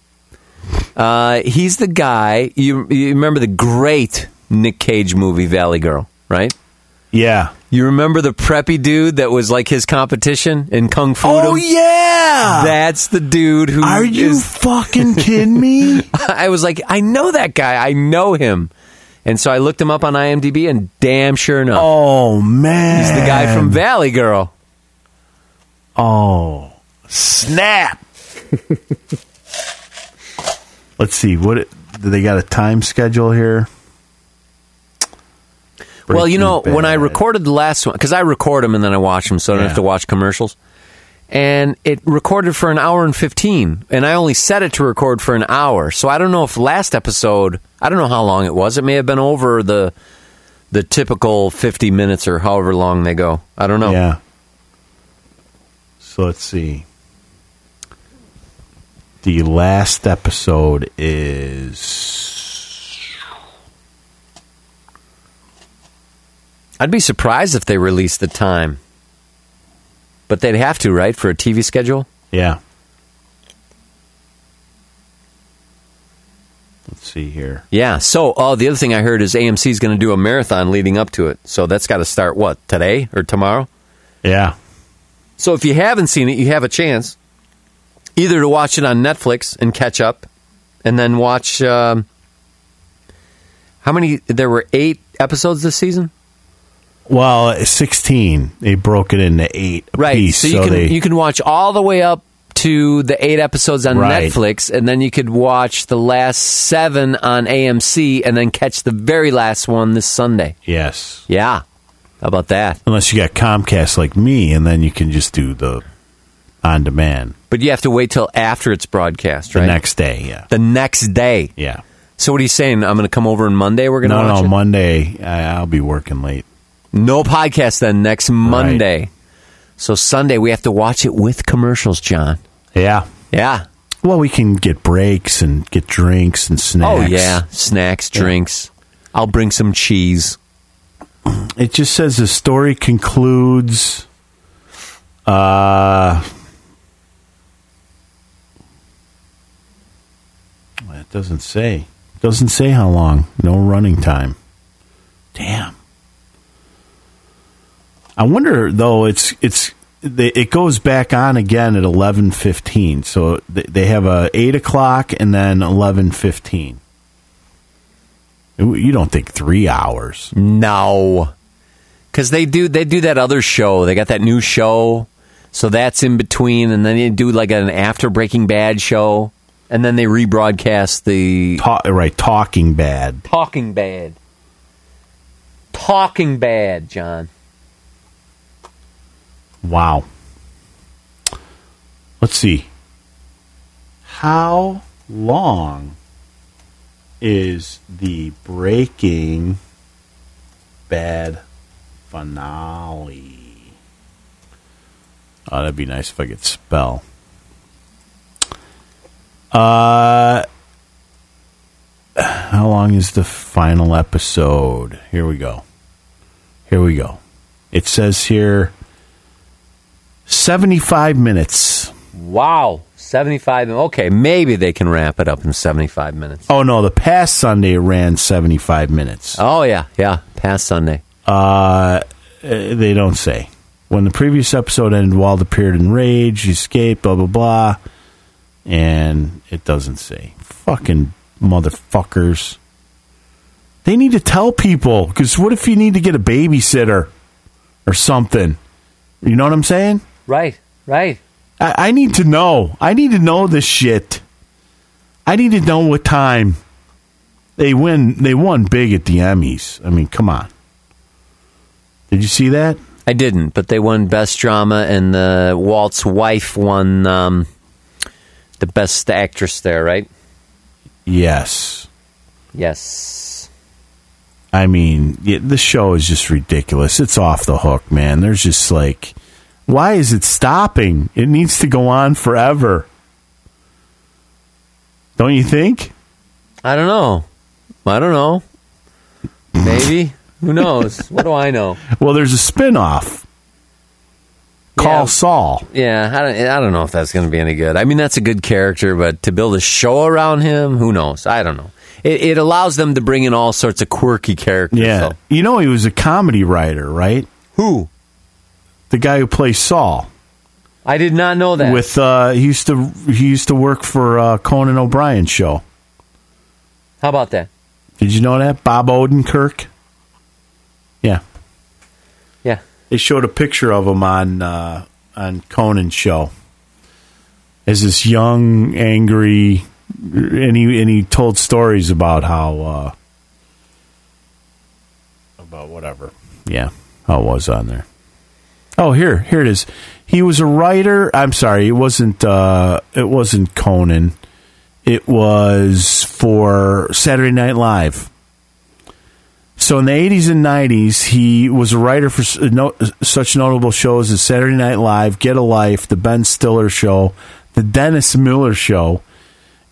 Uh, he's the guy. You, you remember the great Nick Cage movie Valley Girl, right? Yeah. You remember the preppy dude that was like his competition in Kung Fu? Oh yeah. That's the dude who Are you is- fucking kidding me? I was like, I know that guy. I know him. And so I looked him up on IMDb, and damn sure enough, Oh man. he's the guy from Valley Girl. Oh, snap! Let's see. What do they got a time schedule here? well, you know, Breaking when I recorded the last one, because I record them and then I watch them, so I don't Yeah. have to watch commercials. And it recorded for an hour and 15, and I only set it to record for an hour. So I don't know if last episode, I don't know how long it was. It may have been over the the typical 50 minutes or however long they go. I don't know. Yeah. So let's see. The last episode is I'd be surprised if they released the time. But they'd have to, right, for a TV schedule? yeah. Let's see here. Yeah. So, oh, the other thing I heard is AMC is going to do a marathon leading up to it. So that's got to start what today or tomorrow. Yeah. So if you haven't seen it, you have a chance either to watch it on Netflix and catch up, and then watch. Um, how many? There were eight episodes this season. Well, sixteen. They broke it into eight. Right. apiece, so you can they, you can watch all the way up to the eight episodes on Right. Netflix, and then you could watch the last seven on AMC, and then catch the very last one this Sunday. yes. Yeah. How about that? Unless you got Comcast like me, and then you can just do the on demand But you have to wait till after it's broadcast, right? the next day. Yeah. the next day. Yeah. So what are you saying? I'm going to come over on Monday. We're going to No, watch no. it? Monday, I, I'll be working late. No podcast then next Monday. So Sunday we have to watch it with commercials, John. Yeah. Yeah. Well, we can get breaks and get drinks and snacks. Oh yeah, snacks, drinks. I'll bring some cheese. It just says the story concludes. Uh, it doesn't say. Doesn't say how long. No running time. Damn. I wonder though. It's it's it goes back on again at eleven fifteen. So they, have a eight o'clock and then eleven fifteen. You don't think three hours? No, because they do they do that other show. They got that new show, so that's in between, and then they do like an after Breaking Bad show, and then they rebroadcast the Ta- right, Talking Bad. Talking Bad. Talking Bad, John. Wow. Let's see. How long is the Breaking Bad finale? Oh, that'd be nice if I could spell. Uh, how long is the final episode? Here we go. Here we go. It says here 75 minutes. Wow, seventy-five. Okay, maybe they can wrap it up in seventy-five minutes. Oh no, the past Sunday ran 75 minutes. Oh yeah, yeah. Past Sunday. Uh, they don't say. When the previous episode ended, Walt appeared in rage, he escaped, blah blah blah, and it doesn't say. Fucking motherfuckers. They need to tell people because what if you need to get a babysitter or something? You know what I'm saying? Right, right. I, I need to know. I need to know this shit. I need to know what time they win. They won big at the Emmys. I mean, come on. Did you see that? I didn't, but they won best drama, and the Walt's wife won um, the best actress there, right? Yes. Yes. I mean, the show is just ridiculous. It's off the hook, man. There's just like, why is it stopping? It needs to go on forever. Don't you think? I don't know. I don't know. Maybe. Who knows? what do I know? Well, there's a spin-off. Call Yeah. Saul. Yeah, I don't, I don't know if that's going to be any good. I mean, that's a good character, but to build a show around him, who knows? I don't know. It, it allows them to bring in all sorts of quirky characters. Yeah. You know he was a comedy writer, right? Who? The guy who plays Saul. I did not know that. With uh he used to he used to work for uh Conan O'Brien's show. How about that? Did you know that? Bob Odenkirk? Yeah. Yeah. They showed a picture of him on uh on Conan's show. As this young, angry and he and he told stories about how uh about whatever. Yeah. How it was on there. Oh, here, here it is. He was a writer. I'm sorry, it wasn't. Uh, it wasn't Conan. It was for Saturday Night Live. So in the 80s and 90s, he was a writer for such notable shows as Saturday Night Live, Get a Life, The Ben Stiller Show, The Dennis Miller Show.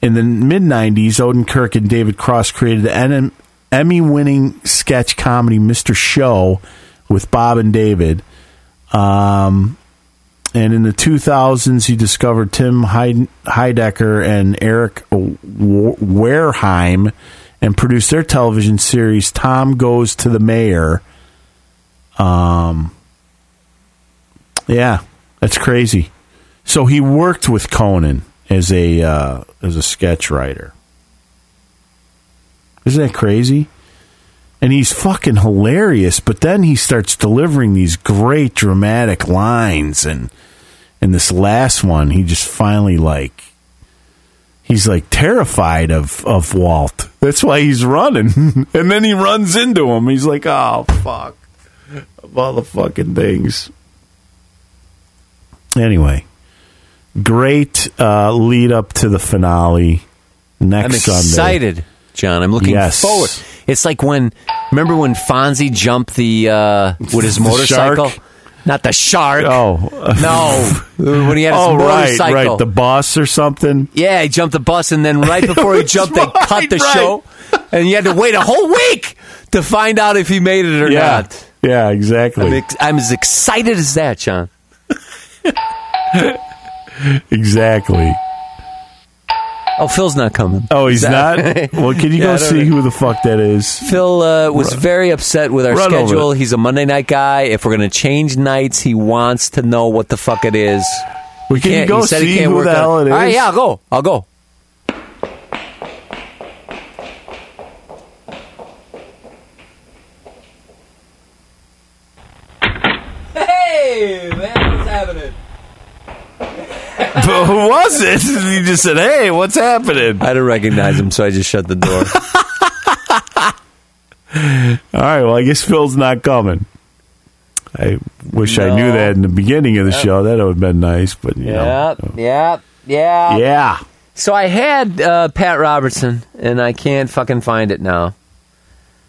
In the mid 90s, Odenkirk and David Cross created the Emmy winning sketch comedy Mr. Show with Bob and David. Um, and in the 2000s, he discovered Tim Heidecker and Eric Wareheim and produced their television series Tom Goes to the Mayor. Um, yeah, that's crazy. So he worked with Conan as a uh, as a sketch writer. Isn't that crazy? And he's fucking hilarious, but then he starts delivering these great dramatic lines and and this last one he just finally like he's like terrified of of Walt. That's why he's running. and then he runs into him. He's like, "Oh fuck." Of all the fucking things. Anyway, great uh, lead up to the finale next Sunday. I'm Sunday. excited, John. I'm looking Yes. forward. It's like when remember when Fonzie jumped the uh, with his motorcycle. shark? Not the shark. Oh no! When he had his oh, right, motorcycle. right, the bus or something. Yeah, he jumped the bus, and then right before he jumped, they cut the right. show, and you had to wait a whole week to find out if he made it or yeah, not. yeah, exactly. I'm, ex- I'm as excited as that, John. exactly. Oh, Phil's not coming. Oh, he's that- not. Well, can you Yeah, I go don't see know. who the fuck that is? Phil uh, was very upset with our Run over schedule. He's a Monday night guy. If we're going to change nights, he wants to know what the fuck it is. Well, can you Can't- go he said he see can't who work the on hell it All right, yeah, I'll go. I'll go. Hey, man, what's happening? But who was it? He just said, "Hey, what's happening?" I didn't recognize him, so I just shut the door. All right. Well, I guess Phil's not coming. I wish I knew that in the beginning of the show. That would have been nice, but you know. Yeah, yeah, yeah. Yeah. So I had uh, Pat Robertson, and I can't fucking find it now.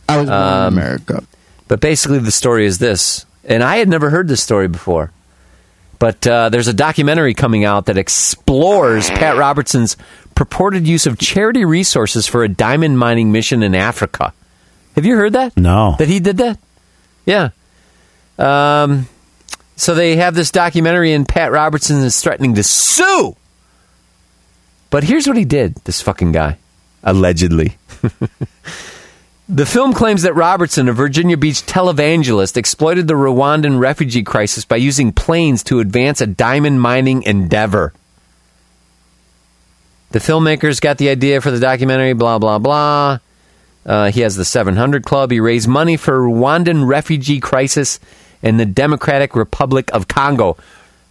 I was born in Um, America. But basically, the story is this, and I had never heard this story before. But uh, there's a documentary coming out that explores Pat Robertson's purported use of charity resources for a diamond mining mission in Africa. Have you heard that? No. That he did that? Yeah. Um, so they have this documentary, and Pat Robertson is threatening to sue. But here's what he did, this fucking guy, allegedly. The film claims that Robertson, a Virginia Beach televangelist, exploited the Rwandan refugee crisis by using planes to advance a diamond mining endeavor. The filmmakers got the idea for the documentary, blah, blah, blah. Uh, he has the 700 Club. He raised money for Rwandan refugee crisis in the Democratic Republic of Congo.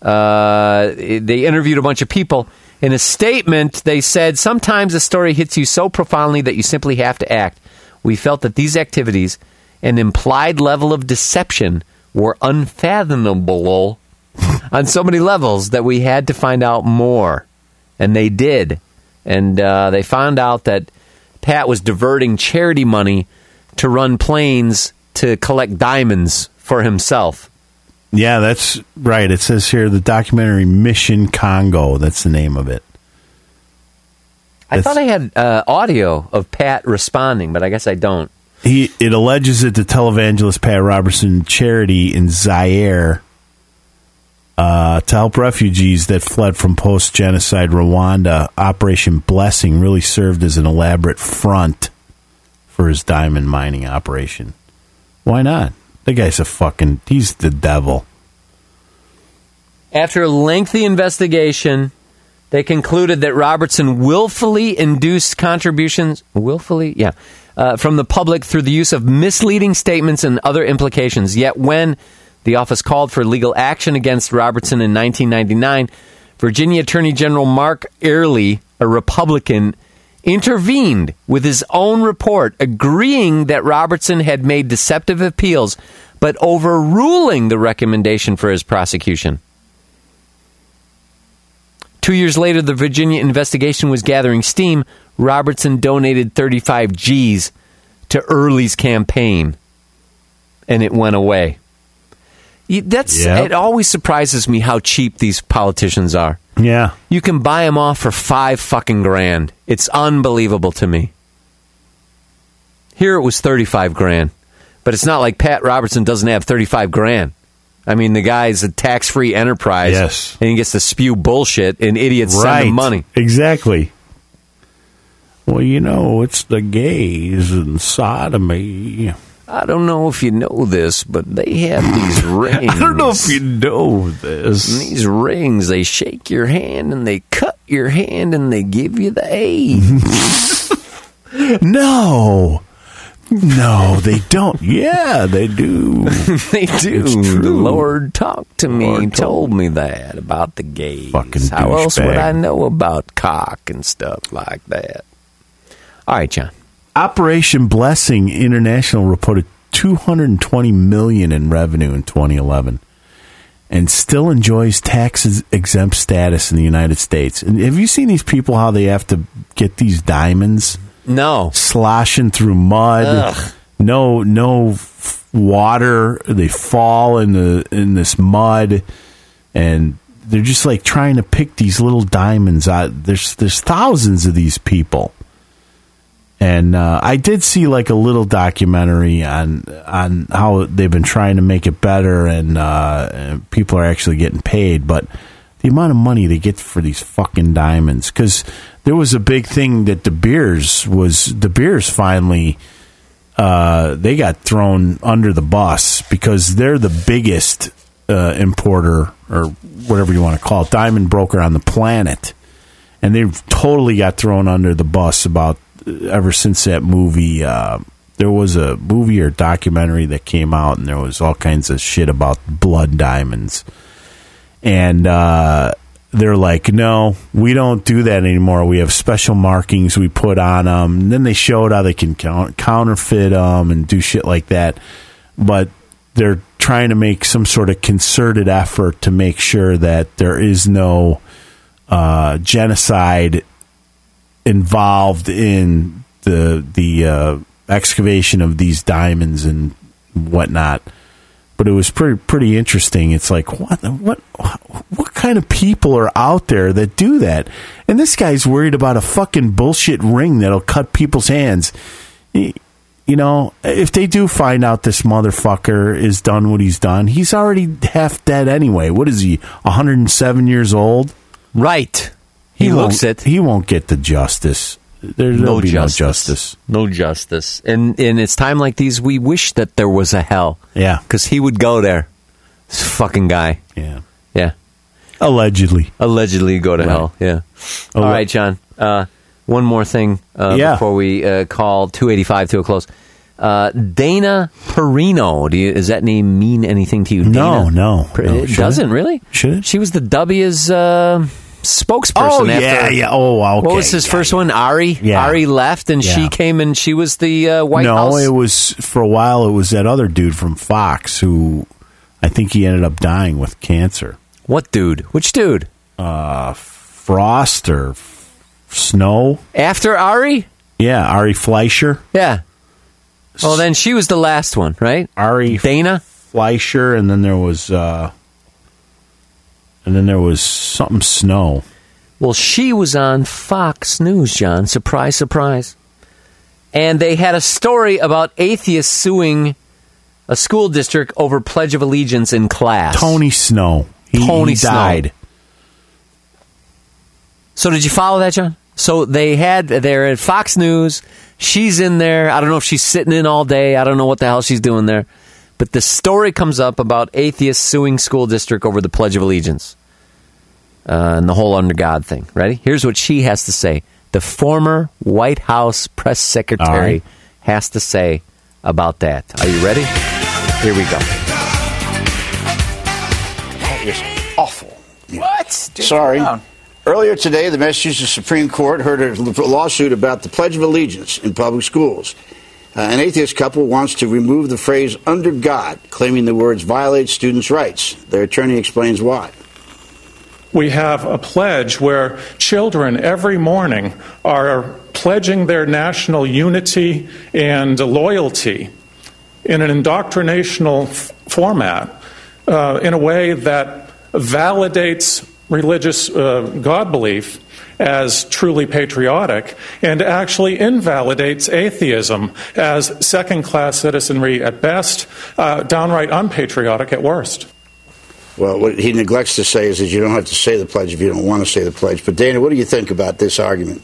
Uh, they interviewed a bunch of people. In a statement, they said, Sometimes a story hits you so profoundly that you simply have to act. We felt that these activities, an implied level of deception, were unfathomable on so many levels that we had to find out more. And they did. And uh, they found out that Pat was diverting charity money to run planes to collect diamonds for himself. Yeah, that's right. It says here the documentary Mission Congo. That's the name of it. I thought I had uh, audio of Pat responding, but I guess I don't. He it alleges that the televangelist Pat Robertson charity in Zaire uh, to help refugees that fled from post genocide Rwanda, Operation Blessing really served as an elaborate front for his diamond mining operation. Why not? The guy's a fucking he's the devil. After a lengthy investigation, they concluded that Robertson willfully induced contributions, willfully, yeah, uh, from the public through the use of misleading statements and other implications. Yet, when the office called for legal action against Robertson in 1999, Virginia Attorney General Mark Earley, a Republican, intervened with his own report agreeing that Robertson had made deceptive appeals, but overruling the recommendation for his prosecution. Two years later, the Virginia investigation was gathering steam. Robertson donated 35 G's to Earley's campaign, and it went away. That's Yep. it. Always surprises me how cheap these politicians are. Yeah. You can buy them off for five fucking grand. It's unbelievable to me. Here it was 35 grand. But it's not like Pat Robertson doesn't have 35 grand. I mean, the guy's a tax free enterprise. Yes. And he gets to spew bullshit and idiots send him money. Exactly. Well, you know, it's the gays and sodomy. I don't know if you know this, but they have these rings. I don't know if you know this. And these rings, they shake your hand and they cut your hand and they give you the AIDS. No. No, they don't. Yeah, they do. they do. The Lord talked to me, Lord told me that about the gays. Fucking How else would. I know about cock and stuff like that? All right, John. Operation Blessing International reported 220 million in revenue in 2011 and still enjoys tax exempt status in the United States. And have you seen these people how they have to get these diamonds? No. Sloshing through mud. Ugh. No no f- water. They fall in the in this mud and they're just like trying to pick these little diamonds out. There's there's thousands of these people and uh, I did see like a little documentary on on how they've been trying to make it better, and, uh, and people are actually getting paid. But the amount of money they get for these fucking diamonds. Because there was a big thing that De Beers was De Beers finally uh, they got thrown under the bus because they're the biggest uh, importer or whatever you want to call it, diamond broker on the planet, and they've totally got thrown under the bus about uh, ever since that movie. Uh, there was a movie or documentary that came out, and there was all kinds of shit about blood diamonds, and uh, they're like, no, we don't do that anymore. We have special markings we put on them. And then they showed how they can count- counterfeit them and do shit like that. But they're trying to make some sort of concerted effort to make sure that there is no uh, genocide involved in the the uh, excavation of these diamonds and whatnot but it was pretty pretty interesting. It's like what what what kind of people are out there that do that? And this guy's worried about a fucking bullshit ring that'll cut people's hands. You know, if they do find out this motherfucker is done what he's done, he's already half dead anyway. What is he? 107 years old? Right. He won't- looks it. He won't get the justice. There, there'll no justice. no justice. No justice. And and it's time like these we wish that there was a hell. Yeah. Because he would go there. This fucking guy. Yeah. Yeah. Allegedly. Allegedly go to Right. hell. Yeah. All right, John. Uh, one more thing uh, Yeah. before we uh, call 285 to a close. Uh, Dana Perino. Do you, does that name mean anything to you? No, Dana? no, no. It doesn't it? really. Should it? She was the W's uh, spokesperson. Oh, after, yeah, yeah. Oh, okay. What was his first one? Ari. Yeah. Ari left, and she came and she was the uh, White no, House. No, it was for a while. It was that other dude from Fox who I think he ended up dying with cancer. What dude? Which dude? Uh, Frost or F- Snow? After Ari? Yeah, Ari Fleischer. Yeah. Well, then she was the last one, right? Ari Dana Fleischer, and then there was, uh, and then there was something Snow. Well, she was on Fox News, John. Surprise, surprise. And they had a story about atheists suing a school district over Pledge of Allegiance in class. Tony Snow. He, Tony he Snow. died. So did you follow that, John? So they had they're at Fox News. She's in there. I don't know if she's sitting in all day. I don't know what the hell she's doing there. But the story comes up about atheists suing school district over the Pledge of Allegiance uh, and the whole under God thing. Ready? Here's what she has to say. The former White House press secretary All right. has to say about that. Are you ready? Here we go. That is awful. What? Sorry. Earlier today, the Massachusetts Supreme Court heard a lawsuit about the Pledge of Allegiance in public schools. Uh, an atheist couple wants to remove the phrase under God, claiming the words violate students' rights. Their attorney explains why. We have a pledge where children every morning are pledging their national unity and loyalty in an indoctrinational f- format uh, in a way that validates religious uh, God belief as truly patriotic and actually invalidates atheism as second class citizenry at best, uh, downright unpatriotic at worst. Well, what he neglects to say is that you don't have to say the pledge if you don't want to say the pledge. But Dana, what do you think about this argument?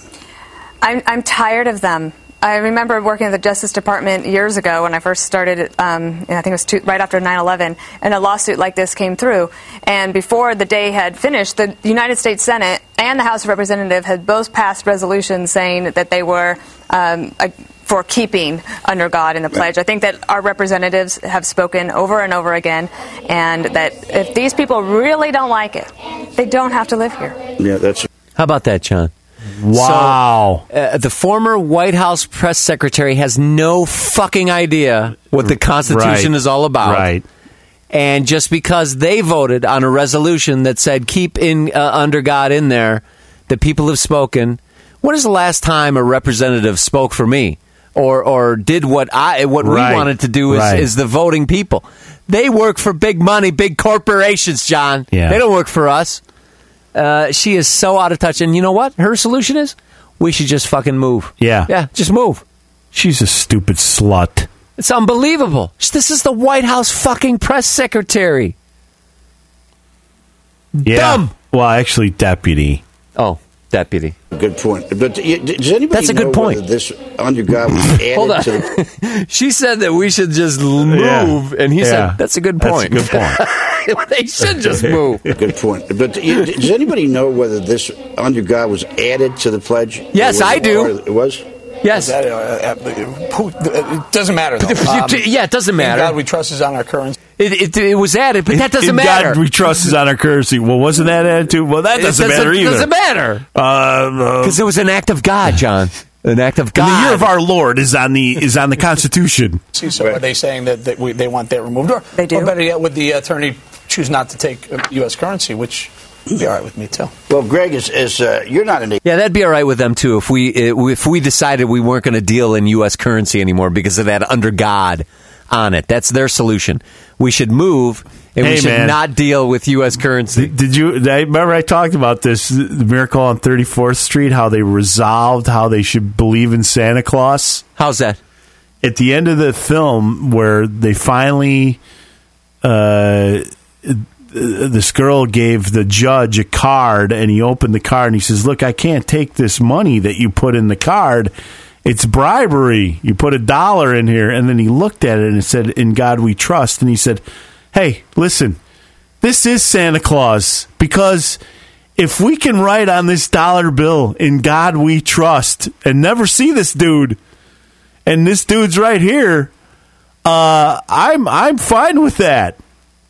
I'm, I'm tired of them. I remember working at the Justice Department years ago when I first started, um, I think it was two, right after 9 11, and a lawsuit like this came through. And before the day had finished, the United States Senate and the House of Representatives had both passed resolutions saying that they were um, uh, for keeping under God in the pledge. I think that our representatives have spoken over and over again, and that if these people really don't like it, they don't have to live here. Yeah, that's. How about that, John? Wow. So, uh, the former White House press secretary has no fucking idea what the Constitution Right. is all about. Right. And just because they voted on a resolution that said keep in uh, under God in there, the people have spoken. When is the last time a representative spoke for me, or or did what I what Right. we wanted to do is, Right. is the voting people? They work for big money, big corporations, John. Yeah. They don't work for us. Uh, she is so out of touch. And you know what? Her solution is we should just fucking move. Yeah. Yeah, just move. She's a stupid slut. It's unbelievable. This is the White House fucking press secretary. Yeah. Dumb. Well, actually, deputy. Oh, deputy. Good point. But does anybody That's a good know point. whether this under God was added Hold on. to the she said that we should just move, Yeah. and he Yeah. said that's a good That's a point. good point. they should just move. Good point. But does anybody know whether this under God was added to the pledge? Yes, I it do. It was. Yes. That, uh, uh, who- it doesn't matter though. Um, yeah, it doesn't in matter. God we trust is on our currency. It, it, it was added, but that doesn't In matter. God we trust is on our currency. Well, wasn't that added to? Well, that doesn't, doesn't- matter either. doesn't matter. Uh, Because it was an act of God, John. An act of and God. the year of our Lord is on the is on the Constitution. See, so are they saying that, that we, they want that removed? Or, they do. Or better yet, would the attorney choose not to take uh, U.S. currency, which would be all right with me too. Well, Greg is, is uh, you're not an Yeah, that'd be all right with them too if we if we decided we weren't going to deal in U.S. currency anymore because of that under God on it. That's their solution. We should move and we should man. not deal with U.S. currency. Did you? I remember I talked about this the miracle on 34th Street. How they resolved how they should believe in Santa Claus. How's that? At the end of the film, where they finally, uh, this girl gave the judge a card, and he opened the card and he says, "Look, I can't take this money that you put in the card." It's bribery. You put a dollar in here. And then he looked at it and said, In God we trust. And he said, Hey, listen, this is Santa Claus because if we can write on this dollar bill, In God we trust, and never see this dude, and this dude's right here, uh, I'm, I'm fine with that.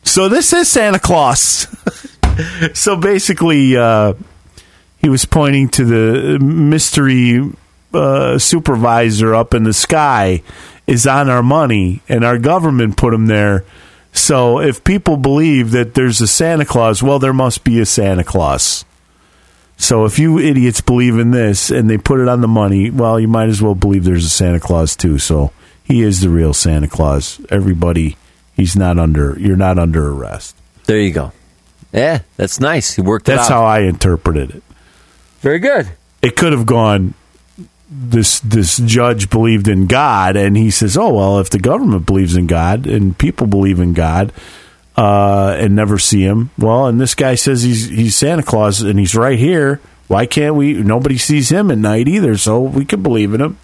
So this is Santa Claus. so basically, uh, he was pointing to the mystery uh, supervisor up in the sky is on our money, and our government put him there. So if people believe that there's a Santa Claus, well, there must be a Santa Claus. So if you idiots believe in this and they put it on the money, well, you might as well believe there's a Santa Claus too. So he is the real Santa Claus. Everybody, he's not under. You're not under arrest. There you go. Yeah, that's nice. He worked it That's how I interpreted it. Very good. It could have gone. This this judge believed in God, and he says, "Oh well, if the government believes in God and people believe in God, uh, and never see him, well, and this guy says he's he's Santa Claus and he's right here. Why can't we? Nobody sees him at night either, so we could believe in him."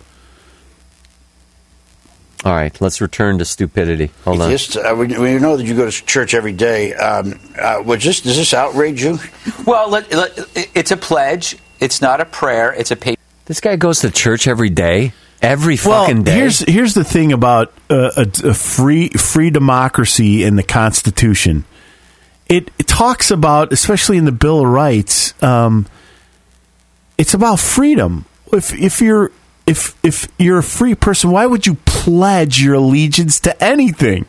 All right, let's return to stupidity. Hold on. Just, uh, we, we know that you go to church every day. Um, uh, was this, does this outrage you? Well, let, let, it's a pledge. It's not a prayer. It's a pay. This guy goes to church every day, every Well, fucking day. here's here's the thing about uh, a, a free free democracy in the Constitution. It, it talks about, especially in the Bill of Rights, um, it's about freedom. If if you're if if you're a free person, why would you pledge your allegiance to anything?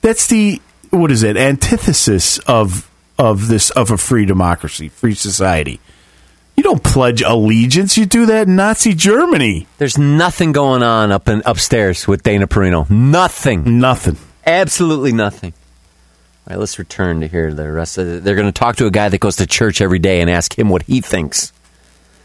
That's the what is it? Antithesis of of this of a free democracy, free society. You don't pledge allegiance. You do that in Nazi Germany. There's nothing going on up in upstairs with Dana Perino. Nothing. Nothing. Absolutely nothing. All right, let's return to hear the rest of it. They're going to talk to a guy that goes to church every day and ask him what he thinks.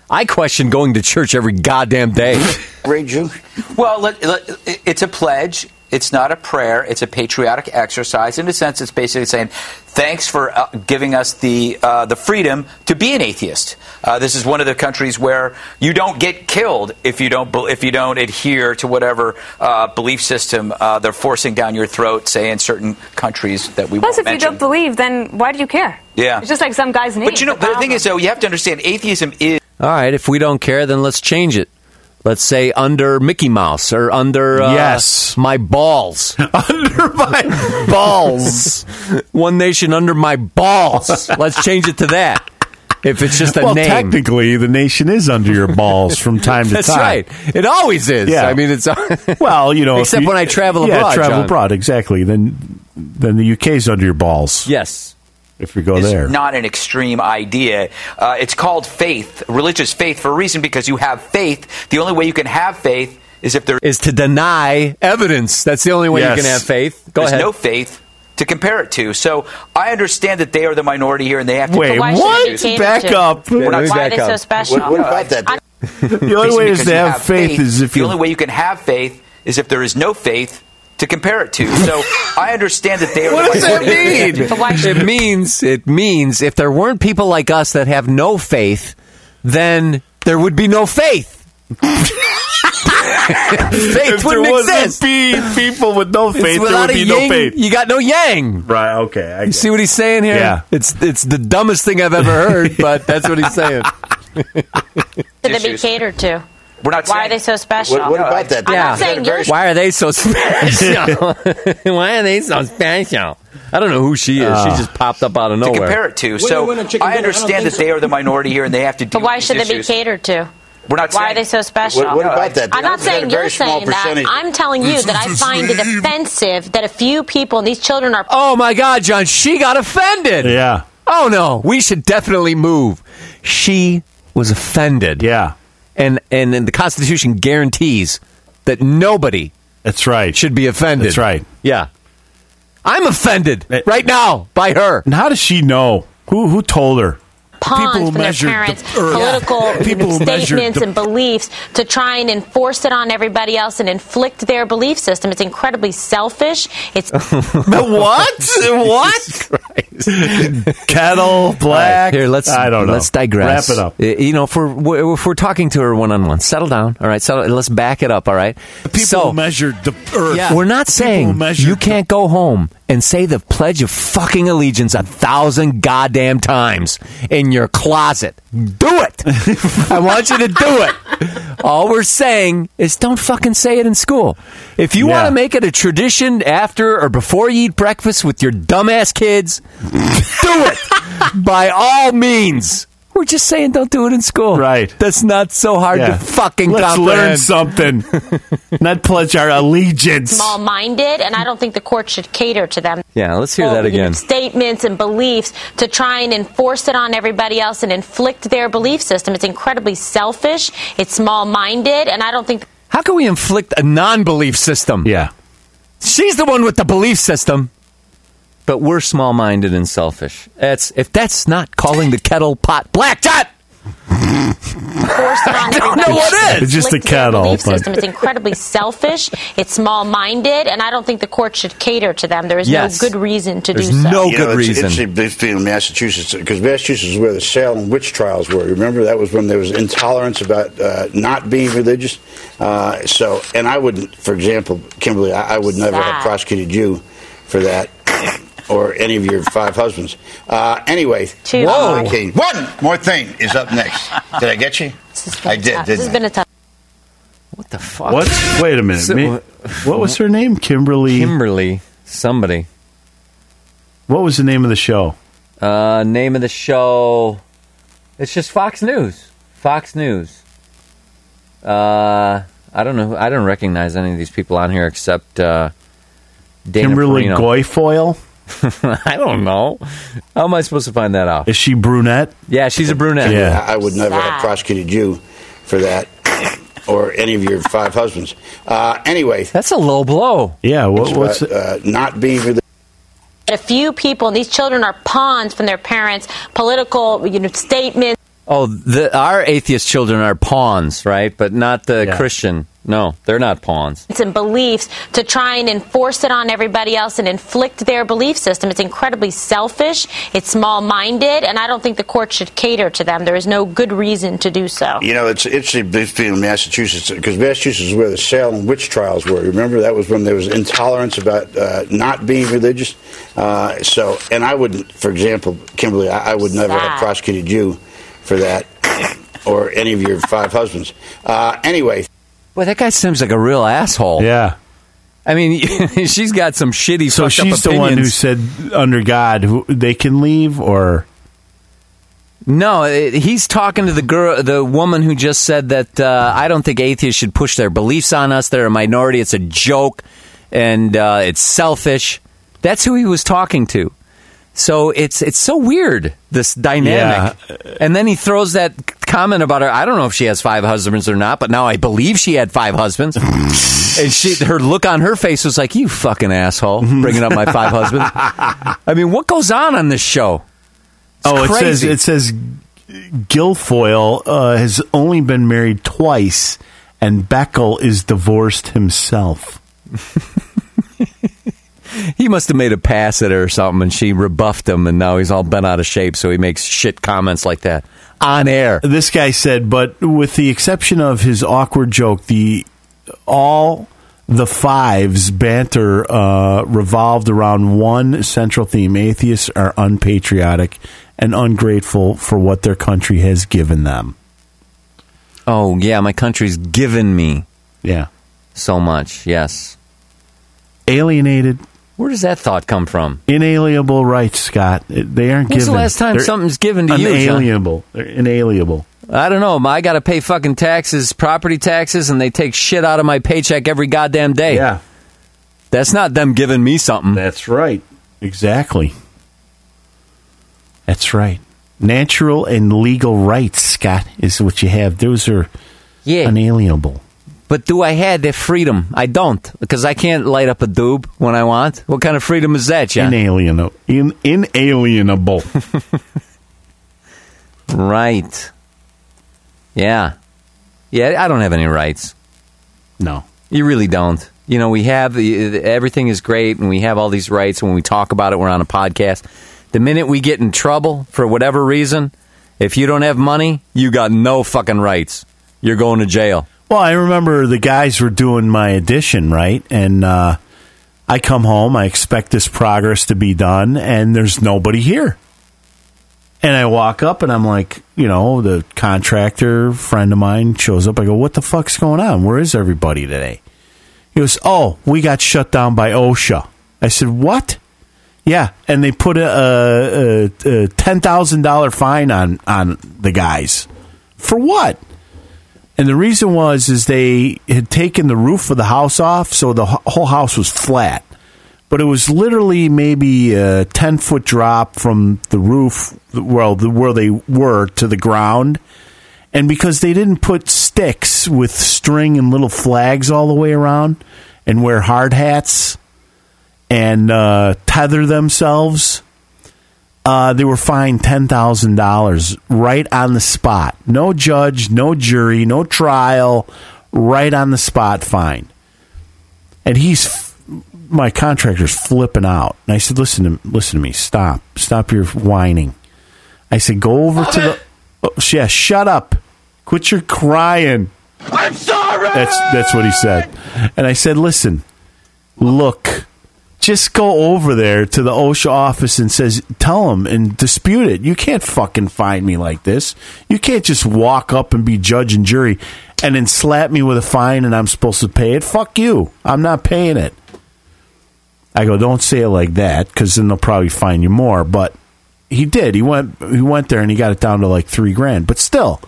I question going to church every goddamn day. Great you? Well, let, let, it's a pledge. It's not a prayer. It's a patriotic exercise. In a sense, it's basically saying, "Thanks for uh, giving us the uh, the freedom to be an atheist." Uh, this is one of the countries where you don't get killed if you don't if you don't adhere to whatever uh, belief system uh, they're forcing down your throat. Say in certain countries that we Plus, won't if you don't believe, then why do you care? Yeah. It's just like some guy's name. But you know, but the thing is, though, you have to understand, atheism is. All right, if we don't care, then let's change it. Let's say under Mickey Mouse or under uh, Yes. my balls. under my balls. One nation under my balls. Let's change it to that. If it's just a well, name. technically, the nation is under your balls from time to That's time. That's right. It always is. Yeah. I mean, it's Well, you know, Except you- when I travel yeah, abroad, travel John. abroad, exactly. Then, then the UK's under your balls. Yes. If you go is there. not an extreme idea. Uh, it's called faith, religious faith, for a reason because you have faith. The only way you can have faith is if there is to deny evidence. That's the only way Yes. you can have faith. Go there's ahead. no faith to compare it to. So I understand that they are the minority here and they have to. Wait, Why what? Back up. We're not Why are they so special? What, what about that? The only way is to you have faith is if the you- only way you can have faith is if there is no faith. To compare it to. So I understand that they are. What the does that mean? It means it means if there weren't people like us that have no faith, then there would be no faith. faith if there wouldn't wasn't exist. be people with no faith, there would a be no faith. You got no yang. Right. Okay. I You see what he's saying here? Yeah. It's it's the dumbest thing I've ever heard, but that's what he's saying. to be catered to? We're not Why are they so special? What, what about that? I'm Yeah. not saying you're Why are they so special? Why are they so special? I don't know who she is. Uh, she just popped up out of nowhere. to nowhere. compare it to. So I dinner. I don't understand think that they are the minority here and they have to deal But why should these they be catered to? We're not Why saying are they so special? What, what about that? I'm not They got saying you're small saying that. I'm telling you that I find it offensive that a few people and these children are. Oh my God, John, she got offended. Yeah. Oh no, we should definitely move. She was offended. Yeah. And and, and the Constitution guarantees that nobody That's right. should be offended. That's right. Yeah. I'm offended eh, right now by her. And how does she know? Who who told her? Pawns People who from their measured the parents' earth. political Yeah. People who statements the- and beliefs to try and enforce it on everybody else and inflict their belief system. It's incredibly selfish. It's what? what? Kettle, black. All right, here, let's I don't know. Let's digress. Wrap it up. Uh, You know, if we're if we're talking to her one on one, settle down. All right, settle. Let's back it up. All right. People so, who measured the earth. we're not saying you can't go home and say the Pledge of fucking Allegiance a thousand goddamn times in your closet. Do it. I want you to do it. All we're saying is don't fucking say it in school. If you Yeah. want to make it a tradition after or before you eat breakfast with your dumbass kids, do it. By all means. We're just saying don't do it in school. Right. That's not so hard Yeah. to fucking Let's comprehend. learn something. not pledge our allegiance. small minded, and I don't think the court should cater to them. Yeah, let's hear that Well, you know, again. Statements and beliefs to try and enforce it on everybody else and inflict their belief system. It's incredibly selfish. It's small minded, and I don't think. How can we inflict a non-belief system? Yeah. She's the one with the belief system. But we're small-minded and selfish. That's if that's not calling the kettle pot black. John! Force it don't know what else is. and It's just a inflict their kettle, Belief but- system. It's incredibly selfish. It's small minded, and I don't think the court should cater to them. There is Yes. no good reason to There's do so. no You know, good it's reason. interesting between Massachusetts because Massachusetts is where the Salem witch trials were. Remember that was when there was intolerance about uh, not being religious. Uh, so, and I wouldn't, for example, Kimberly, I, I would never Sad. have prosecuted you for that. Or any of your five husbands. Uh, anyway, Two. Whoa. Okay, one more thing is up next. Did I get you? I did. Tough. Didn't This has I? been a tough. What the fuck? What? Wait a minute. So- Me- what was her name? Kimberly. Kimberly, somebody. what was the name of the show? Uh, name of the show. It's just Fox News. Fox News. Uh, I don't know. I don't recognize any of these people on here except uh, Dana Kimberly Perino. Guilfoyle. I don't know. How am I supposed to find that out? Is she brunette? Yeah, she's a brunette. Yeah. I I would never have prosecuted you for that. Or any of your five husbands. Uh, anyway, That's a low blow. Yeah. What, what's about, uh, not being religious. A few people, and these children are pawns from their parents' political you know, statements. Oh, the, our atheist children are pawns, right? But not the Yeah. Christian. No, they're not pawns. It's in beliefs to try and enforce it on everybody else and inflict their belief system. It's incredibly selfish. It's small minded, and I don't think the court should cater to them. There is no good reason to do so. You know, it's interesting being in Massachusetts because Massachusetts is where the Salem witch trials were. Remember that was when there was intolerance about uh, not being religious. Uh, so, and I wouldn't, for example, Kimberly, I, I would never Sad. have prosecuted you for that, or any of your five husbands. Uh, anyway, Boy, that guy seems like a real asshole. yeah? I mean, she's got some shitty. So fucked up she's the one who said under God who they can leave, or No, it, he's talking to the girl, the woman who just said that uh, I don't think atheists should push their beliefs on us. They're a minority. It's a joke, and uh, it's selfish. That's who he was talking to. So it's it's so weird this dynamic. And then he throws that comment about her. I don't know if she has five husbands or not, but now I believe she had five husbands. and she, her look on her face was like, "You fucking asshole, bringing up my five husbands." I mean, what goes on on this show? It's oh, it says it says Guilfoyle uh, has only been married twice, and Beckel is divorced himself. he must have made a pass at her or something, and she rebuffed him, and now he's all bent out of shape, so he makes shit comments like that on air. This guy said, but with the exception of his awkward joke, the all the fives banter uh, revolved around one central theme: atheists are unpatriotic and ungrateful for what their country has given them. Oh yeah, my country's given me Yeah, so much. Yes. alienated, Where does that thought come from? inalienable rights, Scott. They aren't When's the last time They're something's given to you, John? They're inalienable. I don't know. I got to pay fucking taxes, property taxes, and they take shit out of my paycheck every goddamn day. Yeah. That's not them giving me something. That's right. Exactly. That's right. Natural and legal rights, Scott, is what you have. Those are Yeah. unalienable. But do I have the freedom? I don't, because I can't light up a doob when I want. What kind of freedom is that, John? Inalienable. In, inalienable. Right. Yeah. Yeah, I don't have any rights. no. You really don't. You know, we have the, everything is great and we have all these rights. When we talk about it, we're on a podcast. The minute we get in trouble for whatever reason, if you don't have money, you got no fucking rights. You're going to jail. Well, I remember the guys were doing my edition, right? And uh, I come home, I expect this progress to be done, and there's nobody here. And I walk up and I'm like, you know, the contractor friend of mine shows up. I go, what the fuck's going on? Where is everybody today? He goes, oh, we got shut down by OSHA. I said, what? Yeah, and they put a, a, a ten thousand dollar fine on on the guys for what? And the reason was is they had taken the roof of the house off, so the whole house was flat. But it was literally maybe a ten foot drop from the roof, well, where they were to the ground. And because they didn't put sticks with string and little flags all the way around, and wear hard hats, and uh, tether themselves, uh, they were fined ten thousand dollars right on the spot. No judge, no jury, no trial, right on the spot fine. And he's my contractor's flipping out. And I said, "Listen to listen to me. Stop, stop your whining." I said, "Go over to the oh, yeah, shut up, quit your crying." I'm sorry. That's that's what he said. And I said, "Listen, look, just go over there to the OSHA office and says, tell them and dispute it. You can't fucking find me like this. You can't just walk up and be judge and jury and then slap me with a fine and I'm supposed to pay it. Fuck you. I'm not paying it." I go, "Don't say it like that because then they'll probably fine you more." But he did. He went. He went there and he got it down to like three grand. But still,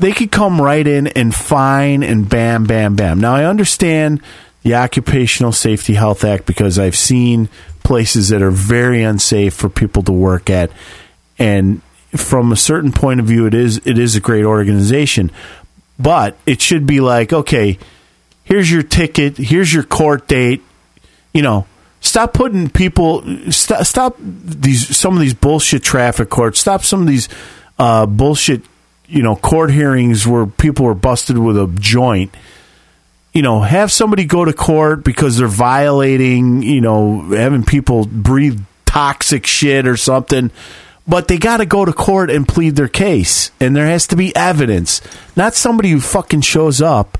they could come right in and fine and bam, bam, bam. Now I understand the Occupational Safety Health Act because I've seen places that are very unsafe for people to work at, and from a certain point of view, it is it is a great organization, but it should be like, okay, here's your ticket, here's your court date, you know. Stop putting people. Stop, stop these some of these bullshit traffic courts. Stop some of these uh, bullshit you know court hearings where people are busted with a joint you know have somebody go to court because they're violating you know having people breathe toxic shit or something. But they got to go to court and plead their case. And there has to be evidence. Not somebody who fucking shows up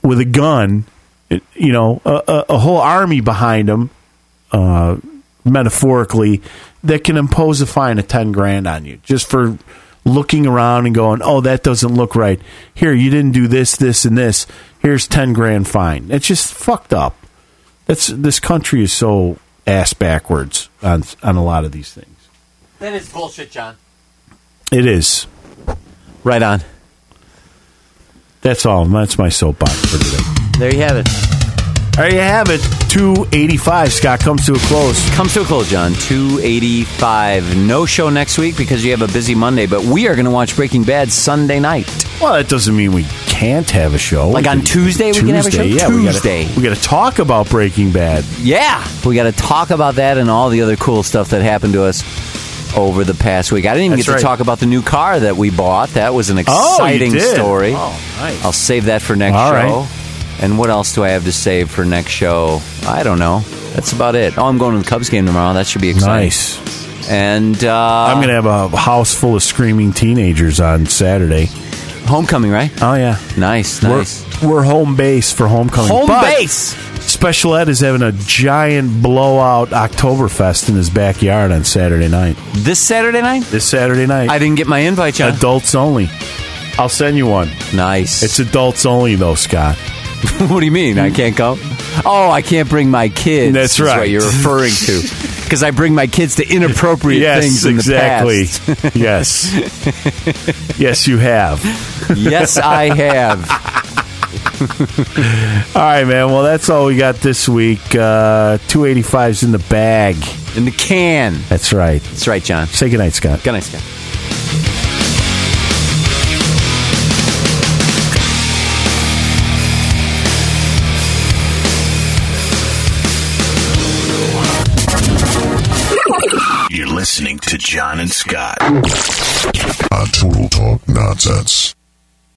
with a gun you know a, a, a whole army behind them uh, metaphorically that can impose a fine of 10 grand on you just for looking around and going, "Oh, that doesn't look right. Here, you didn't do this, this, and this. Here's ten grand fine." It's just fucked up. That's this country is so ass backwards on on a lot of these things. That is bullshit, John. It is. Right on. That's all. That's my soapbox for today. There you have it. There you have it. Two eighty five. Scott comes to a close. Comes to a close, John. 285. No show next week because you have a busy Monday, but we are going to watch Breaking Bad Sunday night. Well, that doesn't mean we can't have a show. Like on Tuesday, we can have a show? Yeah, Tuesday. We got to talk about Breaking Bad. Yeah. We got to talk about that and all the other cool stuff that happened to us over the past week. I didn't even That's get to right. talk about the new car that we bought. That was an Oh, exciting did? story. Oh, nice. I'll save that for next All show. right. And what else do I have to save for next show? I don't know. That's about it. Oh, I'm going to the Cubs game tomorrow. That should be exciting. Nice. And uh, I'm going to have a house full of screaming teenagers on Saturday. homecoming, right? Oh yeah, Nice, we're, nice. we're home base for homecoming. Home But base. Special Ed is having a giant blowout Oktoberfest in his backyard on Saturday night. This Saturday night? This Saturday night. I didn't get my invite, John. Adults only. I'll send you one. Nice. It's adults only though, Scott. what do you mean? I can't go? Oh, I can't bring my kids. That's is right. what you're referring to. Because I bring my kids to inappropriate yes, things in exactly. the past. yes. yes, you have. yes, I have. All right, man. Well, that's all we got this week. Uh, 285's in the bag. In the can. That's right. That's right, John. Say goodnight, Scott. Good night, Scott. John and Scott on Total Talk Nonsense.